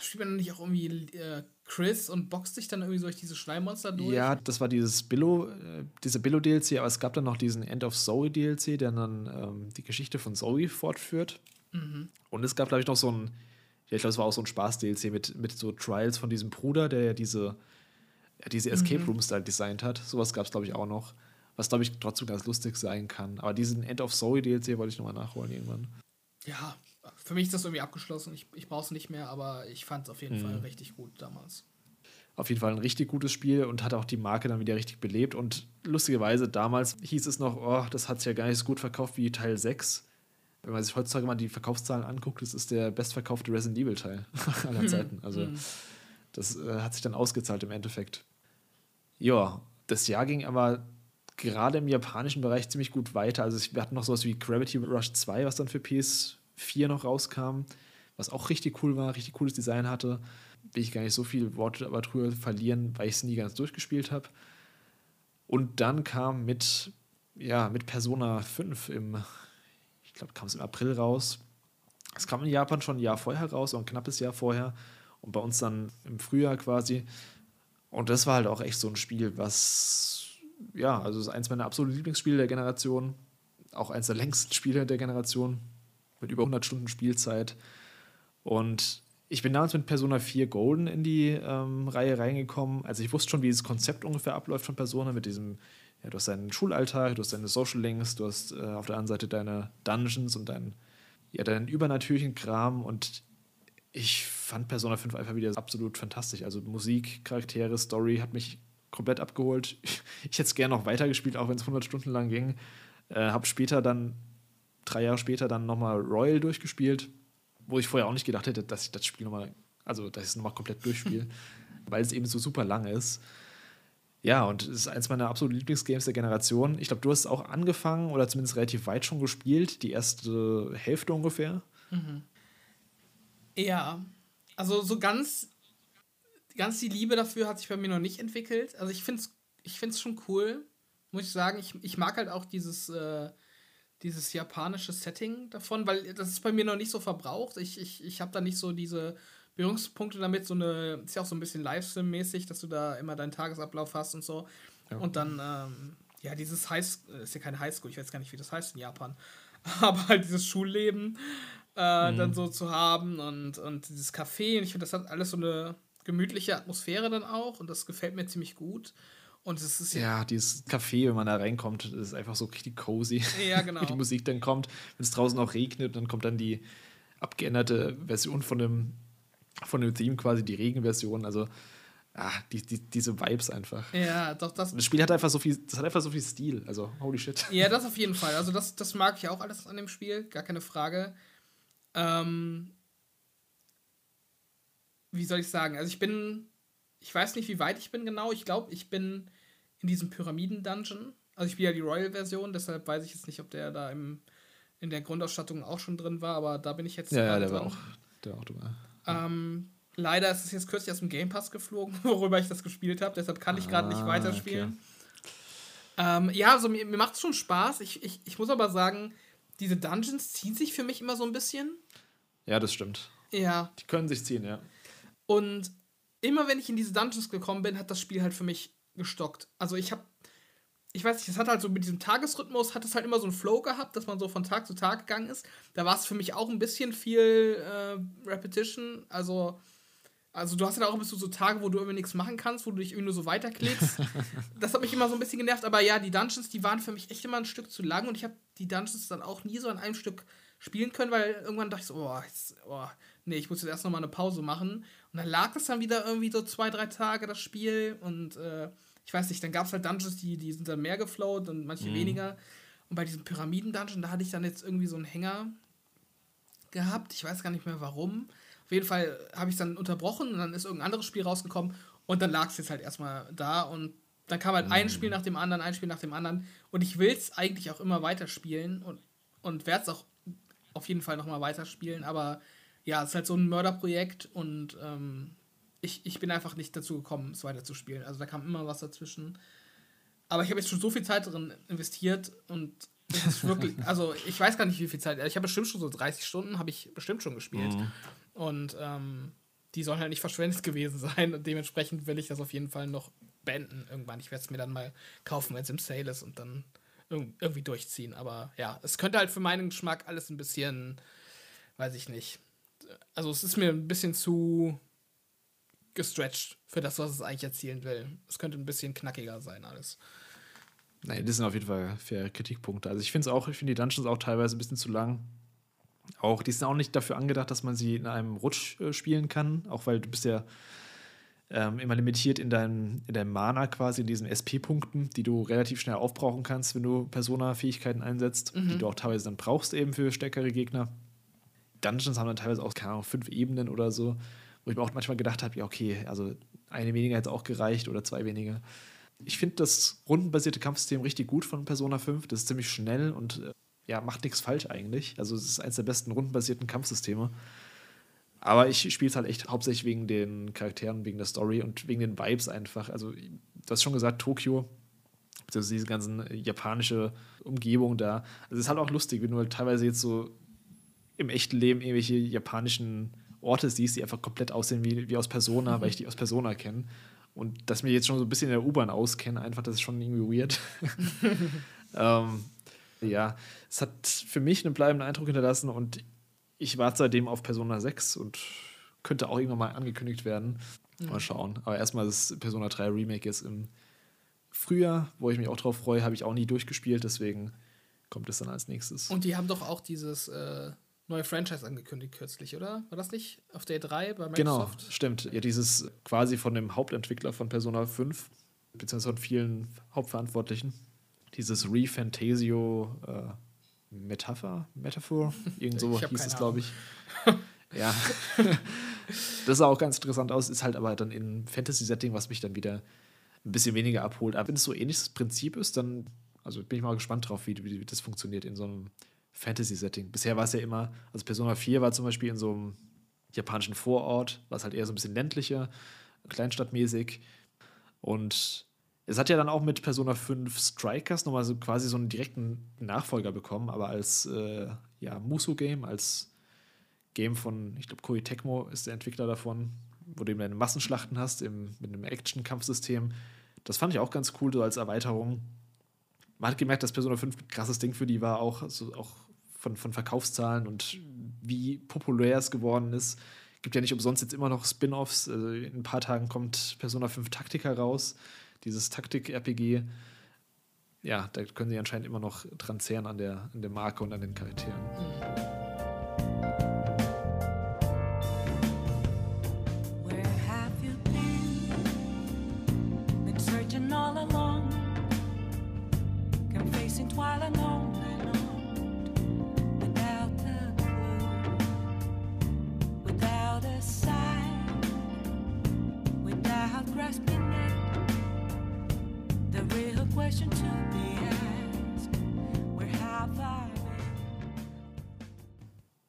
Spielt man nicht auch irgendwie äh, Chris und boxt sich dann irgendwie so durch diese Schleimmonster durch? Ja, das war dieses Billo, äh, diese Billo-DLC, aber es gab dann noch diesen End of Zoe DLC, der dann ähm, die Geschichte von Zoe fortführt. Mhm. Und es gab, glaube ich, noch so ein, ich glaube, es war auch so ein Spaß-DLC mit, mit so Trials von diesem Bruder, der ja diese, ja, diese Escape mhm. Rooms da designt hat. Sowas gab es, glaube ich, auch noch was glaube ich trotzdem ganz lustig sein kann. Aber diesen End of Zoe DLC wollte ich nochmal nachholen irgendwann. Ja, für mich ist das irgendwie abgeschlossen. Ich, ich brauche es nicht mehr, aber ich fand es auf jeden mhm. Fall richtig gut damals. Auf jeden Fall ein richtig gutes Spiel und hat auch die Marke dann wieder richtig belebt. Und lustigerweise, damals hieß es noch, oh, das hat sich ja gar nicht so gut verkauft wie Teil 6. Wenn man sich heutzutage mal die Verkaufszahlen anguckt, das ist der bestverkaufte Resident Evil Teil aller Zeiten. Also mhm. das äh, hat sich dann ausgezahlt im Endeffekt. Ja, das Jahr ging aber gerade im japanischen Bereich ziemlich gut weiter. Also wir hatten noch sowas wie Gravity Rush 2, was dann für PS4 noch rauskam, was auch richtig cool war, richtig cooles Design hatte. Will ich gar nicht so viel Worte aber drüber verlieren, weil ich es nie ganz durchgespielt habe. Und dann kam mit, ja, mit Persona 5 im, ich glaube, kam es im April raus. Es kam in Japan schon ein Jahr vorher raus, so ein knappes Jahr vorher. Und bei uns dann im Frühjahr quasi. Und das war halt auch echt so ein Spiel, was, ja, also ist eins meiner absoluten Lieblingsspiele der Generation. Auch eins der längsten Spiele der Generation. Mit über 100 Stunden Spielzeit. Und ich bin damals mit Persona 4 Golden in die ähm, Reihe reingekommen. Also ich wusste schon, wie dieses Konzept ungefähr abläuft von Persona mit diesem, ja, du hast deinen Schulalltag, du hast deine Social Links, du hast äh, auf der anderen Seite deine Dungeons und deinen, ja, deinen übernatürlichen Kram und ich fand Persona 5 einfach wieder absolut fantastisch. Also Musik, Charaktere, Story hat mich komplett abgeholt. Ich hätte es gerne noch weitergespielt, auch wenn es 100 Stunden lang ging. Äh, habe später dann, drei Jahre später, dann nochmal Royal durchgespielt wo ich vorher auch nicht gedacht hätte, dass ich das Spiel nochmal, also dass ich es nochmal komplett durchspiele, weil es eben so super lang ist. Ja, und es ist eins meiner absoluten Lieblingsgames der Generation. Ich glaube, du hast es auch angefangen oder zumindest relativ weit schon gespielt, die erste Hälfte ungefähr. Mhm. Ja, also so ganz, ganz die Liebe dafür hat sich bei mir noch nicht entwickelt. Also ich finde es ich find's schon cool, muss ich sagen. Ich, ich mag halt auch dieses, äh, dieses japanische Setting davon, weil das ist bei mir noch nicht so verbraucht. Ich, ich, ich habe da nicht so diese Berührungspunkte damit, so eine, ist ja auch so ein bisschen Livestream-mäßig, dass du da immer deinen Tagesablauf hast und so. Ja. Und dann, ähm, ja, dieses High ist ja keine Highschool, ich weiß gar nicht, wie das heißt in Japan, aber halt dieses Schulleben äh, mhm. dann so zu haben und, und dieses Café. Und ich finde, das hat alles so eine gemütliche Atmosphäre dann auch und das gefällt mir ziemlich gut. Und es ist ja, ja dieses Café, wenn man da reinkommt, ist einfach so richtig cozy. Ja, genau. Wie die Musik dann kommt. Wenn es draußen auch regnet, dann kommt dann die abgeänderte Version von dem, von dem Theme, quasi die Regenversion. Also, ah, die, die, diese Vibes einfach. Ja, doch, das. Das Spiel hat einfach so viel, das hat einfach so viel Stil. Also, holy shit. Ja, das auf jeden Fall. Also, das, das mag ich auch alles an dem Spiel, gar keine Frage. Ähm, wie soll ich sagen? Also, ich bin. Ich weiß nicht, wie weit ich bin genau. Ich glaube, ich bin in diesem Pyramiden-Dungeon. Also ich spiele ja die Royal-Version, deshalb weiß ich jetzt nicht, ob der da im, in der Grundausstattung auch schon drin war, aber da bin ich jetzt. Ja, ja der, war auch, der war auch drin. Ähm, leider ist es jetzt kürzlich aus dem Game Pass geflogen, worüber ich das gespielt habe, deshalb kann ich gerade ah, nicht weiterspielen. Okay. Ähm, ja, also mir, mir macht es schon Spaß. Ich, ich, ich muss aber sagen, diese Dungeons ziehen sich für mich immer so ein bisschen. Ja, das stimmt. Ja. Die können sich ziehen, ja. Und immer wenn ich in diese Dungeons gekommen bin, hat das Spiel halt für mich gestockt. Also ich habe, ich weiß nicht, es hat halt so mit diesem Tagesrhythmus, hat es halt immer so einen Flow gehabt, dass man so von Tag zu Tag gegangen ist. Da war es für mich auch ein bisschen viel äh, Repetition. Also, also du hast ja halt auch ein bisschen so Tage, wo du irgendwie nichts machen kannst, wo du dich irgendwie nur so weiterklickst. das hat mich immer so ein bisschen genervt. Aber ja, die Dungeons, die waren für mich echt immer ein Stück zu lang und ich habe die Dungeons dann auch nie so an einem Stück spielen können, weil irgendwann dachte ich so, oh, jetzt, oh nee, ich muss jetzt erst noch mal eine Pause machen. Und dann lag es dann wieder irgendwie so zwei, drei Tage, das Spiel. Und äh, ich weiß nicht, dann gab es halt Dungeons, die, die sind dann mehr geflowt und manche mhm. weniger. Und bei diesem Pyramiden-Dungeon, da hatte ich dann jetzt irgendwie so einen Hänger gehabt. Ich weiß gar nicht mehr warum. Auf jeden Fall habe ich es dann unterbrochen und dann ist irgendein anderes Spiel rausgekommen und dann lag es jetzt halt erstmal da und dann kam halt mhm. ein Spiel nach dem anderen, ein Spiel nach dem anderen und ich will es eigentlich auch immer weiterspielen und, und werde es auch auf jeden Fall nochmal weiterspielen, aber ja, es ist halt so ein Mörderprojekt und ähm, ich, ich bin einfach nicht dazu gekommen, es weiterzuspielen. Also da kam immer was dazwischen. Aber ich habe jetzt schon so viel Zeit darin investiert und es ist wirklich, also ich weiß gar nicht, wie viel Zeit. Ich habe bestimmt schon so 30 Stunden, habe ich bestimmt schon gespielt. Mhm. Und ähm, die sollen halt nicht verschwendet gewesen sein. Und dementsprechend will ich das auf jeden Fall noch beenden irgendwann. Ich werde es mir dann mal kaufen, wenn es im Sale ist und dann irgendwie durchziehen. Aber ja, es könnte halt für meinen Geschmack alles ein bisschen, weiß ich nicht. Also es ist mir ein bisschen zu gestretched für das, was es eigentlich erzielen will. Es könnte ein bisschen knackiger sein, alles. Nein, das sind auf jeden Fall faire Kritikpunkte. Also ich finde es auch, ich finde die Dungeons auch teilweise ein bisschen zu lang. Auch, die sind auch nicht dafür angedacht, dass man sie in einem Rutsch äh, spielen kann, auch weil du bist ja ähm, immer limitiert in deinem, in deinem Mana quasi, in diesen SP-Punkten, die du relativ schnell aufbrauchen kannst, wenn du Persona-Fähigkeiten einsetzt, mhm. die du auch teilweise dann brauchst eben für stärkere Gegner. Dungeons haben dann teilweise auch, keine Ahnung, fünf Ebenen oder so wo ich mir auch manchmal gedacht habe, ja, okay, also eine weniger hätte auch gereicht oder zwei weniger. Ich finde das rundenbasierte Kampfsystem richtig gut von Persona 5. Das ist ziemlich schnell und äh, ja, macht nichts falsch eigentlich. Also es ist eines der besten rundenbasierten Kampfsysteme. Aber ich spiele es halt echt hauptsächlich wegen den Charakteren, wegen der Story und wegen den Vibes einfach. Also, du hast schon gesagt, Tokio beziehungsweise diese ganzen japanische Umgebung da. Also es ist halt auch lustig, wenn du halt teilweise jetzt so im echten Leben irgendwelche japanischen Orte siehst, die einfach komplett aussehen wie, wie aus Persona, weil ich die aus Persona kenne. Und dass mir jetzt schon so ein bisschen in der U-Bahn auskenne, einfach, das ist schon irgendwie weird. ähm, ja, es hat für mich einen bleibenden Eindruck hinterlassen und ich warte seitdem auf Persona 6 und könnte auch irgendwann mal angekündigt werden. Mhm. Mal schauen. Aber erstmal das Persona 3 Remake ist im Frühjahr, wo ich mich auch drauf freue, habe ich auch nie durchgespielt, deswegen kommt es dann als nächstes. Und die haben doch auch dieses äh, neue Franchise angekündigt kürzlich, oder? War das nicht auf der 3 bei Microsoft? Genau, stimmt. Ja, dieses quasi von dem Hauptentwickler von Persona 5, beziehungsweise von vielen Hauptverantwortlichen. Dieses Refantasio äh, Metapher, Metaphor, irgend so hieß es, glaube ich. ja. das sah auch ganz interessant aus, ist halt aber dann in Fantasy-Setting, was mich dann wieder ein bisschen weniger abholt. Aber wenn es so ähnliches Prinzip ist, dann also bin ich mal gespannt drauf, wie, wie, wie das funktioniert in so einem Fantasy-Setting. Bisher war es ja immer, also Persona 4 war zum Beispiel in so einem japanischen Vorort, war es halt eher so ein bisschen ländlicher, kleinstadtmäßig. Und es hat ja dann auch mit Persona 5 Strikers nochmal so quasi so einen direkten Nachfolger bekommen, aber als äh, ja, Musu-Game, als Game von, ich glaube, Koei Tecmo ist der Entwickler davon, wo du eben deine Massenschlachten hast im, mit einem Action-Kampfsystem. Das fand ich auch ganz cool, so als Erweiterung. Man hat gemerkt, dass Persona 5 ein krasses Ding für die war, auch, also auch von, von Verkaufszahlen und wie populär es geworden ist. Gibt ja nicht umsonst jetzt immer noch Spin-offs. Also in ein paar Tagen kommt Persona 5 Taktika raus, dieses Taktik-RPG. Ja, da können sie anscheinend immer noch dran zehren an der, an der Marke und an den Charakteren. all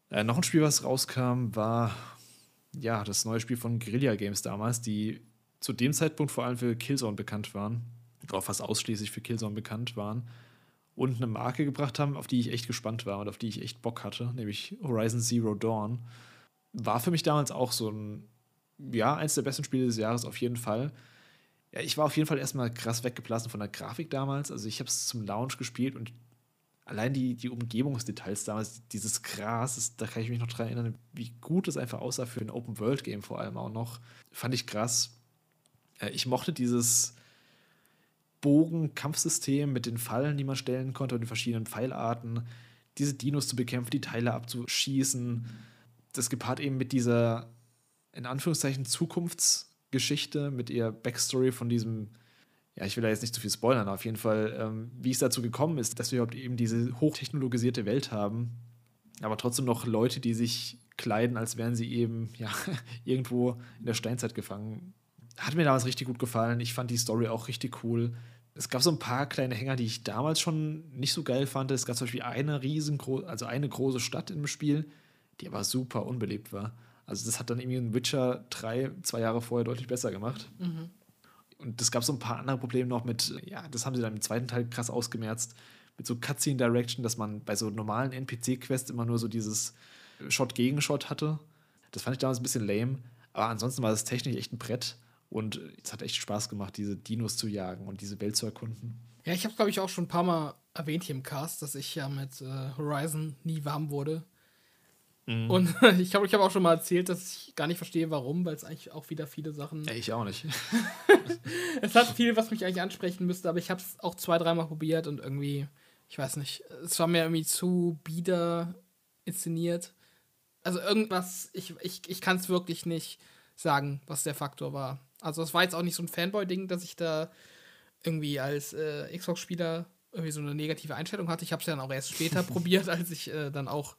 Äh, noch ein Spiel, was rauskam, war ja das neue Spiel von Guerilla Games damals, die zu dem Zeitpunkt vor allem für Killzone bekannt waren, oder fast ausschließlich für Killzone bekannt waren und eine Marke gebracht haben, auf die ich echt gespannt war und auf die ich echt Bock hatte, nämlich Horizon Zero Dawn. War für mich damals auch so ein, ja, eins der besten Spiele des Jahres auf jeden Fall. Ja, ich war auf jeden Fall erstmal krass weggeblasen von der Grafik damals. Also ich habe es zum Launch gespielt und allein die, die Umgebungsdetails damals, dieses Gras, da kann ich mich noch dran erinnern, wie gut es einfach aussah für ein Open-World-Game vor allem auch noch. Fand ich krass. Äh, ich mochte dieses Bogen-Kampfsystem mit den Fallen, die man stellen konnte und den verschiedenen Pfeilarten, diese Dinos zu bekämpfen, die Teile abzuschießen. Das gepaart eben mit dieser, in Anführungszeichen, Zukunftsgeschichte, mit ihr Backstory von diesem ja, ich will da jetzt nicht zu viel spoilern, auf jeden Fall, ähm, wie es dazu gekommen ist, dass wir überhaupt eben diese hochtechnologisierte Welt haben, aber trotzdem noch Leute, die sich kleiden, als wären sie eben ja, irgendwo in der Steinzeit gefangen. Hat mir damals richtig gut gefallen. Ich fand die Story auch richtig cool. Es gab so ein paar kleine Hänger, die ich damals schon nicht so geil fand. Es gab zum Beispiel eine riesengroße, also eine große Stadt im Spiel, die aber super unbelebt war. Also das hat dann irgendwie ein Witcher 3 zwei Jahre vorher deutlich besser gemacht. Mhm. Und es gab so ein paar andere Probleme noch mit, ja, das haben sie dann im zweiten Teil krass ausgemerzt, mit so Cutscene Direction, dass man bei so normalen NPC-Quests immer nur so dieses Shot gegen Shot hatte. Das fand ich damals ein bisschen lame. Aber ansonsten war es technisch echt ein Brett. Und es hat echt Spaß gemacht, diese Dinos zu jagen und diese Welt zu erkunden. Ja, ich habe, glaube ich, auch schon ein paar Mal erwähnt hier im Cast, dass ich ja mit äh, Horizon nie warm wurde. Mhm. Und ich glaube, ich habe auch schon mal erzählt, dass ich gar nicht verstehe, warum, weil es eigentlich auch wieder viele Sachen. Ja, ich auch nicht. es hat viel, was mich eigentlich ansprechen müsste, aber ich habe es auch zwei, dreimal probiert und irgendwie, ich weiß nicht, es war mir irgendwie zu bieder inszeniert. Also irgendwas, ich, ich, ich kann es wirklich nicht sagen, was der Faktor war. Also es war jetzt auch nicht so ein Fanboy-Ding, dass ich da irgendwie als äh, Xbox-Spieler irgendwie so eine negative Einstellung hatte. Ich habe es ja dann auch erst später probiert, als ich äh, dann auch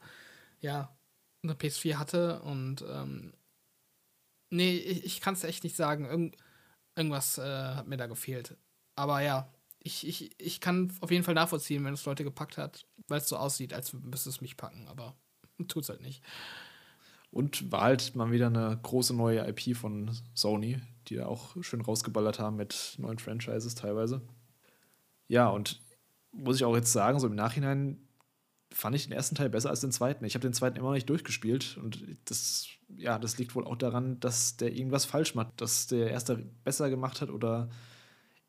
ja eine PS4 hatte und ähm, nee, ich, ich kann es echt nicht sagen. Irgend, irgendwas äh, hat mir da gefehlt. Aber ja, ich, ich, ich kann auf jeden Fall nachvollziehen, wenn es Leute gepackt hat, weil es so aussieht, als müsste es mich packen, aber tut es halt nicht. Und war halt mal wieder eine große neue IP von Sony, die da auch schön rausgeballert haben mit neuen Franchises teilweise. Ja, und muss ich auch jetzt sagen, so im Nachhinein fand ich den ersten Teil besser als den zweiten. Ich habe den zweiten immer noch nicht durchgespielt und das, ja, das liegt wohl auch daran, dass der irgendwas falsch macht, dass der erste besser gemacht hat oder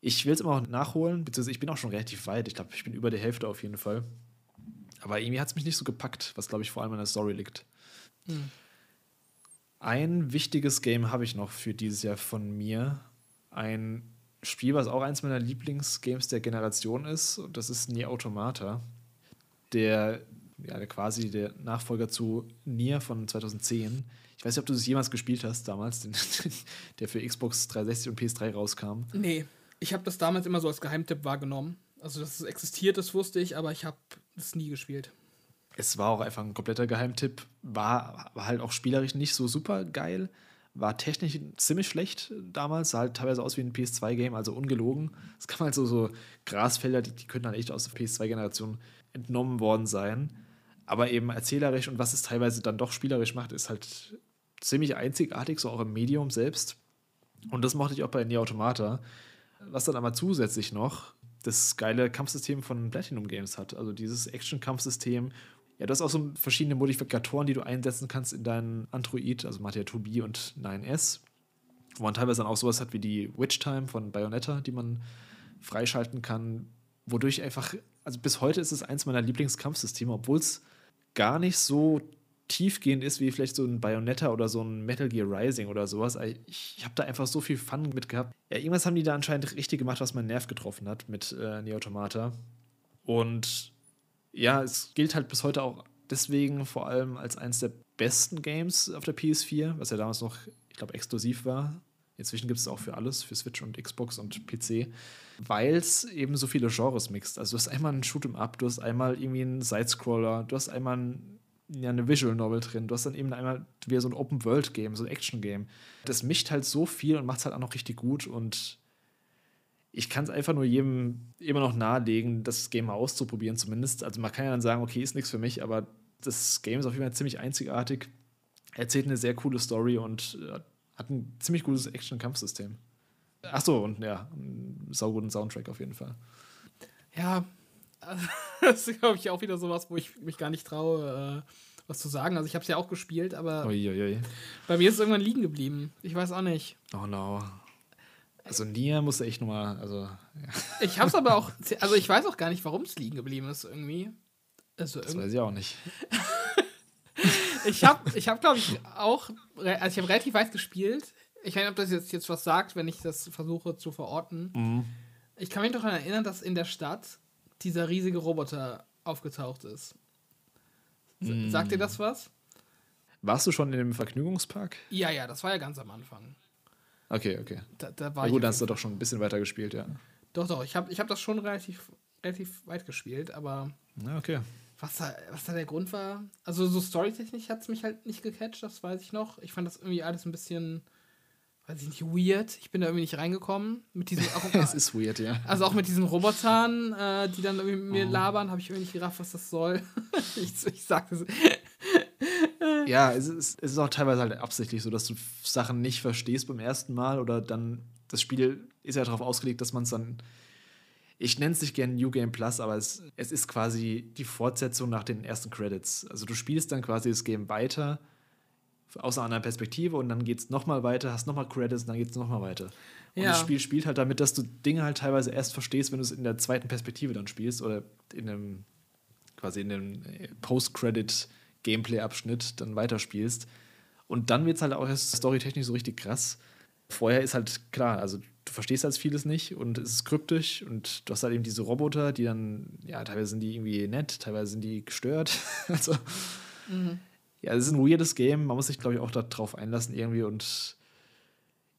ich will es immer noch nachholen, beziehungsweise ich bin auch schon relativ weit. Ich glaube, ich bin über der Hälfte auf jeden Fall. Aber irgendwie hat es mich nicht so gepackt, was glaube ich vor allem an der Story liegt. Mhm. Ein wichtiges Game habe ich noch für dieses Jahr von mir. Ein Spiel, was auch eins meiner Lieblingsgames der Generation ist, und das ist Nier Automata. Der, ja, der quasi der Nachfolger zu Nier von 2010. Ich weiß nicht, ob du das jemals gespielt hast damals, den, der für Xbox 360 und PS3 rauskam. Nee, ich habe das damals immer so als Geheimtipp wahrgenommen. Also, dass es existiert, das wusste ich, aber ich habe es nie gespielt. Es war auch einfach ein kompletter Geheimtipp. War, war halt auch spielerisch nicht so super geil. War technisch ziemlich schlecht damals. Sah halt teilweise aus wie ein PS2-Game, also ungelogen. Es kam halt so, so Grasfelder, die, die könnten dann echt aus der PS2-Generation entnommen worden sein. Aber eben erzählerisch und was es teilweise dann doch spielerisch macht, ist halt ziemlich einzigartig, so auch im Medium selbst. Und das mochte ich auch bei Nier Automata. Was dann aber zusätzlich noch das geile Kampfsystem von Platinum Games hat. Also dieses Action-Kampfsystem. Ja, du hast auch so verschiedene Modifikatoren, die du einsetzen kannst in deinen Android, also Matia 2B und 9S. Wo man teilweise dann auch sowas hat wie die Witch Time von Bayonetta, die man freischalten kann. Wodurch einfach, also bis heute ist es eins meiner Lieblingskampfsysteme, obwohl es gar nicht so tiefgehend ist wie vielleicht so ein Bayonetta oder so ein Metal Gear Rising oder sowas. Ich, ich habe da einfach so viel Fun mit gehabt. Ja, irgendwas haben die da anscheinend richtig gemacht, was meinen Nerv getroffen hat mit äh, Neo Automata. Und ja, es gilt halt bis heute auch deswegen vor allem als eines der besten Games auf der PS4, was ja damals noch, ich glaube, exklusiv war. Inzwischen gibt es auch für alles, für Switch und Xbox und PC, weil es eben so viele Genres mixt. Also du hast einmal einen Shoot'em Up, du hast einmal irgendwie einen Sidescroller, du hast einmal einen ja, eine Visual Novel drin. Du hast dann eben einmal wieder so ein Open-World-Game, so ein Action-Game. Das mischt halt so viel und macht es halt auch noch richtig gut. Und ich kann es einfach nur jedem immer noch nahelegen, das Game mal auszuprobieren, zumindest. Also man kann ja dann sagen, okay, ist nichts für mich, aber das Game ist auf jeden Fall ziemlich einzigartig. Erzählt eine sehr coole Story und äh, hat ein ziemlich gutes Action-Kampfsystem. Achso, und ja, einen sauguten Soundtrack auf jeden Fall. Ja, das ist, glaube ich, auch wieder sowas, wo ich mich gar nicht traue, äh, was zu sagen. Also ich habe es ja auch gespielt, aber Uiuiui. bei mir ist es irgendwann liegen geblieben. Ich weiß auch nicht. Oh no. Also Nia musste echt nochmal, also ja. Ich habe es aber auch, also ich weiß auch gar nicht, warum es liegen geblieben ist irgendwie. Also das weiß ich auch nicht. ich habe, ich hab, glaube ich, auch, also ich habe relativ weit gespielt. Ich weiß nicht, ob das jetzt, jetzt was sagt, wenn ich das versuche zu verorten. Mhm. Ich kann mich doch daran erinnern, dass in der Stadt dieser riesige Roboter aufgetaucht ist. Mm. Sagt dir das was? Warst du schon in dem Vergnügungspark? Ja, ja, das war ja ganz am Anfang. Okay, okay. Da, da war ja, gut, dann hast du doch schon ein bisschen weiter gespielt, ja. Doch, doch, ich habe ich hab das schon relativ, relativ weit gespielt, aber. Ja, okay. Was da, was da der Grund war? Also, so storytechnisch hat es mich halt nicht gecatcht, das weiß ich noch. Ich fand das irgendwie alles ein bisschen weiß ich nicht, weird. Ich bin da irgendwie nicht reingekommen. Mit diesem, es ist weird, ja. Also auch mit diesen Robotern, äh, die dann irgendwie mit mir oh. labern, habe ich irgendwie nicht gerafft, was das soll. ich, ich sag das. ja, es ist, es ist auch teilweise halt absichtlich so, dass du Sachen nicht verstehst beim ersten Mal oder dann das Spiel ist ja darauf ausgelegt, dass man es dann ich nenne es nicht gerne New Game Plus, aber es, es ist quasi die Fortsetzung nach den ersten Credits. Also du spielst dann quasi das Game weiter aus einer anderen Perspektive und dann geht es nochmal weiter, hast nochmal Credits und dann geht es nochmal weiter. Und ja. das Spiel spielt halt damit, dass du Dinge halt teilweise erst verstehst, wenn du es in der zweiten Perspektive dann spielst oder in einem quasi in einem äh, Post-Credit-Gameplay-Abschnitt dann weiterspielst. Und dann wird es halt auch erst storytechnisch so richtig krass. Vorher ist halt klar, also du verstehst halt vieles nicht und es ist kryptisch und du hast halt eben diese Roboter, die dann, ja, teilweise sind die irgendwie nett, teilweise sind die gestört. also, mhm ja, es ist ein weirdes Game. Man muss sich, glaube ich, auch darauf einlassen irgendwie. Und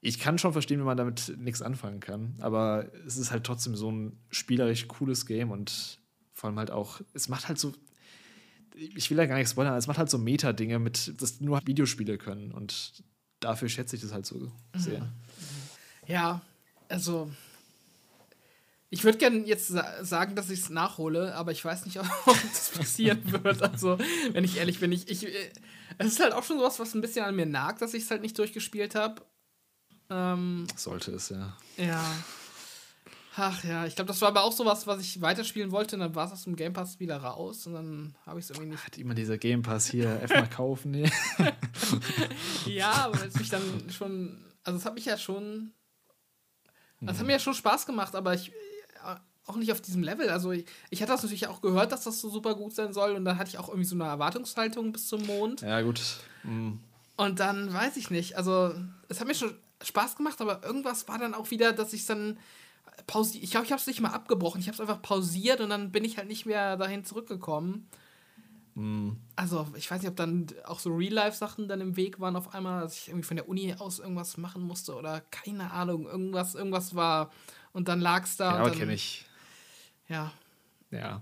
ich kann schon verstehen, wenn man damit nichts anfangen kann. Aber es ist halt trotzdem so ein spielerisch cooles Game und vor allem halt auch, es macht halt so. Ich will da gar nicht spoilern, aber es macht halt so Meta-Dinge, mit, das nur Videospiele können. Und dafür schätze ich das halt so sehr. Ja, also ich würde gerne jetzt sa sagen, dass ich es nachhole, aber ich weiß nicht, ob das passieren wird. Also, wenn ich ehrlich bin, ich, ich, äh, es ist halt auch schon sowas, was ein bisschen an mir nagt, dass ich es halt nicht durchgespielt habe. Ähm, Sollte es, ja. Ja. Ach ja, ich glaube, das war aber auch sowas, was ich weiterspielen wollte. Und dann war es aus dem Game Pass wieder raus und dann habe ich es irgendwie nicht. Hat immer dieser Game Pass hier, einfach mal kaufen. Nee. ja, aber es mich dann schon. Also, es hat mich ja schon. Das hat mir ja schon Spaß gemacht, aber ich. Auch nicht auf diesem Level. Also, ich, ich hatte das natürlich auch gehört, dass das so super gut sein soll. Und dann hatte ich auch irgendwie so eine Erwartungshaltung bis zum Mond. Ja, gut. Mhm. Und dann weiß ich nicht. Also, es hat mir schon Spaß gemacht, aber irgendwas war dann auch wieder, dass ich dann pausiert. Ich glaube, ich habe es nicht mal abgebrochen. Ich habe es einfach pausiert und dann bin ich halt nicht mehr dahin zurückgekommen. Mhm. Also, ich weiß nicht, ob dann auch so Real-Life-Sachen dann im Weg waren auf einmal, dass ich irgendwie von der Uni aus irgendwas machen musste oder keine Ahnung, irgendwas, irgendwas war und dann lag es da. Ja, aber kenne ich. Ja. Ja.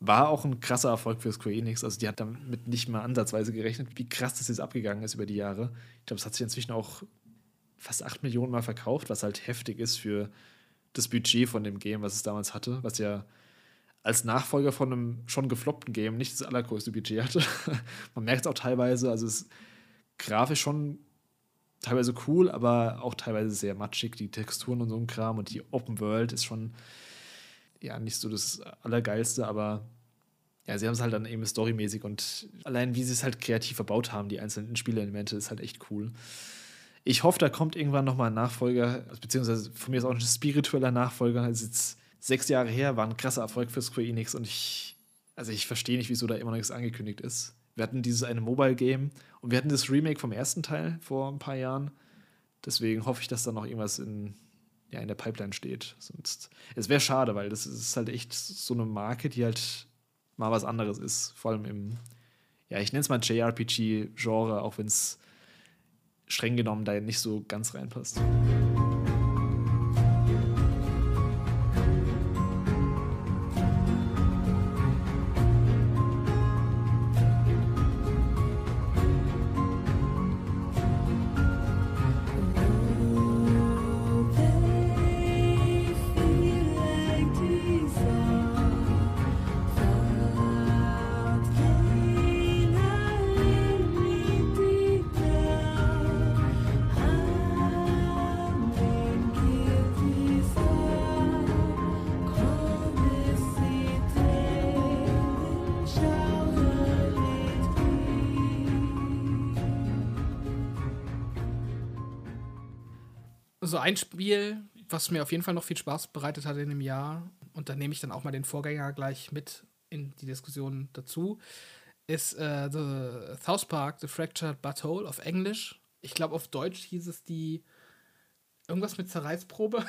War auch ein krasser Erfolg für Square Enix. Also, die hat damit nicht mal ansatzweise gerechnet, wie krass das jetzt abgegangen ist über die Jahre. Ich glaube, es hat sich inzwischen auch fast 8 Millionen Mal verkauft, was halt heftig ist für das Budget von dem Game, was es damals hatte, was ja als Nachfolger von einem schon gefloppten Game nicht das allergrößte Budget hatte. Man merkt es auch teilweise, also es ist grafisch schon teilweise cool, aber auch teilweise sehr matschig, die Texturen und so ein Kram und die Open World ist schon ja nicht so das Allergeilste, aber ja, sie haben es halt dann eben storymäßig und allein wie sie es halt kreativ verbaut haben, die einzelnen Spielelemente, ist halt echt cool. Ich hoffe, da kommt irgendwann nochmal ein Nachfolger, beziehungsweise von mir ist auch ein spiritueller Nachfolger. Ist jetzt sechs Jahre her, war ein krasser Erfolg für Square Enix und ich, also ich verstehe nicht, wieso da immer noch nichts angekündigt ist. Wir hatten dieses eine Mobile-Game und wir hatten das Remake vom ersten Teil vor ein paar Jahren. Deswegen hoffe ich, dass da noch irgendwas in, ja, in der Pipeline steht. Sonst, es wäre schade, weil das ist halt echt so eine Marke, die halt mal was anderes ist. Vor allem im, ja, ich nenne es mal JRPG-Genre, auch wenn es streng genommen da nicht so ganz reinpasst. Spiel, was mir auf jeden Fall noch viel Spaß bereitet hat in dem Jahr, und da nehme ich dann auch mal den Vorgänger gleich mit in die Diskussion dazu, ist äh, The South Park, The Fractured Butthole auf Englisch. Ich glaube, auf Deutsch hieß es die irgendwas mit Zerreißprobe.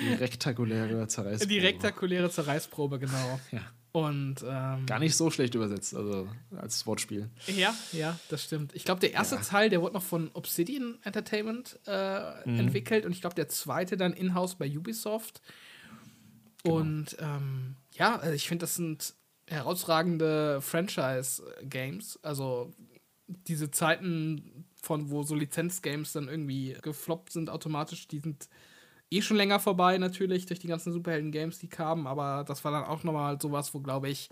Die rektakuläre Zerreißprobe. Die rektakuläre Zerreißprobe, genau. Ja. Und ähm, gar nicht so schlecht übersetzt, also als Wortspiel. Ja, ja, das stimmt. Ich glaube, der erste ja. Teil, der wurde noch von Obsidian Entertainment äh, mhm. entwickelt und ich glaube, der zweite dann in-house bei Ubisoft. Genau. Und ähm, ja, also ich finde, das sind herausragende Franchise-Games. Also diese Zeiten von wo so Lizenz-Games dann irgendwie gefloppt sind automatisch, die sind eh schon länger vorbei, natürlich, durch die ganzen Superhelden-Games, die kamen, aber das war dann auch nochmal sowas, wo, glaube ich,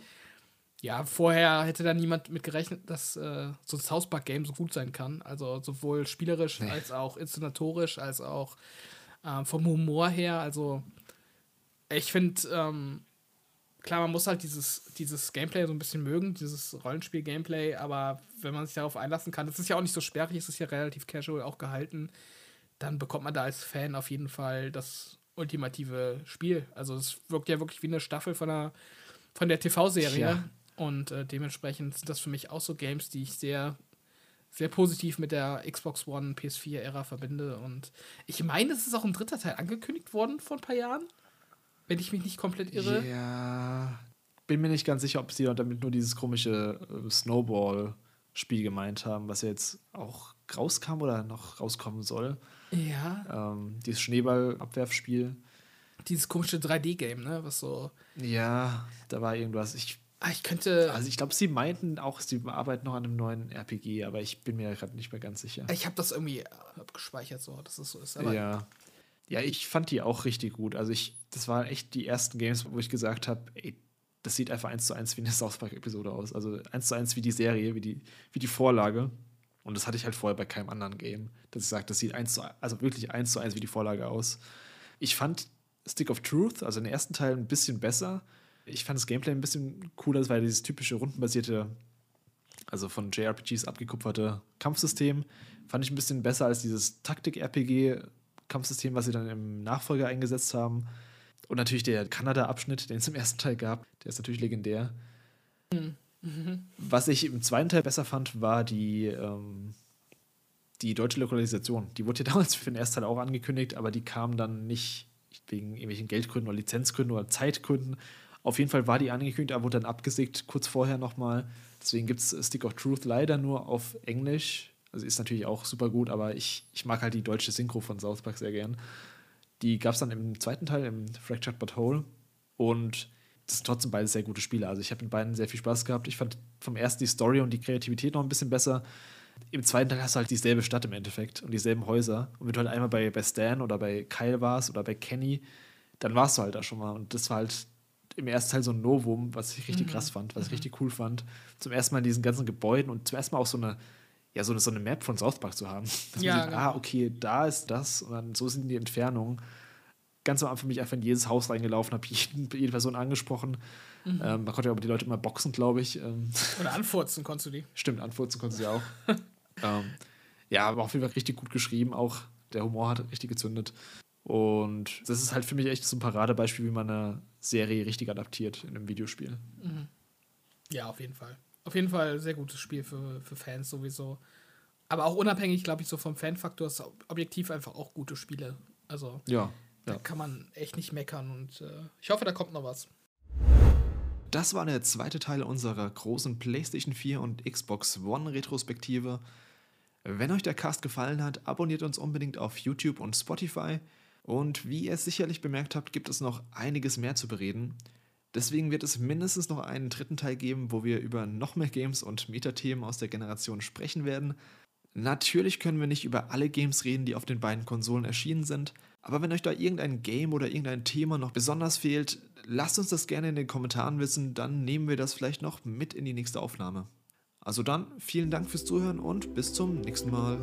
ja, vorher hätte da niemand mit gerechnet, dass äh, so ein South Park-Game so gut sein kann. Also sowohl spielerisch nee. als auch inszenatorisch, als auch äh, vom Humor her. Also ich finde, ähm, klar, man muss halt dieses, dieses Gameplay so ein bisschen mögen, dieses Rollenspiel-Gameplay, aber wenn man sich darauf einlassen kann, das ist ja auch nicht so sperrig, es ist ja relativ casual auch gehalten dann bekommt man da als Fan auf jeden Fall das ultimative Spiel. Also es wirkt ja wirklich wie eine Staffel von der, von der TV-Serie. Ja. Und äh, dementsprechend sind das für mich auch so Games, die ich sehr, sehr positiv mit der Xbox One, PS4-Ära verbinde. Und ich meine, es ist auch ein dritter Teil angekündigt worden vor ein paar Jahren. Wenn ich mich nicht komplett irre. Ja. Bin mir nicht ganz sicher, ob sie damit nur dieses komische äh, Snowball-Spiel gemeint haben, was ja jetzt auch rauskam oder noch rauskommen soll. Ja. Ähm, dieses Schneeballabwerfspiel. Dieses komische 3D-Game, ne? Was so. Ja, da war irgendwas. Ich, ah, ich könnte. Also ich glaube, sie meinten auch, sie arbeiten noch an einem neuen RPG, aber ich bin mir gerade nicht mehr ganz sicher. Ich habe das irgendwie abgespeichert, so, dass es so ist. Aber ja. Ja, ich fand die auch richtig gut. Also ich, das waren echt die ersten Games, wo ich gesagt habe, ey, das sieht einfach eins zu eins wie eine South Park-Episode aus. Also eins zu eins wie die Serie, wie die, wie die Vorlage. Und das hatte ich halt vorher bei keinem anderen Game, dass ich sage, das sieht eins zu, also wirklich eins zu eins wie die Vorlage aus. Ich fand Stick of Truth, also den ersten Teil, ein bisschen besser. Ich fand das Gameplay ein bisschen cooler, weil dieses typische rundenbasierte, also von JRPGs abgekupferte Kampfsystem, fand ich ein bisschen besser als dieses Taktik-RPG-Kampfsystem, was sie dann im Nachfolger eingesetzt haben. Und natürlich der Kanada-Abschnitt, den es im ersten Teil gab, der ist natürlich legendär. Mhm. Was ich im zweiten Teil besser fand, war die, ähm, die deutsche Lokalisation. Die wurde ja damals für den ersten Teil auch angekündigt, aber die kam dann nicht wegen irgendwelchen Geldgründen oder Lizenzgründen oder Zeitgründen. Auf jeden Fall war die angekündigt, aber wurde dann abgesägt kurz vorher nochmal. Deswegen gibt es Stick of Truth leider nur auf Englisch. Also ist natürlich auch super gut, aber ich, ich mag halt die deutsche Synchro von South Park sehr gern. Die gab es dann im zweiten Teil, im Fractured But Whole. Und das sind trotzdem beide sehr gute Spiele. Also ich habe mit beiden sehr viel Spaß gehabt. Ich fand vom ersten die Story und die Kreativität noch ein bisschen besser. Im zweiten Teil hast du halt dieselbe Stadt im Endeffekt und dieselben Häuser. Und wenn du halt einmal bei, bei Stan oder bei Kyle warst oder bei Kenny, dann warst du halt da schon mal. Und das war halt im ersten Teil so ein Novum, was ich richtig mhm. krass fand, was ich mhm. richtig cool fand. Zum ersten Mal in diesen ganzen Gebäuden und zum ersten Mal auch so eine, ja, so eine, so eine Map von South Park zu haben. Dass ja, man sieht, genau. ah, okay, da ist das und dann so sind die Entfernungen ganz am Anfang bin ich einfach in jedes Haus reingelaufen, habe jede Person angesprochen. Mhm. Ähm, man konnte ja aber die Leute immer boxen, glaube ich. Ähm. Oder anfurzen konntest du die. Stimmt, anfurzen konntest du ja auch. ähm, ja, aber auf jeden Fall richtig gut geschrieben. Auch der Humor hat richtig gezündet. Und das ist halt für mich echt so ein Paradebeispiel, wie man eine Serie richtig adaptiert in einem Videospiel. Mhm. Ja, auf jeden Fall. Auf jeden Fall sehr gutes Spiel für, für Fans sowieso. Aber auch unabhängig, glaube ich, so vom Fanfaktor ist objektiv einfach auch gute Spiele. Also ja. Da kann man echt nicht meckern und äh, ich hoffe, da kommt noch was. Das war der zweite Teil unserer großen PlayStation 4 und Xbox One Retrospektive. Wenn euch der Cast gefallen hat, abonniert uns unbedingt auf YouTube und Spotify. Und wie ihr sicherlich bemerkt habt, gibt es noch einiges mehr zu bereden. Deswegen wird es mindestens noch einen dritten Teil geben, wo wir über noch mehr Games und Metathemen aus der Generation sprechen werden. Natürlich können wir nicht über alle Games reden, die auf den beiden Konsolen erschienen sind, aber wenn euch da irgendein Game oder irgendein Thema noch besonders fehlt, lasst uns das gerne in den Kommentaren wissen, dann nehmen wir das vielleicht noch mit in die nächste Aufnahme. Also dann, vielen Dank fürs Zuhören und bis zum nächsten Mal.